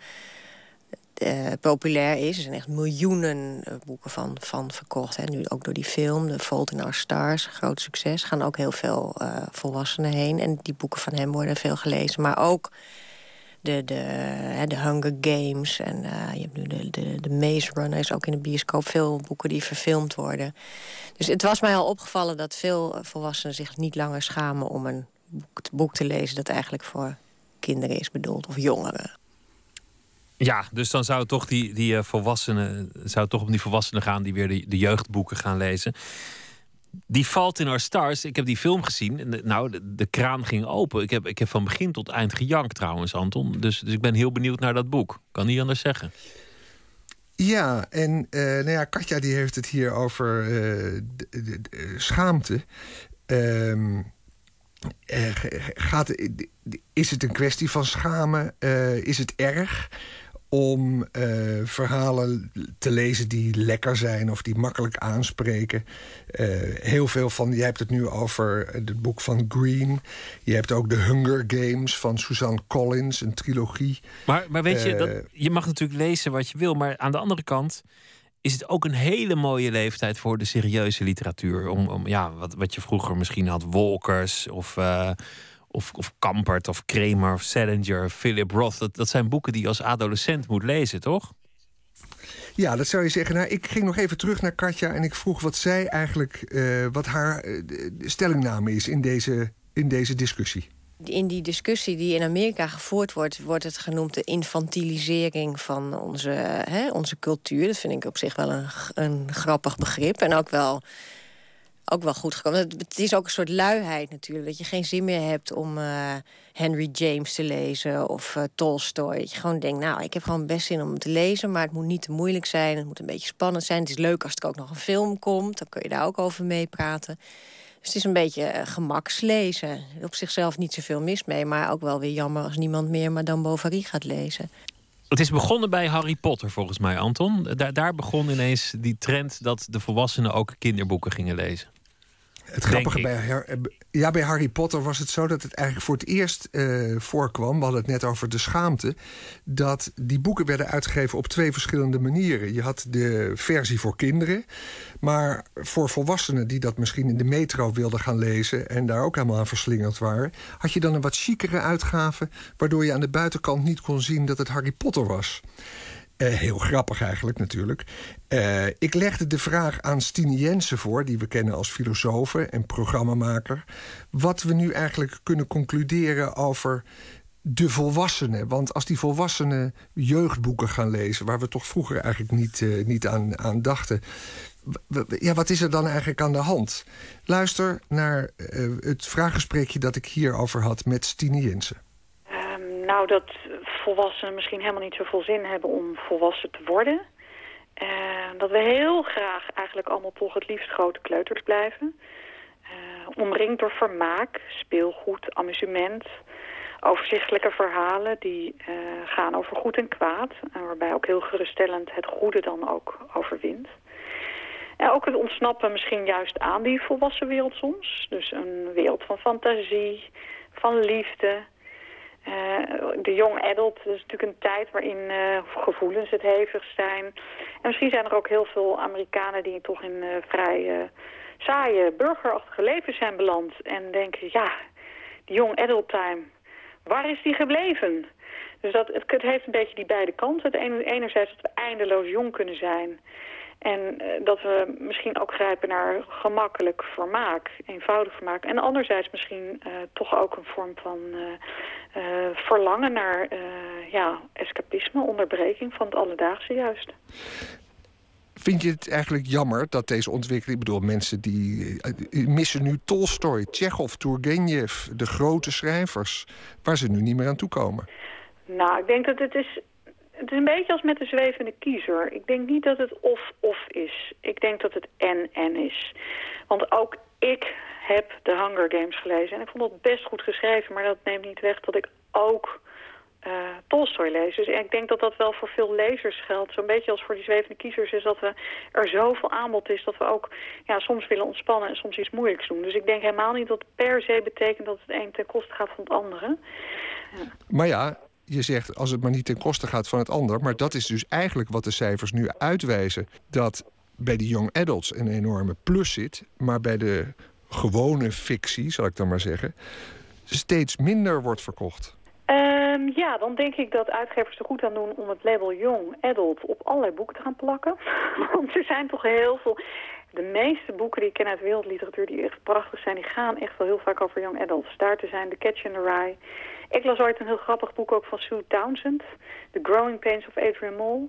[SPEAKER 18] eh, populair is. Er zijn echt miljoenen eh, boeken van, van verkocht. Hè. Nu ook door die film, The Fault in Our Stars, groot succes. Gaan ook heel veel volwassenen heen. En die boeken van hem worden veel gelezen. Maar ook de, de, de Hunger Games. En eh, je hebt nu de, de, de Maze Runner is ook in de bioscoop. Veel boeken die verfilmd worden. Dus het was mij al opgevallen dat veel volwassenen zich niet langer schamen... om een boek, boek te lezen dat eigenlijk voor kinderen is bedoeld. Of jongeren.
[SPEAKER 4] Ja, dus dan zou toch die, die eh, volwassenen, zou toch om die volwassenen gaan die weer de, de jeugdboeken gaan lezen. Die Fault in Our Stars, ik heb die film gezien. Nou, de, kraan ging open. Ik heb, ik heb van begin tot eind gejankt trouwens, Anton. Dus, dus ik ben heel benieuwd naar dat boek. Kan niet anders zeggen.
[SPEAKER 15] Ja, en eh, nou ja, Katja die heeft het hier over schaamte. Gaat, is het een kwestie van schamen? Eh, is het erg om eh, verhalen te lezen die lekker zijn of die makkelijk aanspreken? Eh, heel veel van, jij hebt het nu over het boek van Green. Je hebt ook de Hunger Games van Suzanne Collins, een trilogie.
[SPEAKER 4] Maar, maar weet je,
[SPEAKER 15] Eh,
[SPEAKER 4] dat, je mag natuurlijk lezen wat je wil. Maar aan de andere kant is het ook een hele mooie leeftijd voor de serieuze literatuur. Om, om ja, wat, wat je vroeger misschien had, Wolkers of, of, of Kampert of Kramer of Salinger, Philip Roth. Dat, dat zijn boeken die je als adolescent moet lezen, toch?
[SPEAKER 15] Ja, dat zou je zeggen. Nou, ik ging nog even terug naar Katja en ik vroeg wat zij eigenlijk, eh, wat haar eh, stellingname is in deze, in deze discussie.
[SPEAKER 18] In die discussie die in Amerika gevoerd wordt, wordt het genoemd de infantilisering van onze, hè, onze cultuur. Dat vind ik op zich wel een, een grappig begrip. En ook wel, ook wel goed gekomen. Het, is ook een soort luiheid natuurlijk. Dat je geen zin meer hebt om eh, Henry James te lezen of eh, Tolstoy. Dat je gewoon denkt, nou, ik heb gewoon best zin om te lezen. Maar het moet niet te moeilijk zijn. Het moet een beetje spannend zijn. Het is leuk als er ook nog een film komt. Dan kun je daar ook over meepraten. Dus het is een beetje eh, gemakslezen. Op zichzelf niet zoveel mis mee, maar ook wel weer jammer als niemand meer Madame Bovary gaat lezen.
[SPEAKER 4] Het is begonnen bij Harry Potter, volgens mij, Anton. Daar, daar begon ineens die trend dat de volwassenen ook kinderboeken gingen lezen.
[SPEAKER 15] Het grappige bij, eh, ja, bij Harry Potter was het zo dat het eigenlijk voor het eerst eh, voorkwam. We hadden het net over de schaamte. Dat die boeken werden uitgegeven op twee verschillende manieren. Je had de versie voor kinderen. Maar voor volwassenen die dat misschien in de metro wilden gaan lezen. en daar ook helemaal aan verslingerd waren. had je dan een wat chicere uitgave. waardoor je aan de buitenkant niet kon zien dat het Harry Potter was. Eh, heel grappig eigenlijk natuurlijk. Eh, ik legde de vraag aan Stine Jensen voor, die we kennen als filosoof en programmamaker. Wat we nu eigenlijk kunnen concluderen over de volwassenen. Want als die volwassenen jeugdboeken gaan lezen, waar we toch vroeger eigenlijk niet, eh, niet aan, aan dachten. Ja, wat is er dan eigenlijk aan de hand? Luister naar het vraaggesprekje dat ik hierover had met Stine Jensen.
[SPEAKER 17] Nou, dat volwassenen misschien helemaal niet zoveel zin hebben om volwassen te worden. Eh, dat we heel graag eigenlijk allemaal toch het liefst grote kleuters blijven. Eh, omringd door vermaak, speelgoed, amusement. Overzichtelijke verhalen die eh, gaan over goed en kwaad. En waarbij ook heel geruststellend het goede dan ook overwint. En ook het ontsnappen misschien juist aan die volwassen wereld soms. Dus een wereld van fantasie, van liefde. Eh, de young adult is natuurlijk een tijd waarin eh, gevoelens het hevigst zijn. En misschien zijn er ook heel veel Amerikanen die toch in eh, vrij saaie, burgerachtige levens zijn beland. En denken, ja, die young adult time, waar is die gebleven? Dus dat, het, het heeft een beetje die beide kanten. Het ene, enerzijds dat we eindeloos jong kunnen zijn. En eh, dat we misschien ook grijpen naar gemakkelijk vermaak, eenvoudig vermaak. En anderzijds misschien eh, toch ook een vorm van eh, verlangen naar ja, escapisme, onderbreking van het alledaagse juist.
[SPEAKER 15] Vind je het eigenlijk jammer dat deze ontwikkeling... Ik bedoel, mensen die missen nu Tolstoy, Tsjechov, Turgenev... de grote schrijvers, waar ze nu niet meer aan toekomen.
[SPEAKER 17] Nou, ik denk dat het is... Het is een beetje als met de zwevende kiezer. Ik denk niet dat het of-of is. Ik denk dat het en-en is. Want ook ik heb de Hunger Games gelezen. En ik vond dat best goed geschreven. Maar dat neemt niet weg dat ik ook eh Tolstoy lees. Dus ik denk dat dat wel voor veel lezers geldt. Zo'n beetje als voor die zwevende kiezers is dat we er zoveel aanbod is... dat we ook ja, soms willen ontspannen en soms iets moeilijks doen. Dus ik denk helemaal niet dat het per se betekent dat het een ten koste gaat van het andere.
[SPEAKER 15] Maar ja, je zegt als het maar niet ten koste gaat van het ander... maar dat is dus eigenlijk wat de cijfers nu uitwijzen. Dat bij de young adults een enorme plus zit... maar bij de gewone fictie, zal ik dan maar zeggen... steeds minder wordt verkocht.
[SPEAKER 17] Ehm, ja, dan denk ik dat uitgevers er goed aan doen om het label Young Adult op allerlei boeken te gaan plakken. *laughs* Want er zijn toch heel veel... De meeste boeken die ik ken uit wereldliteratuur die echt prachtig zijn... die gaan echt wel heel vaak over Young Adults. Daar te zijn The Catch in the Rye. Ik las ooit een heel grappig boek ook van Sue Townsend. The Growing Pains of Adrian Mole.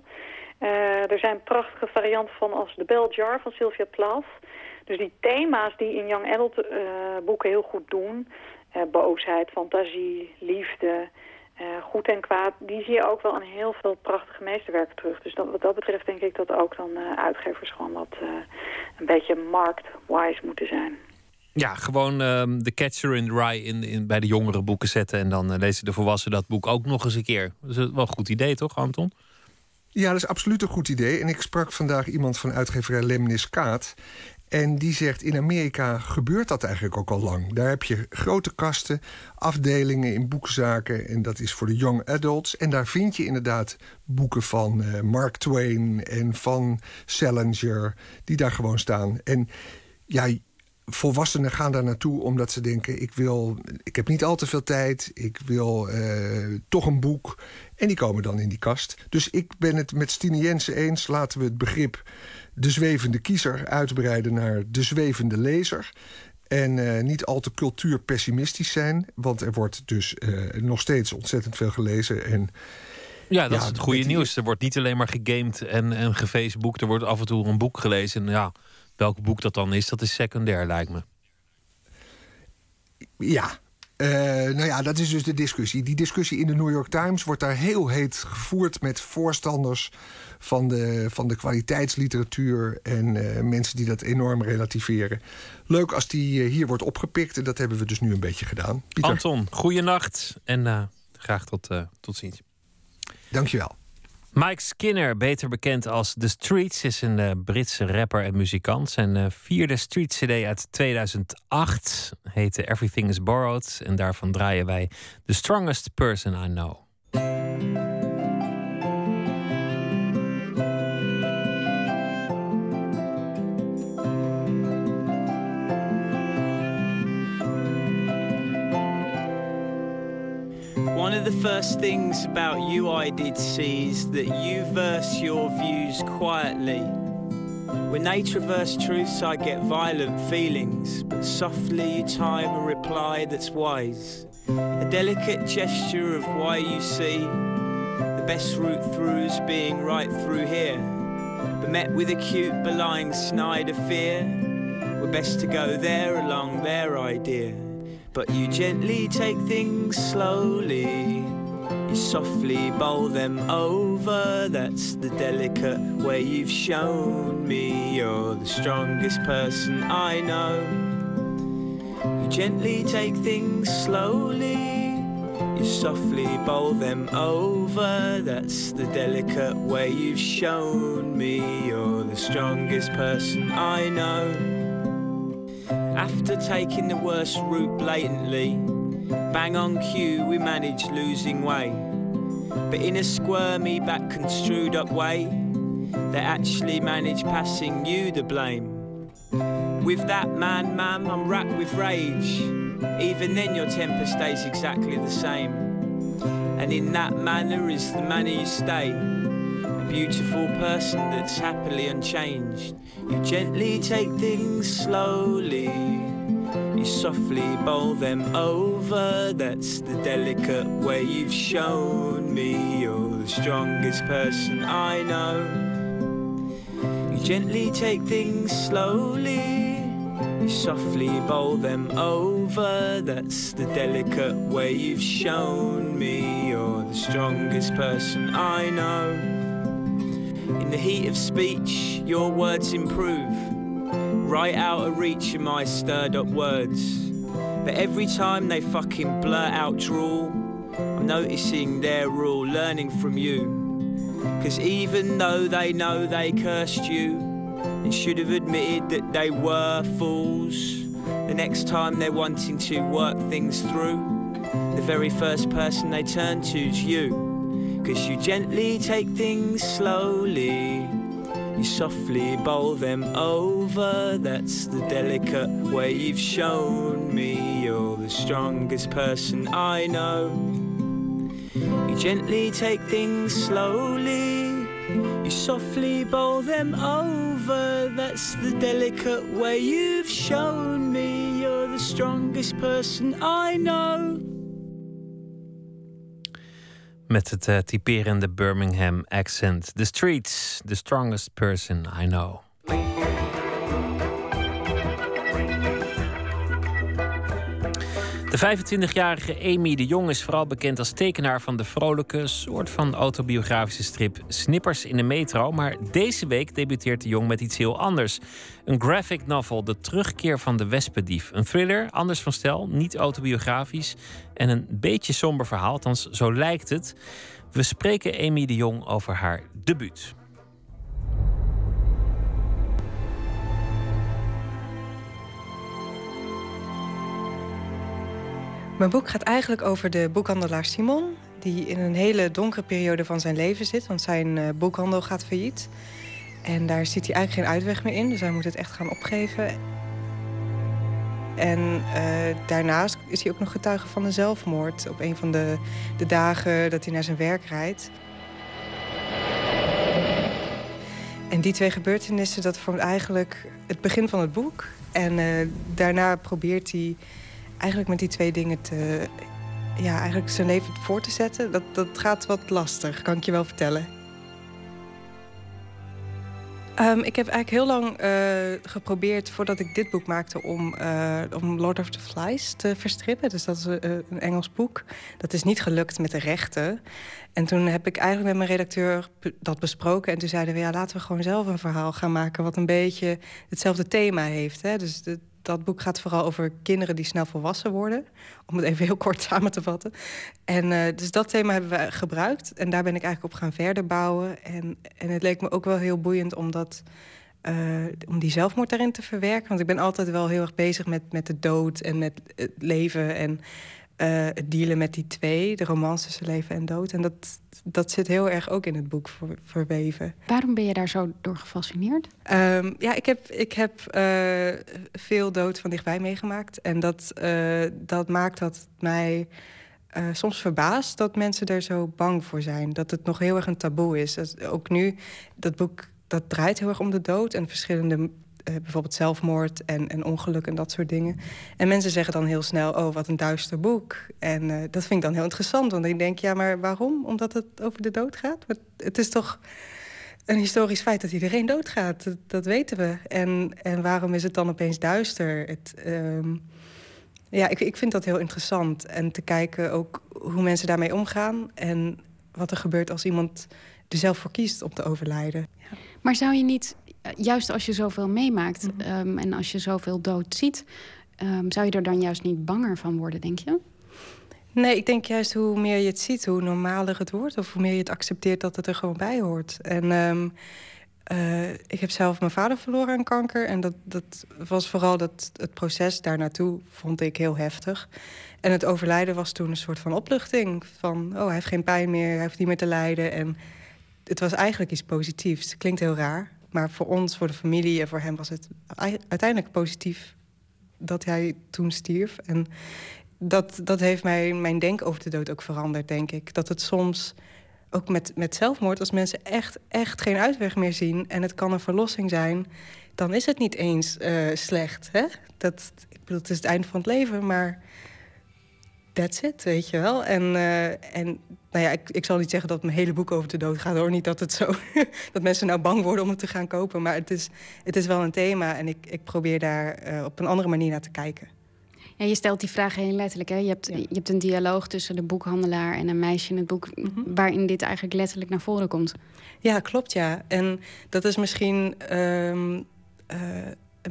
[SPEAKER 17] Eh, er zijn prachtige varianten van als The Bell Jar van Sylvia Plath. Dus die thema's die in Young Adult eh, boeken heel goed doen... eh, boosheid, fantasie, liefde, goed en kwaad... die zie je ook wel in heel veel prachtige meesterwerken terug. Dus wat dat betreft denk ik dat ook dan uitgevers gewoon wat een beetje markt-wise moeten zijn.
[SPEAKER 4] Ja, gewoon ehm, de catcher in the rye in, in, bij de jongere boeken zetten. En dan eh, lezen de volwassenen dat boek ook nog eens een keer. Dat is wel een goed idee, toch, Anton?
[SPEAKER 15] Ja, dat is absoluut een goed idee. En ik sprak vandaag iemand van uitgeverij Lemnis Kaat. En die zegt, in Amerika gebeurt dat eigenlijk ook al lang. Daar heb je grote kasten, afdelingen in boekzaken... en dat is voor de young adults. En daar vind je inderdaad boeken van eh, Mark Twain en van Salinger... die daar gewoon staan. En ja, volwassenen gaan daar naartoe omdat ze denken... ik, wil, ik heb niet al te veel tijd, ik wil eh, toch een boek... En die komen dan in die kast. Dus ik ben het met Stine Jensen eens. Laten we het begrip de zwevende kiezer uitbreiden naar de zwevende lezer. En eh, niet al te cultuurpessimistisch zijn. Want er wordt dus eh, nog steeds ontzettend veel gelezen. En
[SPEAKER 4] Ja, dat
[SPEAKER 15] Ja,
[SPEAKER 4] is het goede nieuws. Er wordt niet alleen maar gegamed en, en gefaceboekt. Er wordt af en toe een boek gelezen. En ja, welk boek dat dan is, dat is secundair, lijkt me.
[SPEAKER 15] ja, eh, nou ja, dat is dus de discussie. Die discussie in de New York Times wordt daar heel heet gevoerd met voorstanders van de, van de kwaliteitsliteratuur en eh, mensen die dat enorm relativeren. Leuk als die eh, hier wordt opgepikt en dat hebben we dus nu een beetje gedaan. Pieter,
[SPEAKER 4] Anton, goeienacht en graag tot, tot ziens.
[SPEAKER 15] dankjewel.
[SPEAKER 4] Mike Skinner, beter bekend als The Streets, is een eh, Britse rapper en muzikant. Zijn eh, vierde Street CD uit 2008 heette Everything is Borrowed. En daarvan draaien wij The Strongest Person I Know.
[SPEAKER 19] One of the first things about you I did see is that you verse your views quietly. When they traverse truths, I get violent feelings, but softly you time a reply that's wise. A delicate gesture of why you see the best route through is being right through here. But met with acute belying snide of fear, we're best to go there along their idea. But you gently take things slowly. You softly bowl them over. That's the delicate way you've shown me. You're the strongest person I know. You gently take things slowly. You softly bowl them over. That's the delicate way you've shown me. You're the strongest person I know. After taking the worst route blatantly, bang on cue, we managed losing way. But in a squirmy, back construed up way, they actually managed passing you the blame. With that man, ma'am, I'm racked with rage. Even then, your temper stays exactly the same. And in that manner is the manner you stay. Beautiful person that's happily unchanged. You gently take things slowly. You softly bowl them over. That's the delicate way you've shown me. You're the strongest person I know. You gently take things slowly. You softly bowl them over. That's the delicate way you've shown me. You're the strongest person I know. The heat of speech, your words improve. Right out of reach of my stirred up words. But every time they fucking blurt out drool, I'm noticing their rule, learning from you. Cause even though they know they cursed you and should have admitted that they were fools, the next time they're wanting to work things through, the very first person they turn to is you. Cause you gently take things slowly. You softly bowl them over. That's the delicate way you've shown me. You're the strongest person I know. You gently take things slowly. You softly bowl them over. That's the delicate way you've shown me. You're the strongest person I know.
[SPEAKER 4] Met het uh, typerende Birmingham accent. The Streets, the strongest person I know. De 25-jarige Amy de Jong is vooral bekend als tekenaar van de vrolijke, soort van autobiografische strip Snippers in de Metro. Maar deze week debuteert de Jong met iets heel anders. Een graphic novel, De Terugkeer van de Wespendief. Een thriller, anders van stijl, niet autobiografisch en een beetje somber verhaal, althans zo lijkt het. We spreken Amy de Jong over haar debuut.
[SPEAKER 20] Mijn boek gaat eigenlijk over de boekhandelaar Simon, die in een hele donkere periode van zijn leven zit, want zijn uh, boekhandel gaat failliet. En daar ziet hij eigenlijk geen uitweg meer in, dus hij moet het echt gaan opgeven. En uh, daarnaast is hij ook nog getuige van een zelfmoord op een van de, de dagen dat hij naar zijn werk rijdt. En die twee gebeurtenissen, dat vormt eigenlijk het begin van het boek. En uh, daarna probeert hij eigenlijk met die twee dingen te, ja, eigenlijk zijn leven voor te zetten. Dat, dat gaat wat lastig, kan ik je wel vertellen. Um, ik heb eigenlijk heel lang uh, geprobeerd, voordat ik dit boek maakte, om, uh, om Lord of the Flies te verstrippen. Dus dat is uh, een Engels boek. Dat is niet gelukt met de rechten. En toen heb ik eigenlijk met mijn redacteur dat besproken. En toen zeiden we, ja, laten we gewoon zelf een verhaal gaan maken... wat een beetje hetzelfde thema heeft. Hè? Dus de, dat boek gaat vooral over kinderen die snel volwassen worden. Om het even heel kort *laughs* samen te vatten. En eh, dus dat thema hebben we gebruikt. En daar ben ik eigenlijk op gaan verder bouwen. En, en het leek me ook wel heel boeiend om, dat, eh, om die zelfmoord daarin te verwerken. Want ik ben altijd wel heel erg bezig met, met de dood en met het leven. En eh, het dealen met die twee, de romans tussen leven en dood. En dat, dat zit heel erg ook in het boek ver- verweven.
[SPEAKER 21] Waarom ben je daar zo door gefascineerd?
[SPEAKER 20] Ehm, ja, ik heb, ik heb eh, veel dood van dichtbij meegemaakt. En dat, eh, dat maakt dat mij eh, soms verbaast dat mensen er zo bang voor zijn. Dat het nog heel erg een taboe is. Dat, ook nu, dat boek dat draait heel erg om de dood en verschillende. Eh, bijvoorbeeld zelfmoord en, en ongeluk en dat soort dingen. En mensen zeggen dan heel snel: Oh, wat een duister boek. En eh, dat vind ik dan heel interessant. Want ik denk: Ja, maar waarom? Omdat het over de dood gaat? Maar het is toch een historisch feit dat iedereen doodgaat. Dat, dat weten we. En, en waarom is het dan opeens duister? Het, ehm, ja, ik, ik vind dat heel interessant. En te kijken ook hoe mensen daarmee omgaan. En wat er gebeurt als iemand er zelf voor kiest om te overlijden.
[SPEAKER 21] Maar zou je niet, juist als je zoveel meemaakt
[SPEAKER 20] Mhm.
[SPEAKER 21] ehm, en als je zoveel dood ziet, ehm, zou je er dan juist niet banger van worden, denk je?
[SPEAKER 20] Nee, ik denk juist hoe meer je het ziet, hoe normaler het wordt. Of hoe meer je het accepteert dat het er gewoon bij hoort. En ehm, eh, ik heb zelf mijn vader verloren aan kanker. En dat, dat was vooral dat, het proces daar naartoe vond ik heel heftig. En het overlijden was toen een soort van opluchting. Van, oh, hij heeft geen pijn meer, hij hoeft niet meer te lijden. En het was eigenlijk iets positiefs. Klinkt heel raar. Maar voor ons, voor de familie en voor hem was het ei- uiteindelijk positief dat hij toen stierf. En dat, dat heeft mij, mijn denk over de dood ook veranderd, denk ik. Dat het soms, ook met, met zelfmoord, als mensen echt, echt geen uitweg meer zien... en het kan een verlossing zijn, dan is het niet eens eh, slecht. Hè? Dat, ik bedoel, het is het einde van het leven, maar that's it, weet je wel. En, eh, en nou ja, ik, ik zal niet zeggen dat mijn hele boek over de dood gaat, hoor. Niet dat het zo, *laughs* dat mensen nou bang worden om het te gaan kopen. Maar het is, het is wel een thema en ik, ik probeer daar eh, op een andere manier naar te kijken.
[SPEAKER 21] Ja, je stelt die vraag heel letterlijk. Hè? Je, hebt, je hebt een dialoog tussen de boekhandelaar en een meisje in het boek... waarin dit eigenlijk letterlijk naar voren komt.
[SPEAKER 20] Ja, klopt, ja. En dat is misschien ehm, eh,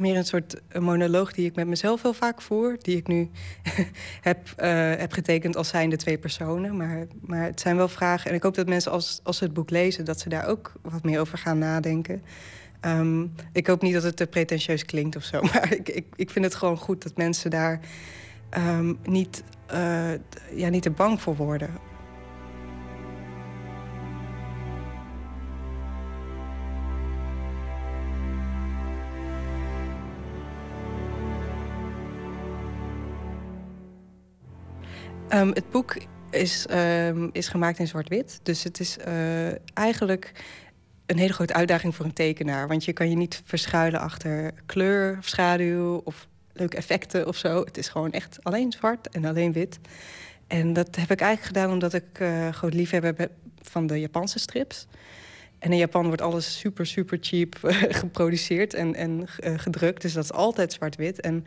[SPEAKER 20] meer een soort monoloog die ik met mezelf heel vaak voer. Die ik nu *laughs* heb, eh, heb getekend als zijnde twee personen. Maar, maar het zijn wel vragen. En ik hoop dat mensen als, als ze het boek lezen... dat ze daar ook wat meer over gaan nadenken. Ehm, ik hoop niet dat het te pretentieus klinkt of zo. *laughs* Maar ik, ik, ik vind het gewoon goed dat mensen daar ehm, niet, eh, ja, niet te bang voor worden. Ehm, het boek is, ehm, is gemaakt in zwart-wit. Dus het is eh, eigenlijk een hele grote uitdaging voor een tekenaar. Want je kan je niet verschuilen achter kleur of schaduw of leuke effecten of zo. Het is gewoon echt alleen zwart en alleen wit. En dat heb ik eigenlijk gedaan omdat ik eh groot liefhebber ben van de Japanse strips. En in Japan wordt alles super, super cheap *laughs* eh, geproduceerd en, en gedrukt. Dus dat is altijd zwart-wit. En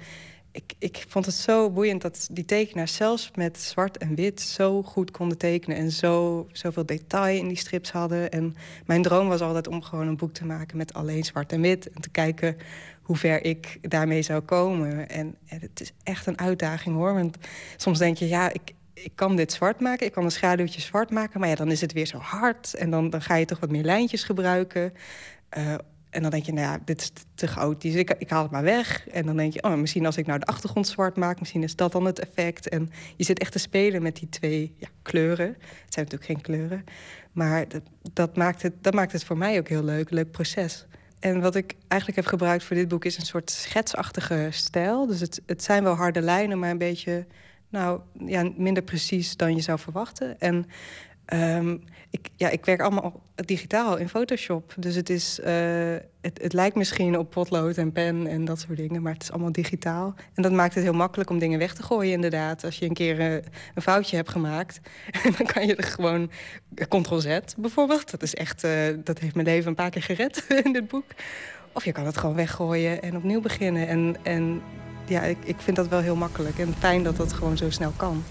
[SPEAKER 20] ik, ik vond het zo boeiend dat die tekenaars zelfs met zwart en wit zo goed konden tekenen. En zo, zoveel detail in die strips hadden. En mijn droom was altijd om gewoon een boek te maken met alleen zwart en wit. En te kijken hoe ver ik daarmee zou komen. En, het is echt een uitdaging hoor. Want soms denk je, ja, ik, ik kan dit zwart maken. Ik kan een schaduwtje zwart maken. Maar ja, dan is het weer zo hard. En dan, dan ga je toch wat meer lijntjes gebruiken. Eh, en dan denk je, nou ja, dit is te chaotisch. Ik, ik haal het maar weg. En dan denk je, oh, misschien als ik nou de achtergrond zwart maak... misschien is dat dan het effect. En je zit echt te spelen met die twee ja, kleuren. Het zijn natuurlijk geen kleuren. Maar dat, dat, maakt het, dat maakt het voor mij ook heel leuk. Leuk proces. En wat ik eigenlijk heb gebruikt voor dit boek... is een soort schetsachtige stijl. Dus het, het zijn wel harde lijnen, maar een beetje... nou, ja, minder precies dan je zou verwachten. En Ehm, ik, ja, ik werk allemaal digitaal in Photoshop. Dus het, is, eh, het, lijkt misschien op potlood en pen en dat soort dingen, maar het is allemaal digitaal. En dat maakt het heel makkelijk om dingen weg te gooien, inderdaad. Als je een keer eh, een foutje hebt gemaakt, *laughs* dan kan je er gewoon Ctrl-Z bijvoorbeeld. Dat, is echt, eh, dat heeft mijn leven een paar keer gered *laughs* in dit boek. Of je kan het gewoon weggooien en opnieuw beginnen. En, en ja, ik, ik vind dat wel heel makkelijk en fijn dat dat gewoon zo snel kan.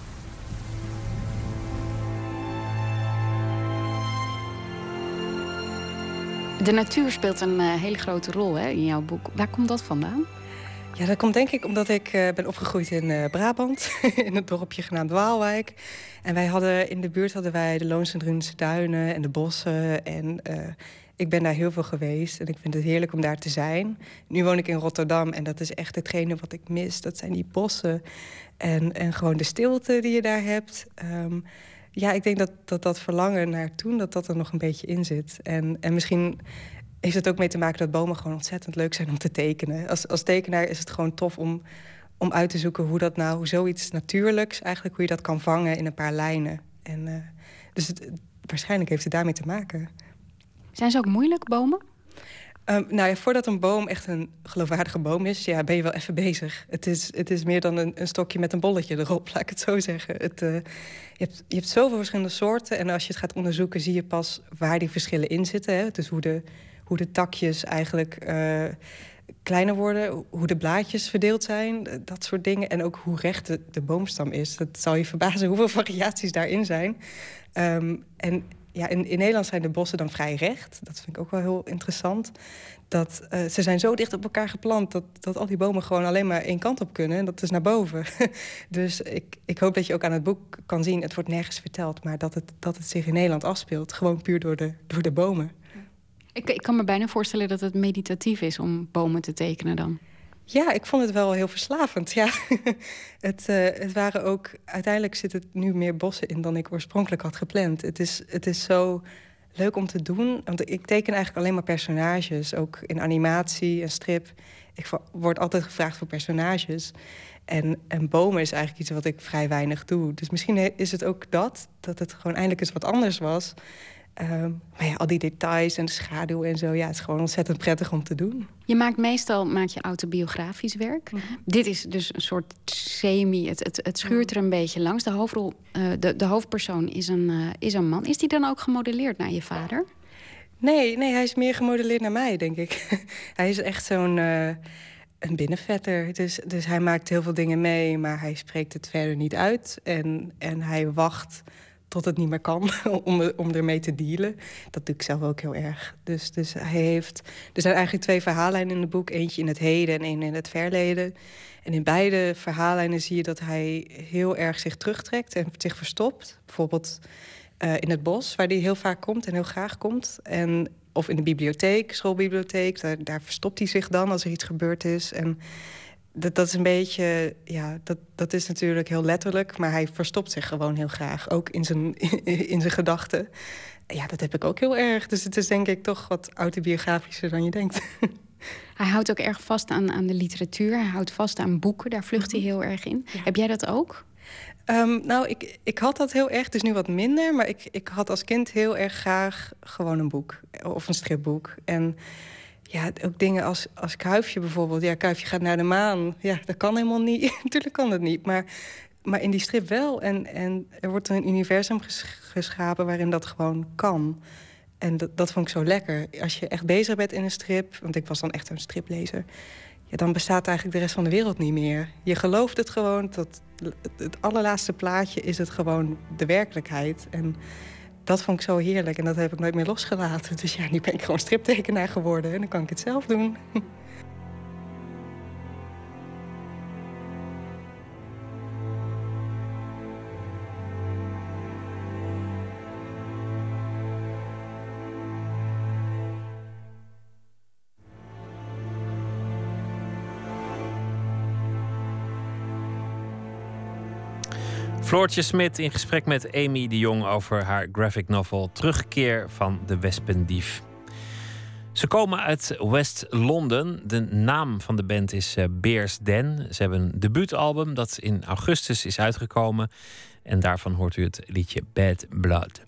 [SPEAKER 21] De natuur speelt een eh, hele grote rol hè, in jouw boek. Waar komt dat vandaan?
[SPEAKER 20] Ja, dat komt denk ik omdat ik eh, ben opgegroeid in eh, Brabant, *laughs* in het dorpje genaamd Waalwijk. En wij hadden in de buurt hadden wij de Loons en Drunense duinen en de bossen. En ik ben daar heel veel geweest en ik vind het heerlijk om daar te zijn. Nu woon ik in Rotterdam en dat is echt hetgene wat ik mis. Dat zijn die bossen en, en gewoon de stilte die je daar hebt. Ehm, ja, ik denk dat, dat dat verlangen naar toen, dat dat er nog een beetje in zit. En, en misschien heeft het ook mee te maken dat bomen gewoon ontzettend leuk zijn om te tekenen. Als, als tekenaar is het gewoon tof om, om uit te zoeken hoe dat nou, hoe zoiets natuurlijks, eigenlijk hoe je dat kan vangen in een paar lijnen. En, eh, dus het, waarschijnlijk heeft het daarmee te maken.
[SPEAKER 21] Zijn ze ook moeilijk, bomen?
[SPEAKER 20] Ehm, nou ja, voordat een boom echt een geloofwaardige boom is, ja, ben je wel even bezig. Het is, het is meer dan een, een stokje met een bolletje erop, *laughs* laat ik het zo zeggen. Het, eh, je, hebt, je hebt zoveel verschillende soorten en als je het gaat onderzoeken, zie je pas waar die verschillen in zitten. Hè? Dus hoe de, hoe de takjes eigenlijk eh, kleiner worden, hoe de blaadjes verdeeld zijn, eh, dat soort dingen. En ook hoe recht de, de boomstam is. Dat zal je verbazen hoeveel *laughs* variaties daarin zijn. Ehm, en ja, in, in Nederland zijn de bossen dan vrij recht. Dat vind ik ook wel heel interessant. Dat, eh, ze zijn zo dicht op elkaar geplant dat, dat al die bomen gewoon alleen maar één kant op kunnen. En dat is naar boven. *laughs* dus ik, ik hoop dat je ook aan het boek kan zien, het wordt nergens verteld, maar dat het, dat het zich in Nederland afspeelt. Gewoon puur door de, door de bomen.
[SPEAKER 21] Ik, ik kan me bijna voorstellen dat het meditatief is om bomen te tekenen dan.
[SPEAKER 20] Ja, ik vond het wel heel verslavend. Ja. *laughs* het, eh, het waren ook. Uiteindelijk zitten er nu meer bossen in dan ik oorspronkelijk had gepland. Het is, het is zo leuk om te doen. Want ik teken eigenlijk alleen maar personages. Ook in animatie en strip. Ik word altijd gevraagd voor personages. En, en bomen is eigenlijk iets wat ik vrij weinig doe. Dus misschien is het ook dat, dat het gewoon eindelijk eens wat anders was. Ehm, maar ja, al die details en de schaduw en zo, ja, het is gewoon ontzettend prettig om te doen.
[SPEAKER 21] Je maakt meestal maak je autobiografisch werk. Dit is dus een soort semi. Het, het, het schuurt er een beetje langs. De, hoofdrol, eh, de, de hoofdpersoon is een, eh, is een man. Is die dan ook gemodelleerd naar je vader?
[SPEAKER 20] Nee, nee, hij is meer gemodelleerd naar mij, denk ik. *laughs* hij is echt zo'n eh, een binnenvetter. Dus, dus hij maakt heel veel dingen mee, maar hij spreekt het verder niet uit. En, en hij wacht tot het niet meer kan *laughs* om, om ermee te dealen. Dat doe ik zelf ook heel erg. Dus, dus hij heeft... Er zijn eigenlijk twee verhaallijnen in het boek. Eentje in het heden en één in het verleden. En in beide verhaallijnen zie je dat hij heel erg zich terugtrekt en zich verstopt. Bijvoorbeeld eh, in het bos, waar hij heel vaak komt en heel graag komt. En, of in de bibliotheek, schoolbibliotheek. Daar, daar verstopt hij zich dan als er iets gebeurd is. En dat, dat is een beetje, ja, dat, dat is natuurlijk heel letterlijk. Maar hij verstopt zich gewoon heel graag, ook in zijn, *laughs* in zijn gedachten. Ja, dat heb ik ook heel erg. Dus het is denk ik toch wat autobiografischer dan je denkt. *laughs*
[SPEAKER 21] Hij houdt ook erg vast aan, aan de literatuur. Hij houdt vast aan boeken. Daar vlucht hij heel erg in. Heb jij dat ook?
[SPEAKER 20] Ehm, nou, ik, ik had dat heel erg, dus nu wat minder. Maar ik, ik had als kind heel erg graag gewoon een boek. Of een stripboek. En ja, ook dingen als, als Kuifje bijvoorbeeld. Ja, Kuifje gaat naar de maan. Ja, dat kan helemaal niet. *laughs* Natuurlijk kan dat niet. Maar, maar in die strip wel. En, en er wordt een universum ges- geschapen waarin dat gewoon kan. En dat, dat vond ik zo lekker. Als je echt bezig bent in een strip... want ik was dan echt een striplezer... Ja, dan bestaat eigenlijk de rest van de wereld niet meer. Je gelooft het gewoon. Tot het allerlaatste plaatje is het gewoon de werkelijkheid. En dat vond ik zo heerlijk. En dat heb ik nooit meer losgelaten. *laughs* Dus ja, nu ben ik gewoon striptekenaar geworden. En dan kan ik het zelf doen. *laughs*
[SPEAKER 4] Floortje Smit in gesprek met Amy de Jong over haar graphic novel Terugkeer van de Wespendief. Ze komen uit West-Londen. De naam van de band is eh, Bears Den. Ze hebben een debuutalbum dat in augustus is uitgekomen. En daarvan hoort u het liedje Bad Blood.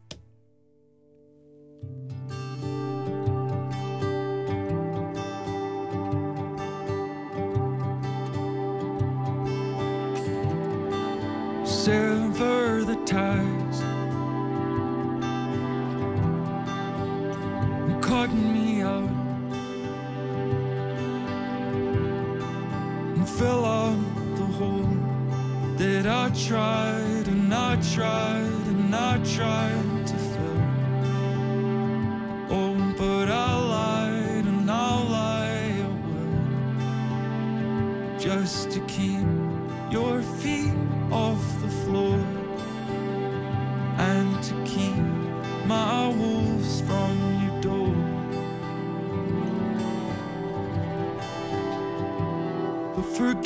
[SPEAKER 22] Sever the ties. You cutting me out. And fill up the hole that I tried and I tried and I tried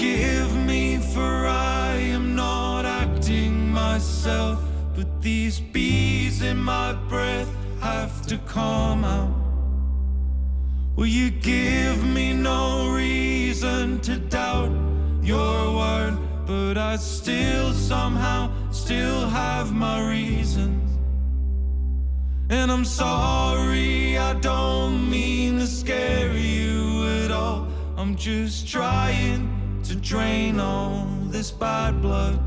[SPEAKER 22] Forgive me for I am not acting myself, but these bees in my breath have to come out. Will you give me no reason to doubt your word? But I still somehow still have my reasons. And I'm sorry, I don't mean to scare you at all. I'm just trying to drain all this bad blood.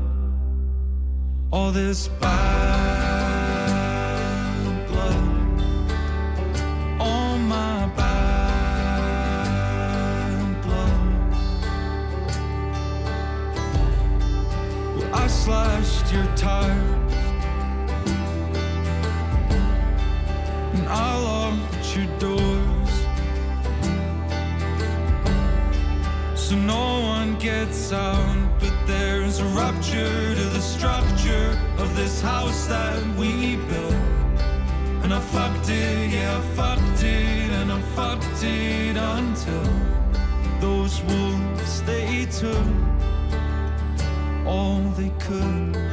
[SPEAKER 22] All this bad gets out, but there's a rupture to the structure of this house that we built. And I fucked it, yeah, I fucked it, and I fucked it until those wolves they took all they could.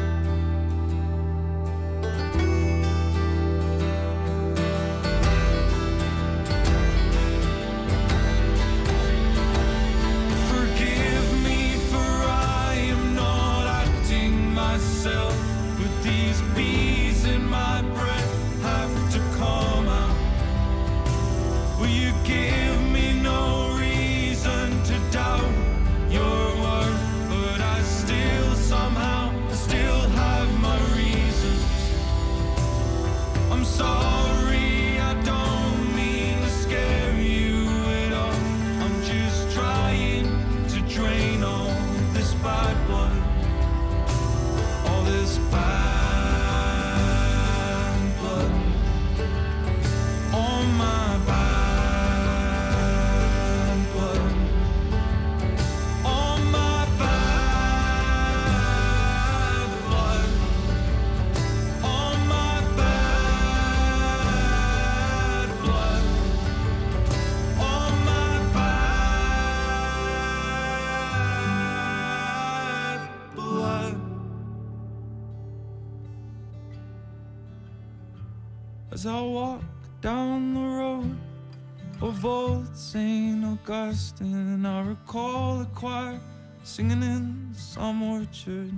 [SPEAKER 22] Augustine, I recall a choir singing in some orchard.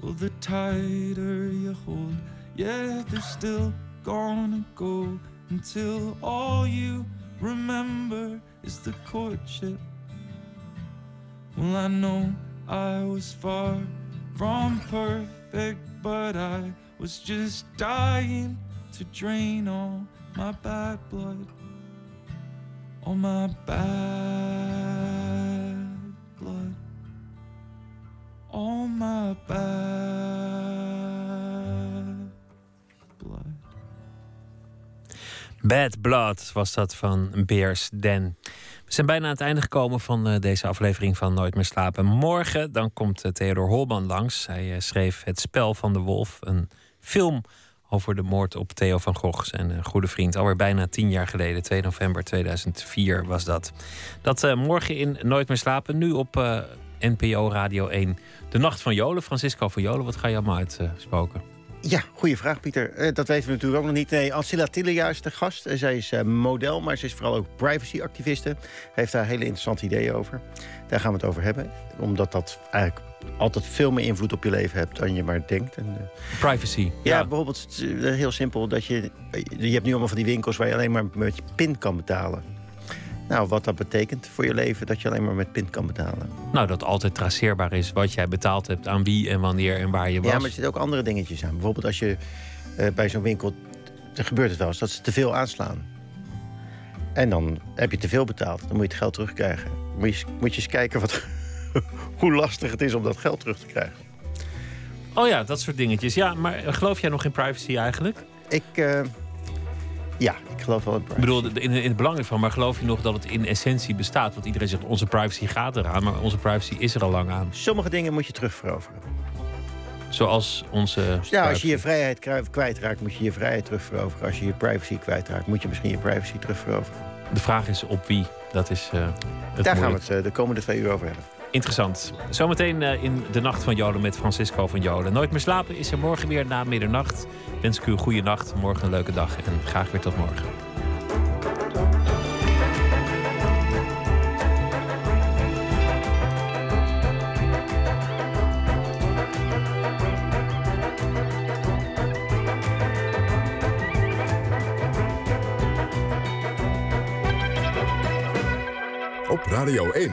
[SPEAKER 22] Well, the tighter you hold, yeah, they're still gonna go until all you remember is the courtship. Well, I know I was far from perfect, but I was just dying to drain all my bad blood. All my bad blood. All my bad blood.
[SPEAKER 4] Bad Blood was dat van Beers Den. We zijn bijna aan het einde gekomen van eh, deze aflevering van Nooit meer slapen. Morgen dan komt eh, Theodor Holman langs. Hij eh, schreef Het Spel van de Wolf, een film over de moord op Theo van Gogh, zijn eh, goede vriend. Alweer bijna tien jaar geleden, 2 november 2004 was dat. Dat eh, morgen in Nooit meer slapen, nu op eh, NPO Radio 1. De Nacht van Jolen, Francisco van Jolen, wat ga je allemaal uitspoken?
[SPEAKER 23] Ja, goede vraag, Pieter. Dat weten we natuurlijk ook nog niet. Nee, Ancilla Tilleja is de gast. Zij is model, maar ze is vooral ook privacy-activiste. Heeft daar hele interessante ideeën over. Daar gaan we het over hebben. Omdat dat eigenlijk altijd veel meer invloed op je leven hebt dan je maar denkt. En, eh,
[SPEAKER 4] Privacy.
[SPEAKER 23] ja, bijvoorbeeld eh, heel simpel dat je... Je hebt nu allemaal van die winkels waar je alleen maar met je pin kan betalen. Nou, wat dat betekent voor je leven, dat je alleen maar met pin kan betalen.
[SPEAKER 4] Nou, dat altijd traceerbaar is wat jij betaald hebt, aan wie en wanneer en waar je was.
[SPEAKER 23] Ja, maar er zitten ook andere dingetjes aan. Bijvoorbeeld als je eh, bij zo'n winkel... Er gebeurt het wel eens, dat ze te veel aanslaan. En dan heb je te veel betaald. Dan moet je het geld terugkrijgen. Moet je, moet je eens kijken wat, *laughs* hoe lastig het is om dat geld terug te krijgen.
[SPEAKER 4] Oh ja, dat soort dingetjes. Ja, maar geloof jij nog in privacy eigenlijk?
[SPEAKER 23] Ik, eh, ja, ik geloof wel in
[SPEAKER 4] Ik bedoel, in, in het belang ervan, maar geloof je nog dat het in essentie bestaat? Want iedereen zegt, onze privacy gaat eraan, maar onze privacy is er al lang aan.
[SPEAKER 23] Sommige dingen moet je terugveroveren.
[SPEAKER 4] Zoals onze...
[SPEAKER 23] Ja, als
[SPEAKER 4] privacy.
[SPEAKER 23] je je vrijheid kwijtraakt, moet je je vrijheid terugveroveren. Als je je privacy kwijtraakt, moet je misschien je privacy terugveroveren.
[SPEAKER 4] De vraag is op wie. Dat is eh, het
[SPEAKER 23] Daar gaan we het eh, de komende twee uur over hebben.
[SPEAKER 4] Interessant. Zometeen eh, in de Nacht van Joden met Francisco van Joden. Nooit meer slapen is er morgen weer na middernacht. Wens ik u een goede nacht, morgen een leuke dag en graag weer tot morgen.
[SPEAKER 2] Op Radio 1,